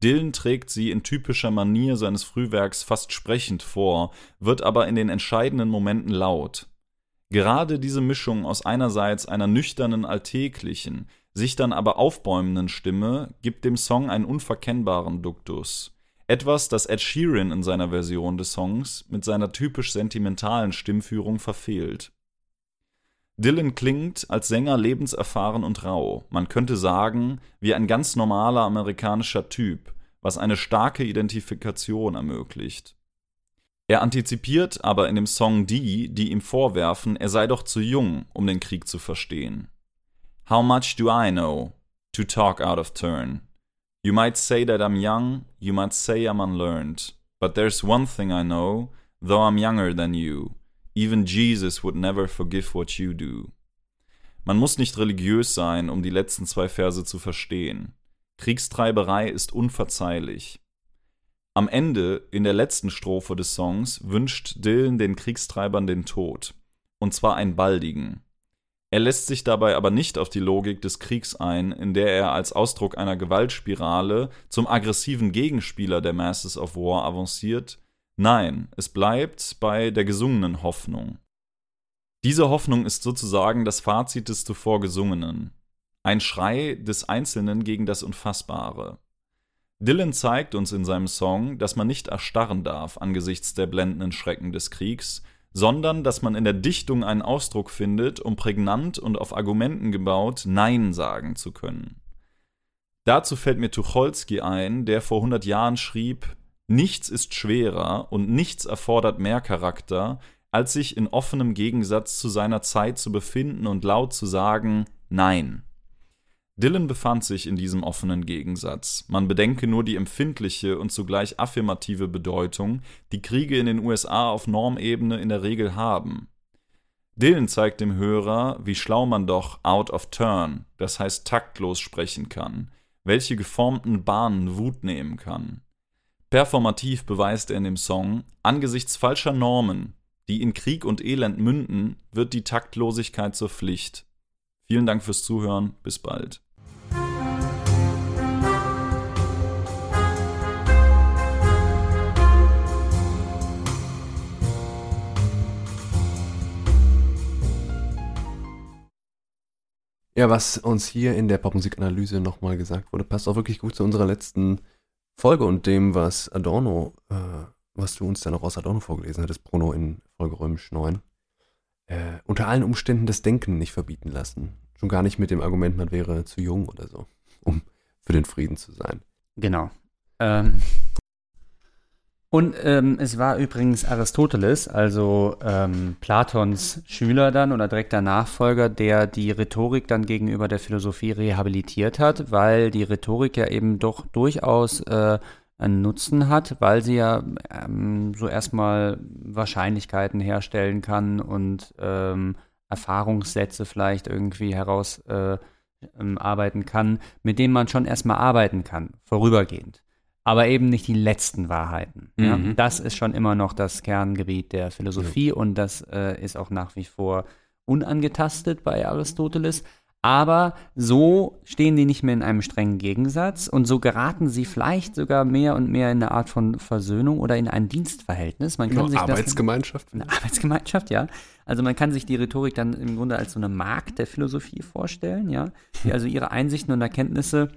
Dylan trägt sie in typischer Manier seines Frühwerks fast sprechend vor, wird aber in den entscheidenden Momenten laut. Gerade diese Mischung aus einerseits einer nüchternen, alltäglichen, sich dann aber aufbäumenden Stimme gibt dem Song einen unverkennbaren Duktus. Etwas, das Ed Sheeran in seiner Version des Songs mit seiner typisch sentimentalen Stimmführung verfehlt. Dylan klingt als Sänger lebenserfahren und rau, man könnte sagen, wie ein ganz normaler amerikanischer Typ, was eine starke Identifikation ermöglicht. Er antizipiert aber in dem Song die, die ihm vorwerfen, er sei doch zu jung, um den Krieg zu verstehen. How much do I know to talk out of turn? You might say that I'm young, you might say I'm unlearned, but there's one thing I know, though I'm younger than you. Even Jesus would never forgive what you do. Man muss nicht religiös sein, um die letzten zwei Verse zu verstehen. Kriegstreiberei ist unverzeihlich. Am Ende, in der letzten Strophe des Songs, wünscht Dylan den Kriegstreibern den Tod. Und zwar einen baldigen. Er lässt sich dabei aber nicht auf die Logik des Kriegs ein, in der er als Ausdruck einer Gewaltspirale zum aggressiven Gegenspieler der Masters of War avanciert. Nein, es bleibt bei der gesungenen Hoffnung. Diese Hoffnung ist sozusagen das Fazit des zuvor Gesungenen. Ein Schrei des Einzelnen gegen das Unfassbare. Dylan zeigt uns in seinem Song, dass man nicht erstarren darf angesichts der blendenden Schrecken des Kriegs, sondern dass man in der Dichtung einen Ausdruck findet, um prägnant und auf Argumenten gebaut Nein sagen zu können. Dazu fällt mir Tucholsky ein, der vor 100 Jahren schrieb, Nichts ist schwerer und nichts erfordert mehr Charakter, als sich in offenem Gegensatz zu seiner Zeit zu befinden und laut zu sagen Nein. Dylan befand sich in diesem offenen Gegensatz. Man bedenke nur die empfindliche und zugleich affirmative Bedeutung, die Kriege in den USA auf Normebene in der Regel haben. Dylan zeigt dem Hörer, wie schlau man doch out of turn, das heißt taktlos sprechen kann, welche geformten Bahnen Wut nehmen kann. Performativ beweist er in dem Song, angesichts falscher Normen, die in Krieg und Elend münden, wird die Taktlosigkeit zur Pflicht. Vielen Dank fürs Zuhören, bis bald. Ja, was uns hier in der Popmusikanalyse nochmal gesagt wurde, passt auch wirklich gut zu unserer letzten Folge und dem, was Adorno, äh, was du uns dann auch aus Adorno vorgelesen hattest, Bruno in Folge Römisch 9. Äh, unter allen Umständen das Denken nicht verbieten lassen. Schon gar nicht mit dem Argument, man wäre zu jung oder so, um für den Frieden zu sein. Genau. Ähm, Und ähm, es war übrigens Aristoteles, also ähm, Platons Schüler dann oder direkter Nachfolger, der die Rhetorik dann gegenüber der Philosophie rehabilitiert hat, weil die Rhetorik ja eben doch durchaus äh, einen Nutzen hat, weil sie ja ähm, so erstmal Wahrscheinlichkeiten herstellen kann und ähm, Erfahrungssätze vielleicht irgendwie herausarbeiten äh, ähm, kann, mit denen man schon erstmal arbeiten kann, vorübergehend aber eben nicht die letzten Wahrheiten. Ja? Mhm. Das ist schon immer noch das Kerngebiet der Philosophie und das äh, ist auch nach wie vor unangetastet bei Aristoteles. Aber so stehen die nicht mehr in einem strengen Gegensatz und so geraten sie vielleicht sogar mehr und mehr in eine Art von Versöhnung oder in ein Dienstverhältnis. Man kann Genau, sich das Arbeitsgemeinschaft. eine Arbeitsgemeinschaft, ja. Also man kann sich die Rhetorik dann im Grunde als so eine Markt der Philosophie vorstellen, ja, die also ihre Einsichten und Erkenntnisse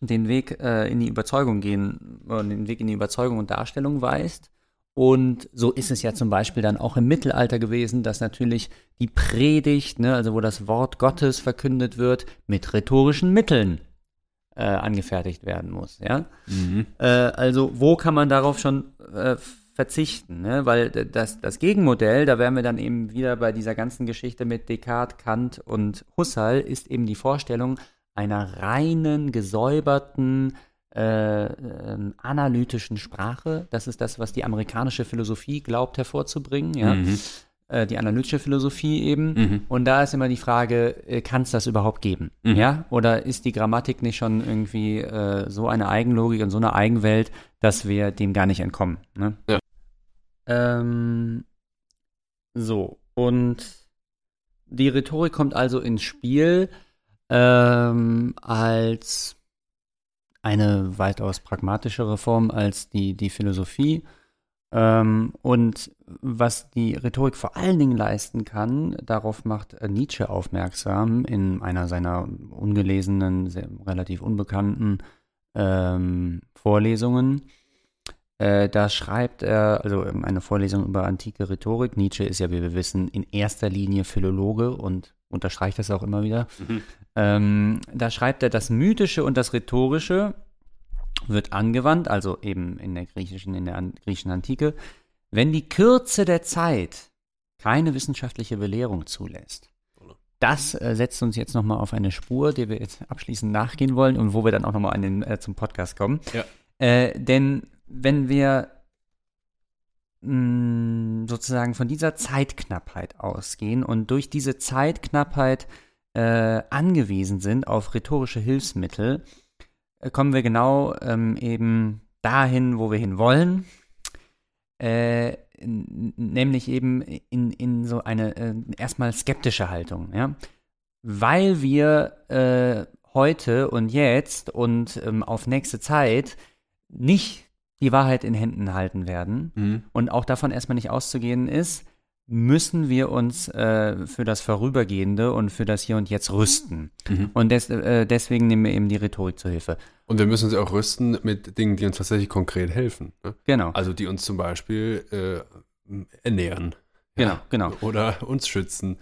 den Weg äh, in die Überzeugung gehen, äh, den Weg in die Überzeugung und Darstellung weist. Und so ist es ja zum Beispiel dann auch im Mittelalter gewesen, dass natürlich die Predigt, ne, also wo das Wort Gottes verkündet wird, mit rhetorischen Mitteln äh, angefertigt werden muss. Ja? Mhm. Äh, also wo kann man darauf schon äh, verzichten? Ne? Weil das, das Gegenmodell, da wären wir dann eben wieder bei dieser ganzen Geschichte mit Descartes, Kant und Husserl, ist eben die Vorstellung einer reinen, gesäuberten, äh, ähm, analytischen Sprache. Das ist das, was die amerikanische Philosophie glaubt hervorzubringen. Ja? Mhm. Äh, die analytische Philosophie eben. Mhm. Und da ist immer die Frage, äh, kann es das überhaupt geben? Mhm. Ja? Oder ist die Grammatik nicht schon irgendwie äh, so eine Eigenlogik und so eine Eigenwelt, dass wir dem gar nicht entkommen? Ne? Ja. Ähm, so, und die Rhetorik kommt also ins Spiel ähm, als eine weitaus pragmatischere Form als die, die Philosophie. Ähm, und was die Rhetorik vor allen Dingen leisten kann, darauf macht Nietzsche aufmerksam in einer seiner ungelesenen, sehr, relativ unbekannten ähm, Vorlesungen. Äh, da schreibt er, also ähm, eine Vorlesung über antike Rhetorik. Nietzsche ist ja, wie wir wissen, in erster Linie Philologe und unterstreicht das auch immer wieder. Mhm. Ähm, da schreibt er, das Mythische und das Rhetorische wird angewandt, also eben in der griechischen, in der an griechischen Antike, wenn die Kürze der Zeit keine wissenschaftliche Belehrung zulässt. Das äh, setzt uns jetzt nochmal auf eine Spur, der wir jetzt abschließend nachgehen wollen und wo wir dann auch nochmal äh, zum Podcast kommen. Ja. Äh, denn wenn wir sozusagen von dieser Zeitknappheit ausgehen und durch diese Zeitknappheit äh, angewiesen sind auf rhetorische Hilfsmittel, äh, kommen wir genau ähm, eben dahin, wo wir hin wollen. Äh, nämlich eben in, in so eine äh, erstmal skeptische Haltung, ja. Weil wir äh, heute und jetzt und ähm, auf nächste Zeit nicht die Wahrheit in Händen halten werden Mhm. und auch davon erstmal nicht auszugehen ist, müssen wir uns äh, für das Vorübergehende und für das Hier und Jetzt rüsten. Mhm. Und des, äh, deswegen nehmen wir eben die Rhetorik zur Hilfe. Und wir müssen sie auch rüsten mit Dingen, die uns tatsächlich konkret helfen. Ne? Genau. Also die uns zum Beispiel äh, ernähren. Genau, genau. Oder uns schützen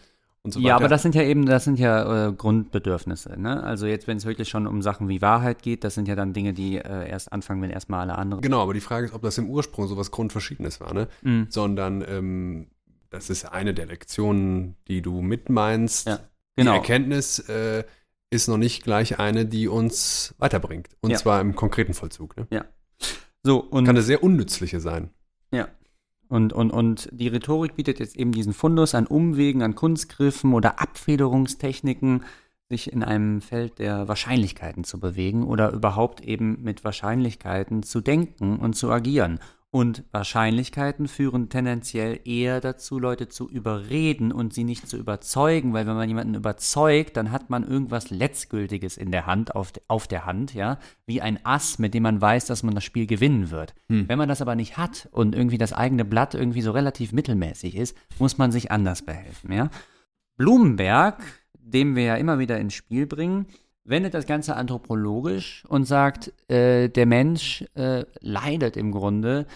und so weiter. Ja, aber das sind ja eben, das sind ja äh, Grundbedürfnisse. Ne? Also jetzt, wenn es wirklich schon um Sachen wie Wahrheit geht, das sind ja dann Dinge, die äh, erst anfangen, wenn erstmal alle anderen. Genau, aber die Frage ist, ob das im Ursprung so was Grundverschiedenes war, ne? Mhm. Sondern ähm, das ist eine der Lektionen, die du mitmeinst. Ja, Die Genau. Erkenntnis äh, ist noch nicht gleich eine, die uns weiterbringt. Und Ja. zwar im konkreten Vollzug. Ne? So, und Kann eine sehr unnützliche sein. Ja. Und, und, und die Rhetorik bietet jetzt eben diesen Fundus an Umwegen, an Kunstgriffen oder Abfederungstechniken, sich in einem Feld der Wahrscheinlichkeiten zu bewegen oder überhaupt eben mit Wahrscheinlichkeiten zu denken und zu agieren. Und Wahrscheinlichkeiten führen tendenziell eher dazu, Leute zu überreden und sie nicht zu überzeugen, weil wenn man jemanden überzeugt, dann hat man irgendwas Letztgültiges in der Hand, auf, auf der Hand, ja, wie ein Ass, mit dem man weiß, dass man das Spiel gewinnen wird. Wenn man das aber nicht hat und irgendwie das eigene Blatt irgendwie so relativ mittelmäßig ist, muss man sich anders behelfen, ja. Blumenberg, dem wir ja immer wieder ins Spiel bringen, wendet das Ganze anthropologisch und sagt, äh, der Mensch äh, leidet im Grunde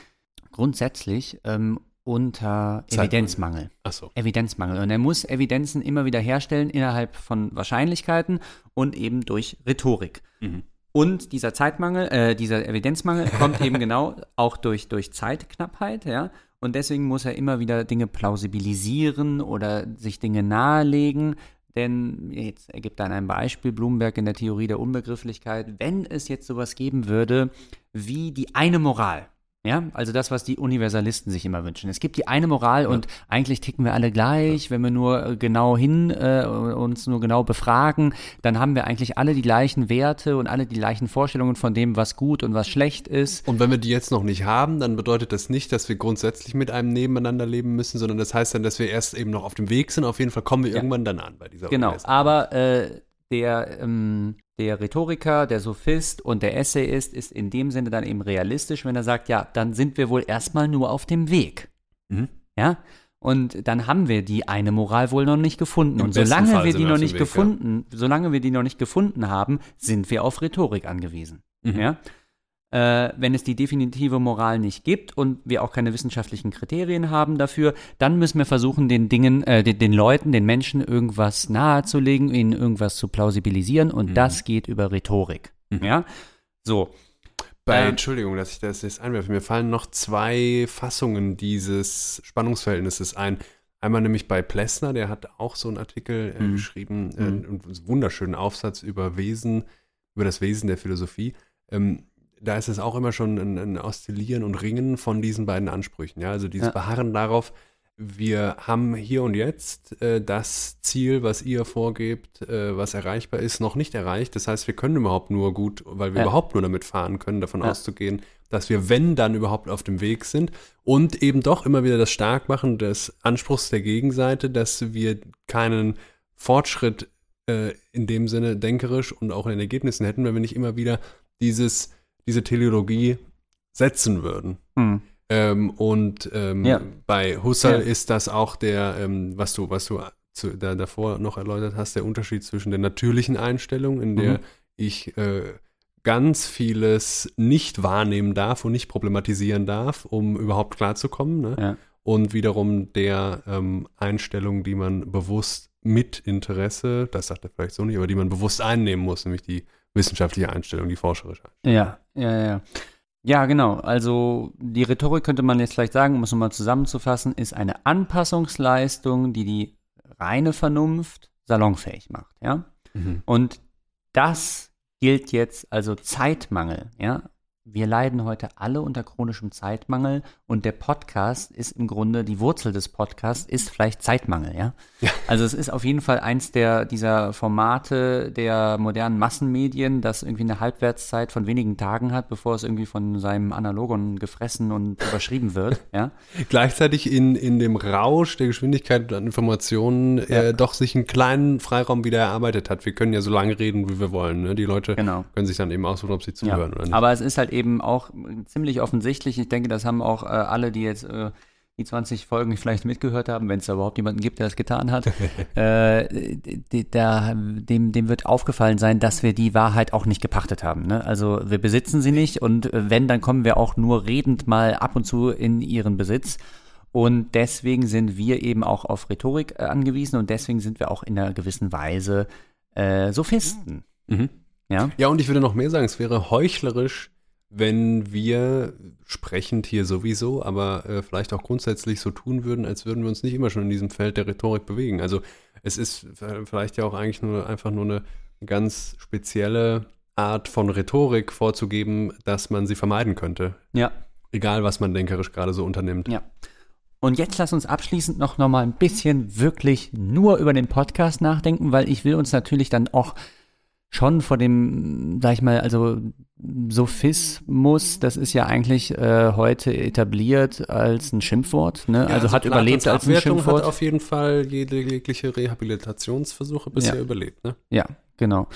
grundsätzlich ähm, unter Zeitmangel. Evidenzmangel. Achso. Evidenzmangel. Und er muss Evidenzen immer wieder herstellen innerhalb von Wahrscheinlichkeiten und eben durch Rhetorik. Mhm. Und dieser Zeitmangel, äh, dieser Evidenzmangel kommt eben genau auch durch, durch Zeitknappheit, ja. Und deswegen muss er immer wieder Dinge plausibilisieren oder sich Dinge nahelegen. Denn jetzt ergibt dann ein Beispiel Bloomberg in der Theorie der Unbegrifflichkeit, wenn es jetzt sowas geben würde wie die eine Moral, ja, also das, was die Universalisten sich immer wünschen. Es gibt die eine Moral ja. und eigentlich ticken wir alle gleich. Wenn wir nur äh, genau hin, äh, uns nur genau befragen, dann haben wir eigentlich alle die gleichen Werte und alle die gleichen Vorstellungen von dem, was gut und was schlecht ist. Und wenn wir die jetzt noch nicht haben, dann bedeutet das nicht, dass wir grundsätzlich mit einem nebeneinander leben müssen, sondern das heißt dann, dass wir erst eben noch auf dem Weg sind. Auf jeden Fall kommen wir ja. irgendwann dann an bei dieser Genau, aber äh, der ähm, der Rhetoriker, der Sophist und der Essayist ist in dem Sinne dann eben realistisch, wenn er sagt, ja, dann sind wir wohl erstmal nur auf dem Weg. Mhm. Ja? Und dann haben wir die eine Moral wohl noch nicht gefunden. Im und solange Fall wir die noch nicht Weg, gefunden, ja. solange wir die noch nicht gefunden haben, sind wir auf Rhetorik angewiesen. Mhm. Ja? Äh, wenn es die definitive Moral nicht gibt und wir auch keine wissenschaftlichen Kriterien haben dafür, dann müssen wir versuchen, den Dingen, äh, den, den, Leuten, den Menschen irgendwas nahezulegen, ihnen irgendwas zu plausibilisieren und mhm. das geht über Rhetorik. Mhm. Ja, so. Bei, ähm, Entschuldigung, dass ich das jetzt einwerfe. Mir fallen noch zwei Fassungen dieses Spannungsverhältnisses ein. Einmal nämlich bei Plessner, der hat auch so einen Artikel äh, mhm. geschrieben, äh, mhm. einen wunderschönen Aufsatz über Wesen, über das Wesen der Philosophie. Ähm, da ist es auch immer schon ein, ein Oszillieren und Ringen von diesen beiden Ansprüchen. Ja? Also dieses ja. Beharren darauf, wir haben hier und jetzt äh, das Ziel, was ihr vorgebt, äh, was erreichbar ist, noch nicht erreicht. Das heißt, wir können überhaupt nur gut, weil wir ja. überhaupt nur damit fahren können, davon ja. auszugehen, dass wir, wenn dann überhaupt auf dem Weg sind und eben doch immer wieder das Starkmachen des Anspruchs der Gegenseite, dass wir keinen Fortschritt äh, in dem Sinne denkerisch und auch in den Ergebnissen hätten, wenn wir nicht immer wieder dieses diese Teleologie setzen würden. Mhm. Ähm, und ähm, ja. bei Husserl ja. ist das auch der, ähm, was du, was du zu, da, davor noch erläutert hast, der Unterschied zwischen der natürlichen Einstellung, in der mhm. ich äh, ganz vieles nicht wahrnehmen darf und nicht problematisieren darf, um überhaupt klarzukommen. Ne? Ja. Und wiederum der ähm, Einstellung, die man bewusst mit Interesse, das sagt er vielleicht so nicht, aber die man bewusst einnehmen muss, nämlich die wissenschaftliche Einstellung, die forscherische Einstellung. Ja, ja, ja. Ja, genau. Also die Rhetorik könnte man jetzt vielleicht sagen, um es nochmal zusammenzufassen, ist eine Anpassungsleistung, die die reine Vernunft salonfähig macht. Ja? Mhm. Und das gilt jetzt also Zeitmangel. Ja? Wir leiden heute alle unter chronischem Zeitmangel und der Podcast ist im Grunde, die Wurzel des Podcasts ist vielleicht Zeitmangel, ja? ja. Also es ist auf jeden Fall eins der, dieser Formate der modernen Massenmedien, das irgendwie eine Halbwertszeit von wenigen Tagen hat, bevor es irgendwie von seinem Analogon gefressen und überschrieben wird, ja? Gleichzeitig in, in dem Rausch der Geschwindigkeit an Informationen ja. äh, doch sich einen kleinen Freiraum wieder erarbeitet hat. Wir können ja so lange reden, wie wir wollen, ne? Die Leute genau. können sich dann eben aussuchen, ob sie zuhören ja. oder nicht. Aber es ist halt eben auch ziemlich offensichtlich. Ich denke, das haben auch äh, alle, die jetzt äh, die 20 Folgen vielleicht mitgehört haben, wenn es da überhaupt jemanden gibt, der das getan hat, äh, da, dem, dem wird aufgefallen sein, dass wir die Wahrheit auch nicht gepachtet haben. Ne? Also wir besitzen sie nicht und äh, wenn, dann kommen wir auch nur redend mal ab und zu in ihren Besitz. Und deswegen sind wir eben auch auf Rhetorik äh, angewiesen und deswegen sind wir auch in einer gewissen Weise äh, Sophisten. Mhm. Ja? ja, und ich würde noch mehr sagen, es wäre heuchlerisch, wenn wir sprechend hier sowieso, aber äh, vielleicht auch grundsätzlich so tun würden, als würden wir uns nicht immer schon in diesem Feld der Rhetorik bewegen. Also es ist vielleicht ja auch eigentlich nur einfach nur eine ganz spezielle Art von Rhetorik vorzugeben, dass man sie vermeiden könnte. Ja. Egal, was man denkerisch gerade so unternimmt. Ja. Und jetzt lass uns abschließend noch, noch mal ein bisschen wirklich nur über den Podcast nachdenken, weil ich will uns natürlich dann auch schon vor dem, sag ich mal, also Sophismus, das ist ja eigentlich äh, heute etabliert als ein Schimpfwort, ne? Ja, also, also hat überlebt als ein Schimpfwort. hat auf jeden Fall jegliche Rehabilitationsversuche bisher ja. überlebt, ne? Ja, genau.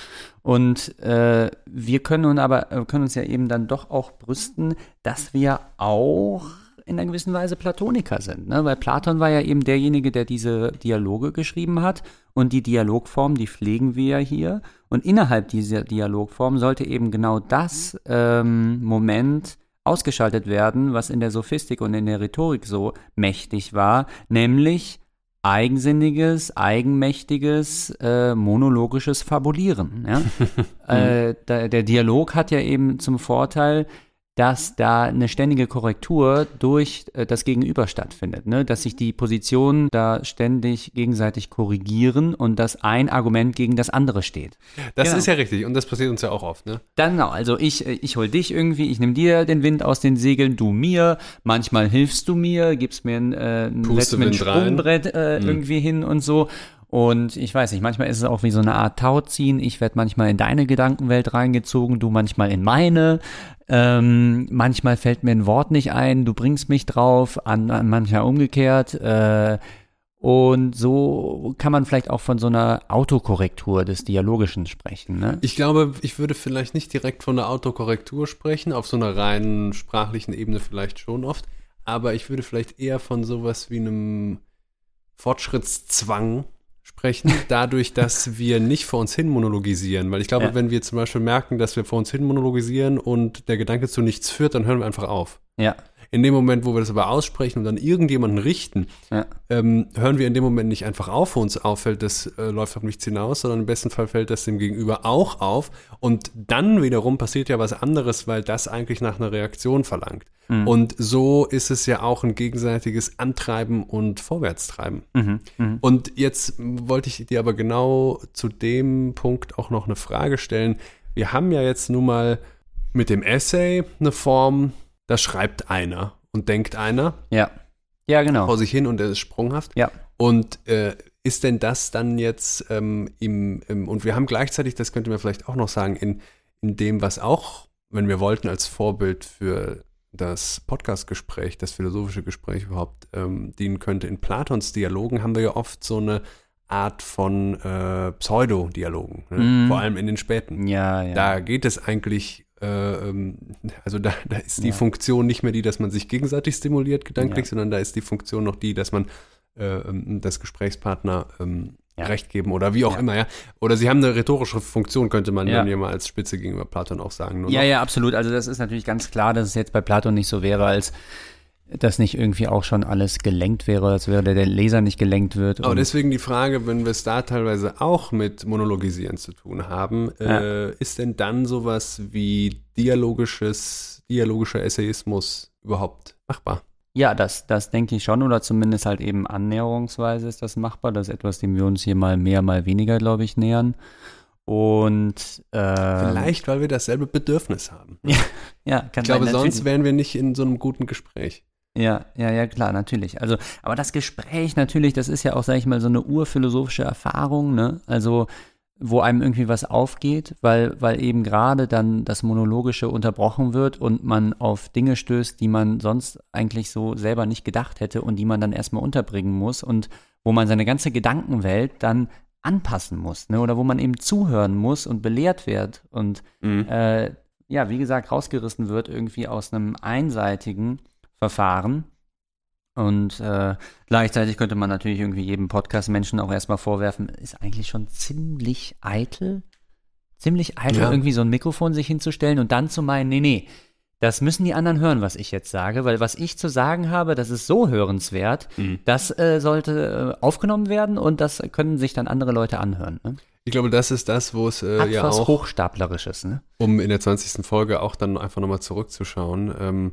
Und äh, wir können uns aber äh, können uns ja eben dann doch auch brüsten, dass wir auch in einer gewissen Weise Platoniker sind, ne? weil Platon war ja eben derjenige, der diese Dialoge geschrieben hat und die Dialogform, die pflegen wir ja hier und innerhalb dieser Dialogform sollte eben genau das ähm, Moment ausgeschaltet werden, was in der Sophistik und in der Rhetorik so mächtig war, nämlich eigensinniges, eigenmächtiges, äh, monologisches Fabulieren. Ja? äh, da, der Dialog hat ja eben zum Vorteil, dass da eine ständige Korrektur durch äh, das Gegenüber stattfindet, ne? dass sich die Positionen da ständig gegenseitig korrigieren und dass ein Argument gegen das andere steht. Das Genau. ist ja richtig und das passiert uns ja auch oft, ne? Dann, genau, also ich, äh, ich hol dich irgendwie, ich nehme dir den Wind aus den Segeln, du mir, manchmal hilfst du mir, gibst mir ein, äh, ein. Sprungbrett äh, Mhm. irgendwie hin und so. Und ich weiß nicht, manchmal ist es auch wie so eine Art Tauziehen. Ich werde manchmal in deine Gedankenwelt reingezogen, du manchmal in meine. Ähm, manchmal fällt mir ein Wort nicht ein, du bringst mich drauf, an, an manchmal umgekehrt. Äh, und so kann man vielleicht auch von so einer Autokorrektur des Dialogischen sprechen. Ne? Ich glaube, ich würde vielleicht nicht direkt von der Autokorrektur sprechen, auf so einer reinen sprachlichen Ebene vielleicht schon oft, aber ich würde vielleicht eher von sowas wie einem Fortschrittszwang sprechen, dadurch, dass wir nicht vor uns hin monologisieren. Weil ich glaube, Ja. wenn wir zum Beispiel merken, dass wir vor uns hin monologisieren und der Gedanke zu nichts führt, dann hören wir einfach auf. Ja, In dem Moment, wo wir das aber aussprechen und dann irgendjemanden richten, ja. ähm, hören wir in dem Moment nicht einfach auf, wo uns auffällt, das äh, läuft auf nichts hinaus, sondern im besten Fall fällt das dem Gegenüber auch auf. Und dann wiederum passiert ja was anderes, weil das eigentlich nach einer Reaktion verlangt. Mhm. Und so ist es ja auch ein gegenseitiges Antreiben und Vorwärtstreiben. Mhm. Mhm. Und jetzt wollte ich dir aber genau zu dem Punkt auch noch eine Frage stellen. Wir haben ja jetzt nun mal mit dem Essay eine Form, da schreibt einer und denkt einer Ja. Ja, genau. vor sich hin und er ist sprunghaft. Ja. Und äh, ist denn das dann jetzt ähm, im, im, und wir haben gleichzeitig, das könnte man vielleicht auch noch sagen, in, in dem, was auch, wenn wir wollten, als Vorbild für das Podcast-Gespräch, das philosophische Gespräch überhaupt ähm, dienen könnte, in Platons Dialogen haben wir ja oft so eine Art von äh, Pseudo-Dialogen, ne? Mhm. vor allem in den späten. Ja, ja. Da geht es eigentlich, also da, da ist die Ja. Funktion nicht mehr die, dass man sich gegenseitig stimuliert gedanklich, Ja. sondern da ist die Funktion noch die, dass man äh, ähm, das Gesprächspartner ähm, Ja. recht geben oder wie auch immer, ja. Oder sie haben eine rhetorische Funktion, könnte man Ja. mal als Spitze gegenüber Platon auch sagen. Ja, noch. ja, absolut. Also das ist natürlich ganz klar, dass es jetzt bei Platon nicht so wäre, als dass nicht irgendwie auch schon alles gelenkt wäre, als wäre der, Leser nicht gelenkt wird. Aber deswegen die Frage, wenn wir es da teilweise auch mit Monologisieren zu tun haben, äh, ist denn dann sowas wie dialogisches, dialogischer Essayismus überhaupt machbar? ja, das, das denke ich schon, oder zumindest halt eben annäherungsweise ist das machbar. Das ist etwas, dem wir uns hier mal mehr, mal weniger, glaube ich, nähern. Und äh, Vielleicht, weil wir dasselbe Bedürfnis haben. ja, kann Ich glaube, sonst wären wir nicht in so einem guten Gespräch. Ja, ja, ja, klar, natürlich. Also, aber das Gespräch natürlich, das ist ja auch, sag ich mal, so eine urphilosophische Erfahrung, ne? Also, wo einem irgendwie was aufgeht, weil, weil eben gerade dann das Monologische unterbrochen wird und man auf Dinge stößt, die man sonst eigentlich so selber nicht gedacht hätte und die man dann erstmal unterbringen muss und wo man seine ganze Gedankenwelt dann anpassen muss, ne? Oder wo man eben zuhören muss und belehrt wird und äh, ja, wie gesagt, rausgerissen wird irgendwie aus einem einseitigen Verfahren. Und äh, gleichzeitig könnte man natürlich irgendwie jedem Podcast-Menschen auch erstmal vorwerfen, ist eigentlich schon ziemlich eitel. Ziemlich eitel, Ja. irgendwie so ein Mikrofon sich hinzustellen und dann zu meinen, nee, nee, das müssen die anderen hören, was ich jetzt sage, weil was ich zu sagen habe, das ist so hörenswert, Mhm. das äh, sollte äh, aufgenommen werden und das können sich dann andere Leute anhören. Ne? Ich glaube, das ist das, wo es äh, ja auch, Hochstaplerisches, ne? um in der 20. Folge auch dann einfach nochmal zurückzuschauen, ähm,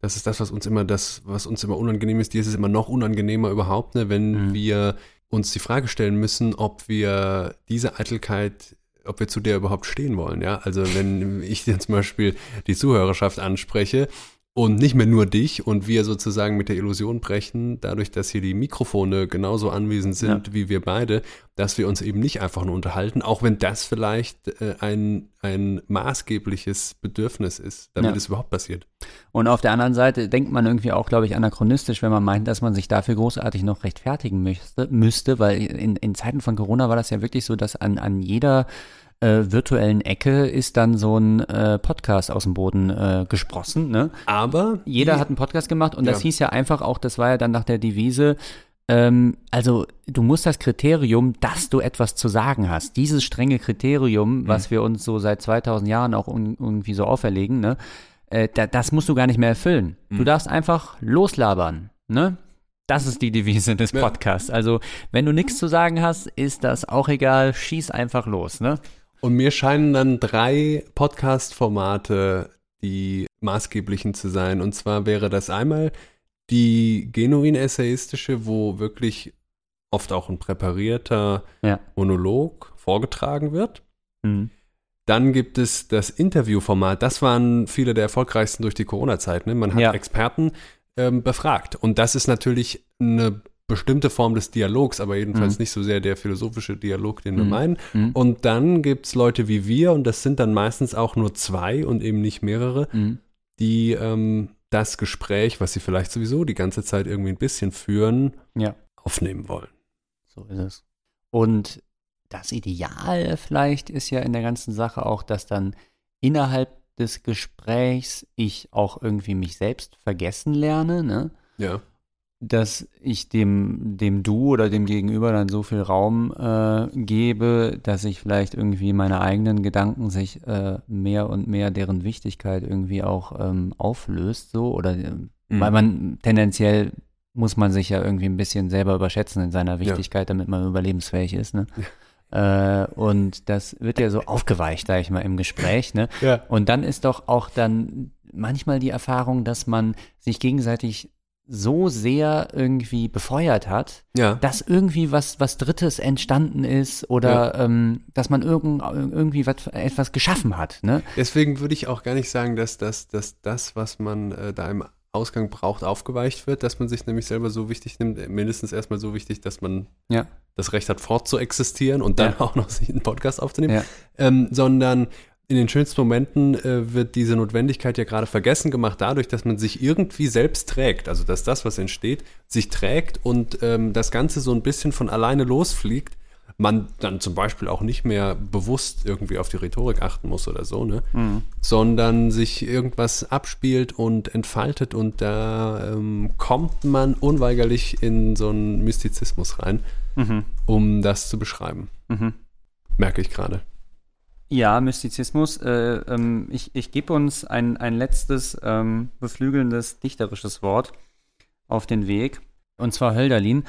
das ist das, was uns immer das, was uns immer unangenehm ist. Dir ist es immer noch unangenehmer überhaupt, ne, wenn Mhm. wir uns die Frage stellen müssen, ob wir diese Eitelkeit, ob wir zu der überhaupt stehen wollen, ja. Also wenn ich dann zum Beispiel die Zuhörerschaft anspreche und nicht mehr nur dich und wir sozusagen mit der Illusion brechen, dadurch, dass hier die Mikrofone genauso anwesend sind wie wir beide, dass wir uns eben nicht einfach nur unterhalten, auch wenn das vielleicht äh, ein, ein maßgebliches Bedürfnis ist, damit Ja. es überhaupt passiert. Und auf der anderen Seite denkt man irgendwie auch, glaube ich, anachronistisch, wenn man meint, dass man sich dafür großartig noch rechtfertigen müsste, müsste weil in, in Zeiten von Corona war das ja wirklich so, dass an, an jeder äh, virtuellen Ecke ist dann so ein äh, Podcast aus dem Boden äh, gesprossen. Ne? Aber Jeder die- hat einen Podcast gemacht und das Ja. hieß ja einfach auch, das war ja dann nach der Devise, ähm, also du musst das Kriterium, dass du etwas zu sagen hast, dieses strenge Kriterium, was wir uns so seit 2000 Jahren auch un irgendwie so auferlegen, ne, äh, da, das musst du gar nicht mehr erfüllen. Du darfst einfach loslabern, ne? Das ist die Devise des. Podcasts. Also, wenn du nichts zu sagen hast, ist das auch egal. Schieß einfach los, ne? Und mir scheinen dann drei Podcast-Formate die maßgeblichen zu sein. Und zwar wäre das einmal die genuin essayistische, wo wirklich oft auch ein präparierter Ja. Monolog vorgetragen wird. Mhm. Dann gibt es das Interviewformat. Das waren viele der erfolgreichsten durch die Corona-Zeit. Ne? Man hat Ja. Experten ähm, befragt. Und das ist natürlich eine bestimmte Form des Dialogs, aber jedenfalls Mhm. nicht so sehr der philosophische Dialog, den wir Mhm. meinen. Mhm. Und dann gibt es Leute wie wir, und das sind dann meistens auch nur zwei und eben nicht mehrere, Mhm. die ähm, das Gespräch, was sie vielleicht sowieso die ganze Zeit irgendwie ein bisschen führen, Ja. aufnehmen wollen. So ist es. Und das Ideal vielleicht ist ja in der ganzen Sache auch, dass dann innerhalb des Gesprächs ich auch irgendwie mich selbst vergessen lerne, ne? Ja. Dass ich dem, dem Du oder dem Gegenüber dann so viel Raum äh, gebe, dass ich vielleicht irgendwie meine eigenen Gedanken sich äh, mehr und mehr deren Wichtigkeit irgendwie auch ähm, auflöst, so oder äh, Mhm. weil man tendenziell muss man sich ja irgendwie ein bisschen selber überschätzen in seiner Wichtigkeit, damit man überlebensfähig ist, ne? Äh, und das wird ja so aufgeweicht, sag ich mal, im Gespräch, ne? Ja. Und dann ist doch auch dann manchmal die Erfahrung, dass man sich gegenseitig so sehr irgendwie befeuert hat, Ja. dass irgendwie was, was Drittes entstanden ist oder ähm, dass man irgend, irgendwie was, etwas geschaffen hat. Ne? Deswegen würde ich auch gar nicht sagen, dass das, dass das was man äh, da im Ausgang braucht, aufgeweicht wird, dass man sich nämlich selber so wichtig nimmt, mindestens erstmal so wichtig, dass man Ja. das Recht hat, fortzuexistieren und dann Ja. auch noch sich einen Podcast aufzunehmen, Ja. ähm, sondern in den schönsten Momenten äh, wird diese Notwendigkeit ja gerade vergessen gemacht dadurch, dass man sich irgendwie selbst trägt, also dass das, was entsteht, sich trägt und ähm, das Ganze so ein bisschen von alleine losfliegt, man dann zum Beispiel auch nicht mehr bewusst irgendwie auf die Rhetorik achten muss oder so, ne? sondern sich irgendwas abspielt und entfaltet und da ähm, kommt man unweigerlich in so einen Mystizismus rein, Mhm. um das zu beschreiben. Mhm. Merke ich gerade. Ja, Mystizismus. Äh, ähm, ich ich gebe uns ein, ein letztes ähm, beflügelndes dichterisches Wort auf den Weg, und zwar Hölderlin.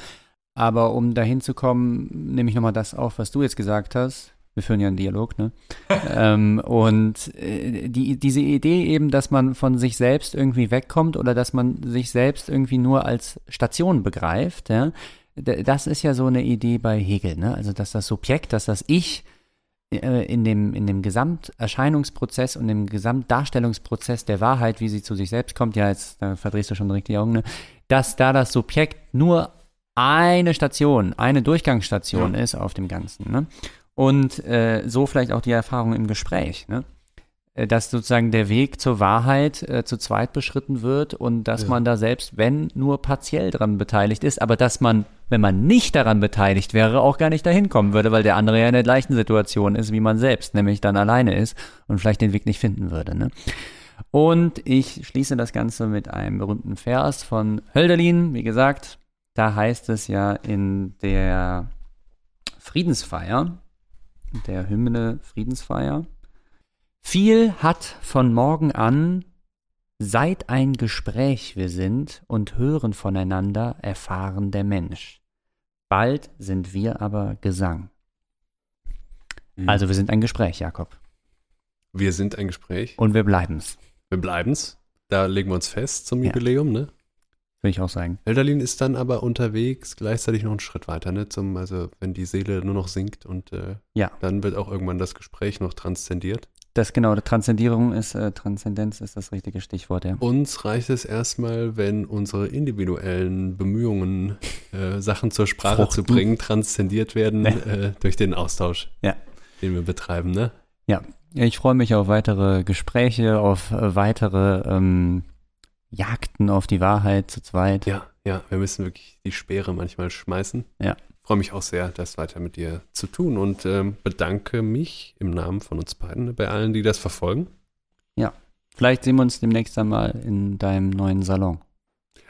Aber um dahin zu kommen, nehme ich nochmal das auf, was du jetzt gesagt hast. Wir führen ja einen Dialog, ne? ähm, und äh, die, diese Idee eben, dass man von sich selbst irgendwie wegkommt oder dass man sich selbst irgendwie nur als Station begreift, ja? Das ist ja so eine Idee bei Hegel, ne? Also, dass das Subjekt, dass das Ich in dem, in dem Gesamterscheinungsprozess und dem Gesamtdarstellungsprozess der Wahrheit, wie sie zu sich selbst kommt, ja, jetzt da verdrehst du schon direkt die Augen, ne? dass da das Subjekt nur eine Station, eine Durchgangsstation ist auf dem Ganzen. Ne? Und äh, so vielleicht auch die Erfahrung im Gespräch, ne? Äh, dass sozusagen der Weg zur Wahrheit äh, zu zweit beschritten wird und dass Ja. man da selbst, wenn nur partiell dran beteiligt ist, aber dass man, wenn man nicht daran beteiligt wäre, auch gar nicht dahin kommen würde, weil der andere ja in der gleichen Situation ist wie man selbst, nämlich dann alleine ist und vielleicht den Weg nicht finden würde. Ne? Und ich schließe das Ganze mit einem berühmten Vers von Hölderlin, wie gesagt, da heißt es ja in der Friedensfeier, der Hymne Friedensfeier, viel hat von morgen an, seit ein Gespräch wir sind und hören voneinander, erfahren der Mensch. Bald sind wir aber Gesang. Also wir sind ein Gespräch, Jakob. wir sind ein Gespräch. Und wir bleiben's, Wir bleiben's. Da legen wir uns fest zum Ja. Jubiläum, ne? würde ich auch sagen. Hölderlin ist dann aber unterwegs gleichzeitig noch einen Schritt weiter, ne? Zum, also wenn die Seele nur noch singt und äh, Ja. dann wird auch irgendwann das Gespräch noch transzendiert. Das genau, Transzendierung ist, äh, Transzendenz ist das richtige Stichwort, ja. Uns reicht es erstmal, wenn unsere individuellen Bemühungen, äh, Sachen zur Sprache zu Fruchten. bringen, transzendiert werden Nee. äh, durch den Austausch, Ja. den wir betreiben, ne? Ja, ich freue mich auf weitere Gespräche, auf äh, weitere ähm, Jagden auf die Wahrheit zu zweit. Ja, ja, wir müssen wirklich die Speere manchmal schmeißen. Ja. Freue mich auch sehr, das weiter mit dir zu tun und ähm, bedanke mich im Namen von uns beiden bei allen, die das verfolgen. Vielleicht sehen wir uns demnächst einmal in deinem neuen Salon.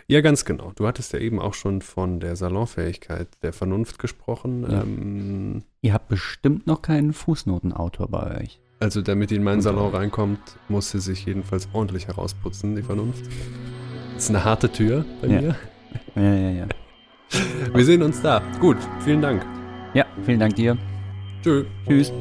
Ja, ganz genau. Du hattest ja eben auch schon von der Salonfähigkeit der Vernunft gesprochen. Ja. Ähm, Ihr habt bestimmt noch keinen Fußnotenautor bei euch. also damit die in meinen Salon reinkommt, muss sie sich jedenfalls ordentlich herausputzen, die Vernunft. Das ist eine harte Tür bei Ja. mir. Ja, ja, ja. Wir sehen uns da. Gut, vielen Dank. Ja, vielen Dank dir. Tschö. Tschüss.